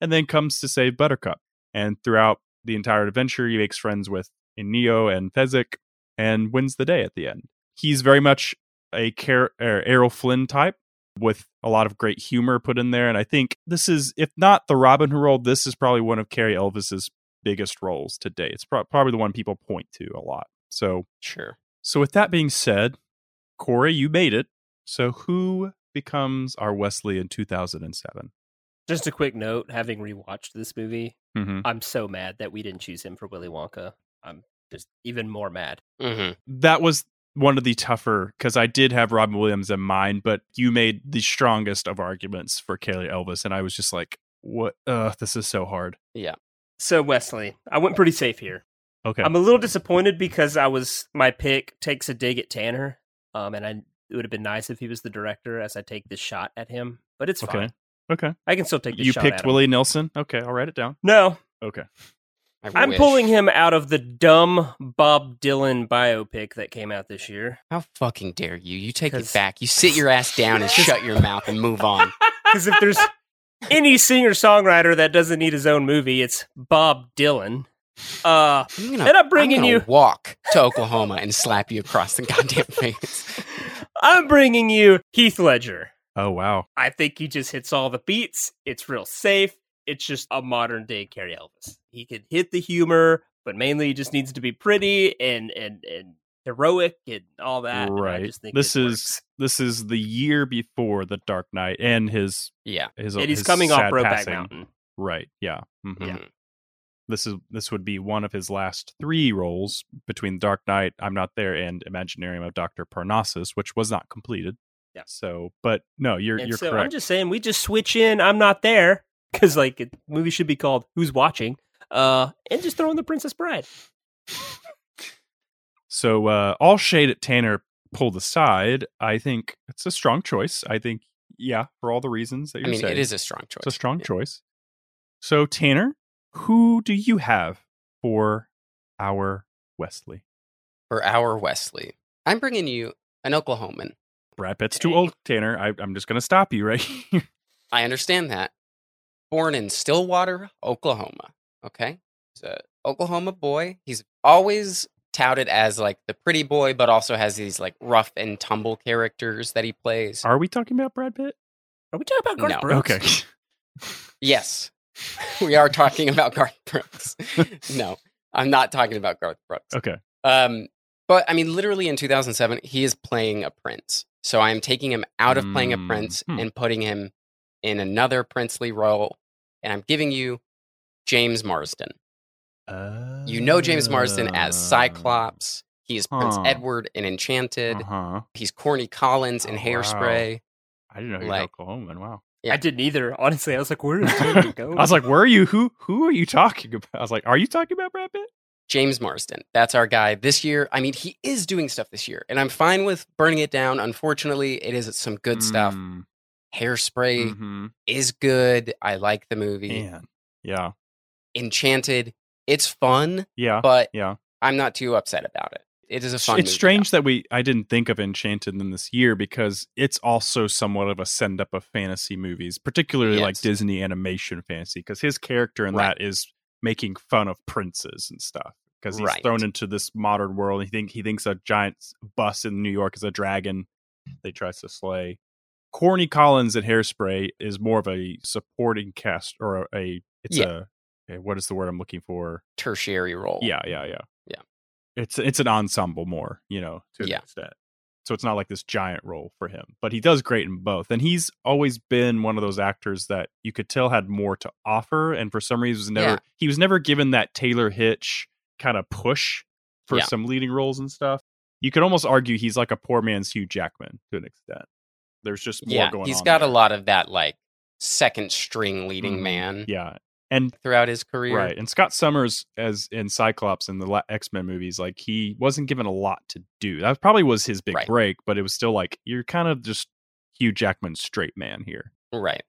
and then comes to save Buttercup. And throughout the entire adventure, he makes friends with Inigo and Fezzik and wins the day at the end. He's very much a Car- er, Errol Flynn type with a lot of great humor put in there. And I think this is, if not the Robin Hood role, this is probably one of Cary Elwes's biggest roles to date. It's pro- probably the one people point to a lot. So, Sure. so with that being said, Cory, you made it. So who becomes our Westley in 2007? Just a quick note: having rewatched this movie, Mhm. I'm so mad that we didn't choose him for Willy Wonka. I'm just even more mad. Mm-hmm. That was one of the tougher because I did have Robin Williams in mind, but you made the strongest of arguments for Cary Elwes, and I was just like, "What? Uh, this is so hard." Yeah. So Westley, I went pretty safe here. Okay, I'm a little disappointed because I was my pick takes a dig at Tanner, um, and I it would have been nice if he was the director as I take this shot at him, but it's okay, fine. okay. I can still take You shot picked at him. Willie Nelson. Okay, I'll write it down. No, Okay, I'm wish. pulling him out of the dumb Bob Dylan biopic that came out this year. How fucking dare you? You take it back. You sit your ass down and shut your mouth and move on. (laughs) Because if there's any singer songwriter that doesn't need his own movie, it's Bob Dylan. Uh, I'm gonna, and I'm bringing gonna you, walk to Oklahoma and slap you across the goddamn face. (laughs) I'm bringing you Heath Ledger. Oh wow. I think he just hits all the beats. It's real safe. It's just a modern day Cary Elwes. He could hit the humor, but mainly he just needs to be pretty and and and heroic and all that. right. just think This is works. this is the year before the Dark Knight and his Yeah. his and he's his coming off Brokeback. Mountain. Right. Yeah. Mhm. Yeah. This is this would be one of his last three roles between Dark Knight, I'm Not There, and Imaginarium of Doctor Parnassus, which was not completed. Yeah. So, but no, you're And you're so I'm just saying we just switch in. I'm not there because like the movie should be called Who's Watching, uh, and just throw in the Princess Bride. So uh, all shade at Tanner pulled aside, I think it's a strong choice. I think, yeah, for all the reasons that you're mean, saying, it is a strong choice. It's a strong choice. So Tanner, who do you have for our Westley? For our Westley, I'm bringing you an Oklahoman. Brad Pitt's too old, Tanner. I, I'm just going to stop you right (laughs) here. I understand that. Born in Stillwater, Oklahoma. Okay. He's a Oklahoma boy. He's always touted as like the pretty boy, but also has these like rough and tumble characters that he plays. Are we talking about Brad Pitt? Are we talking about Garth No. Brooks? Okay. (laughs) Yes. we are talking about Garth Brooks. no, I'm not talking about Garth Brooks. Okay. Um, but I mean, literally in 2007, he is playing a prince. So I am taking him out of playing a Mm, prince hmm. and putting him in another princely role. And I'm giving you James Marsden. You know James Marsden as Cyclops. He is Prince Edward in Enchanted. Uh huh. He's Corny Collins in Oh, wow. Hairspray. I didn't know you were Like- Oklahoman. Wow. Yeah. I didn't either. Honestly, I was like, where I going? (laughs) I was like, where are you? Who who are you talking about? I was like, are you talking about Brad Pitt? James Marsden. That's our guy this year. I mean, he is doing stuff this year, and I'm fine with burning it down. Unfortunately, it is some good stuff. Hairspray mhm. is good. I like the movie. Man. Yeah. Enchanted, it's fun, Yeah. but yeah. I'm not too upset about it. It is a fun. it's strange that we I didn't think of Enchanted in this year because it's also somewhat of a send up of fantasy movies, particularly like Disney animation fantasy, because his character in Right. that is making fun of princes and stuff. Because he's Right. thrown into this modern world. He think he thinks a giant bus in New York is a dragon. They tries to slay. Corny Collins in Hairspray is more of a supporting cast or a, a it's Yeah. a, what is the word I'm looking for? tertiary role. Yeah, yeah, yeah. Yeah. It's it's an ensemble more, you know, to an Yeah. extent. So it's not like this giant role for him, but he does great in both. And he's always been one of those actors that you could tell had more to offer, and for some reason was never Yeah. he was never given that Taylor Hitch kind of push for Yeah. some leading roles and stuff. You could almost argue he's like a poor man's Hugh Jackman to an extent. There's just more yeah. going He's got there. a lot of that like second string leading Mhm. man Yeah. And throughout his career. Right. And Scott Summers as in Cyclops in the X Men movies, like he wasn't given a lot to do. That probably was his big Right. break, but it was still like you're kind of just Hugh Jackman straight man here. Right.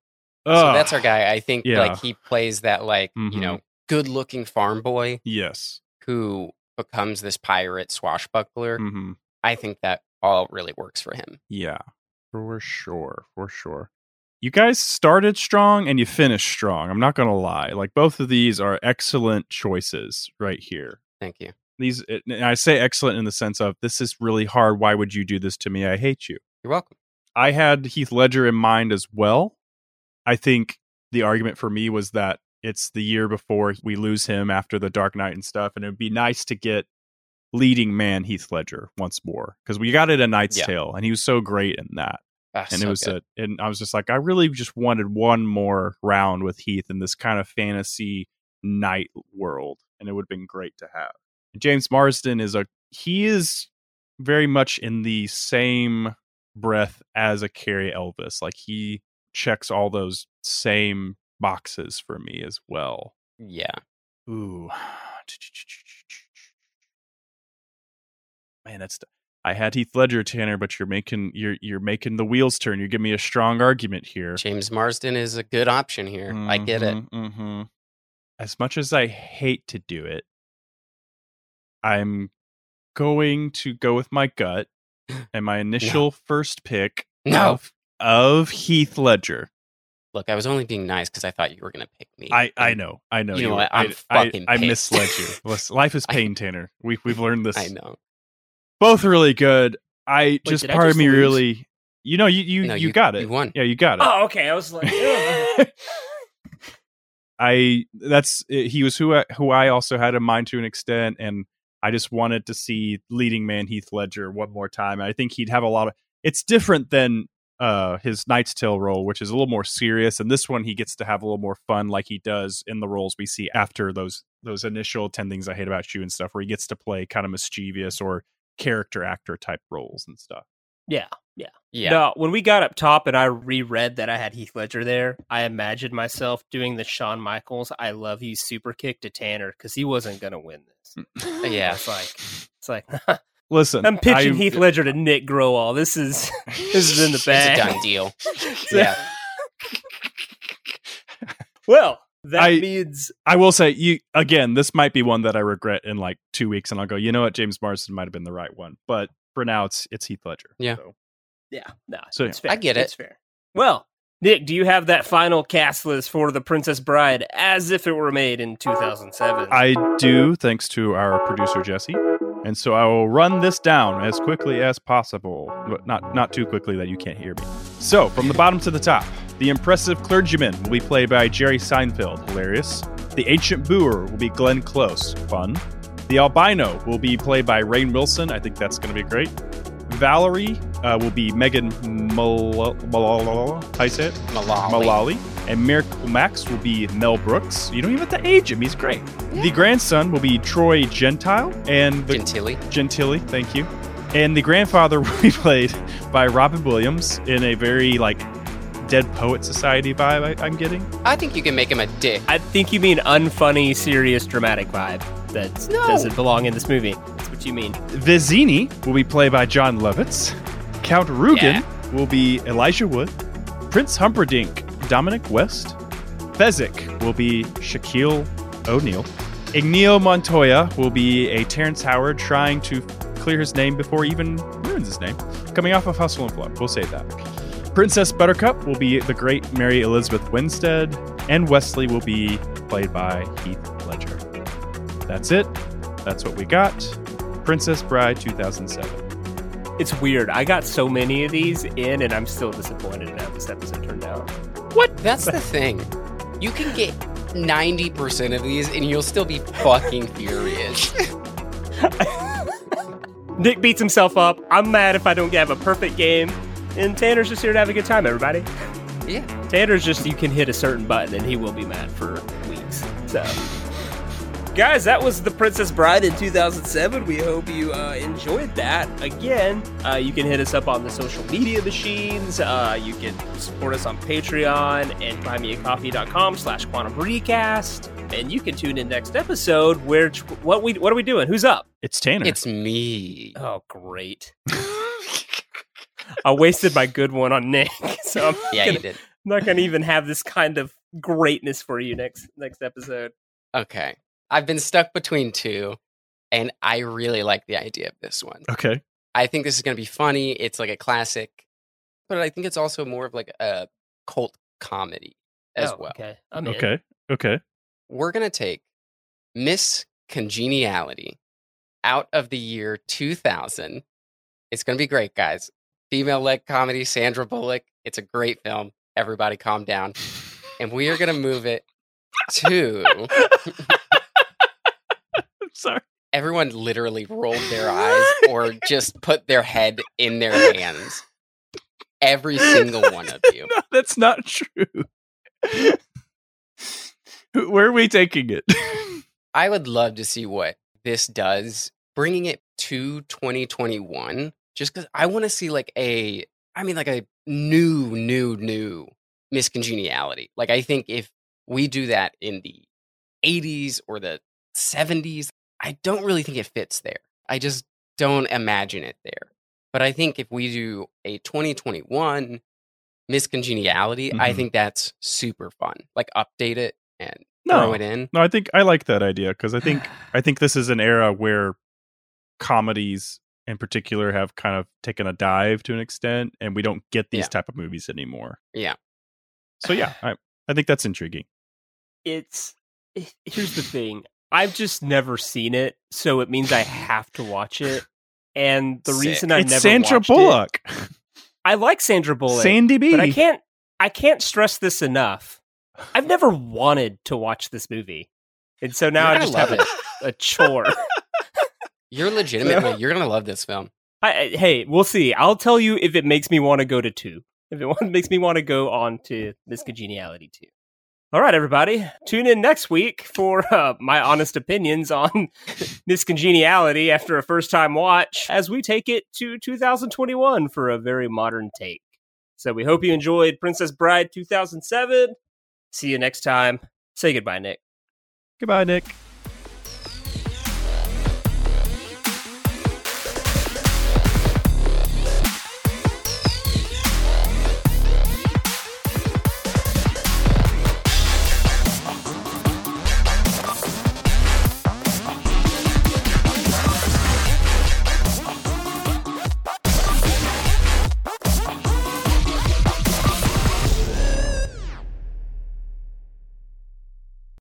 So that's our guy. I think Yeah. like he plays that like, Mhm. you know, good looking farm boy Yes. who becomes this pirate swashbuckler. hmm I think that all really works for him. Yeah. For sure. For sure. You guys started strong and you finished strong. I'm not going to lie. Like both of these are excellent choices right here. Thank you. These eh, and I say excellent in the sense of this is really hard. Why would you do this to me? I hate you. You're welcome. I had Heath Ledger in mind as well. I think the argument for me was that it's the year before we lose him after the Dark Knight and stuff, and it'd be nice to get leading man Heath Ledger once more because we got it a Knight's Yeah. Tale, and he was so great in that. Ah, and so it was good. a, and I was just like, I really just wanted one more round with Heath in this kind of fantasy knight world, and it would have been great to have. James Marsden is a he is very much in the same breath as a Cary Elwes. Like he checks all those same boxes for me as well. Yeah. Ooh. (sighs) Man, that's I had Heath Ledger, Tanner, but you're making you're you're making the wheels turn. You're giving me a strong argument here. James Marsden is a good option here. I get it. Mm-hmm. As much as I hate to do it, I'm going to go with my gut (laughs) and my initial first pick No. of, of Heath Ledger. Look, I was only being nice because I thought you were going to pick me. I, I know, I know. You know what? I'm I, fucking I, I misled you. Life is (laughs) pain, Tanner. We we've learned this. I know. Both really good. I just did I part just of me lose? really, you know, you you, No, you, you- got it. you won. Yeah, you got it. Oh, okay. I was like. (laughs) I that's eh, he was who I, who I also had in mind to an extent, and I just wanted to see leading man Heath Ledger one more time. I think he'd have a lot of. It's different than uh his Knight's Tale role, which is a little more serious, and this one he gets to have a little more fun, like he does in the roles we see after those those initial ten things I hate about you and stuff, where he gets to play kind of mischievous or character actor type roles and stuff. yeah, yeah. Yeah. No, when we got up top and I reread that I had Heath Ledger there, I imagined myself doing the Shawn Michaels "I love you" super kick to Tanner because he wasn't gonna win this. Mm. (laughs) Yeah. It's like, it's like (laughs) Listen, I'm pitching I- Heath Ledger to Nick Growall. This is (laughs) this is in the It's bag. a done deal. yeah. Well, that I- means I will say you again. This might be one that I regret in like two weeks, and I'll go. You know what? James Marsden might have been the right one, but for now, it's it's Heath Ledger. Yeah. So. yeah, no, So, it's yeah. fair. I get it. It's fair. Well, Nick, do you have that final cast list for The Princess Bride as if it were made in 2007? I do, thanks to our producer Jesse, and so I will run this down as quickly as possible, but not not too quickly that you can't hear me. So, from the bottom to the top, the impressive clergyman will be played by Jerry Seinfeld, hilarious. The ancient boor will be Glenn Close, fun. The albino will be played by Rainn Wilson. I think that's going to be great. Valerie uh, will be Megan Mal- Mal- how you say it? Malali. Malali. And Miracle Max will be Mel Brooks. You don't even have to age him; he's great. The grandson will be Troy Gentile, and the Gentilly. Gentili, thank you. And the grandfather (laughs) will be played by Robin Williams in a very like Dead Poet Society vibe. I, I'm getting. I think you can make him a dick. I think you mean unfunny, serious, dramatic vibe. that doesn't belong in this movie. That's what you mean. Vizzini will be played by Jon Lovitz. Count Rugen will be Elijah Wood. Prince Humperdinck, Dominic West. Fezzik will be Shaquille O'Neal. Inigo Montoya will be a Terrence Howard trying to clear his name before he even ruins his name. Coming off of Hustle and Flow. We'll save that. Princess Buttercup will be the great Mary Elizabeth Winstead. And Westley will be played by Heath Ledger. That's it. That's what we got. Princess Bride 2007. It's weird. I got so many of these in, and I'm still disappointed in how this episode turned out. What? That's the thing. You can get 90% of these and you'll still be fucking furious. (laughs) Nick beats himself up. I'm mad if I don't have a perfect game. And Tanner's just here to have a good time, everybody. Yeah. Tanner's just, you can hit a certain button and he will be mad for weeks. So, guys, that was The Princess Bride in 2007. We hope you uh, enjoyed that. Again, uh, you can hit us up on the social media machines. Uh, you can support us on Patreon and buymeacoffee.com slash quantum recast. And you can tune in next episode where what we what are we doing? Who's up? It's Tanner. It's me. Oh, great. (laughs) (laughs) I wasted my good one on Nick, (laughs) so I'm Yeah, gonna, you did. I'm not going to even have this kind of greatness for you next next episode. Okay. I've been stuck between two, and I really like the idea of this one. Okay. I think this is going to be funny. It's like a classic, but I think it's also more of like a cult comedy as Oh, well. Okay, I'm in. Okay. Okay. We're going to take Miss Congeniality out of the year 2000. It's going to be great, guys. Female led comedy, Sandra Bullock. It's a great film. Everybody calm down. And we are going to move it to. I'm sorry. Everyone literally rolled their eyes or just put their head in their hands. Every single (laughs) one of you. No, that's not true. Where are we taking it? (laughs) I would love to see what this does, bringing it to 2021, just because I want to see like a, I mean, like a new, new, new Miss Congeniality. Like, I think if we do that in the 80s or the 70s, I don't really think it fits there. I just don't imagine it there. But I think if we do a 2021 Miss Congeniality, I Mhm. think that's super fun. Like, update it and no. throw it in. No, I think I like that idea because I think (sighs) I think this is an era where comedies in particular have kind of taken a dive to an extent and we don't get these Yeah. type of movies anymore. Yeah. So yeah, I I think that's intriguing. It's here's the thing. I've just never seen it, so it means I (laughs) have to watch it. And the Sick. reason I it's never Sandra watched it- Bullock. (laughs) I like Sandra Bullock, Sandy B. but I can't I can't stress this enough. I've never wanted to watch this movie, and so now You're I just gonna have love a, a chore. (laughs) You're legitimately, (laughs) you're gonna love this film. I, I- hey, we'll see. I'll tell you if it makes me want to go to two. If it (laughs) makes me want to go on to Miss Congeniality two. All right, everybody, tune in next week for (laughs) uh, my honest opinions on Miss Congeniality after a first time watch, as we take it to 2021 for a very modern take. So we hope you enjoyed Princess Bride 2007. See you next time. Say goodbye, Nick. Goodbye, Nick.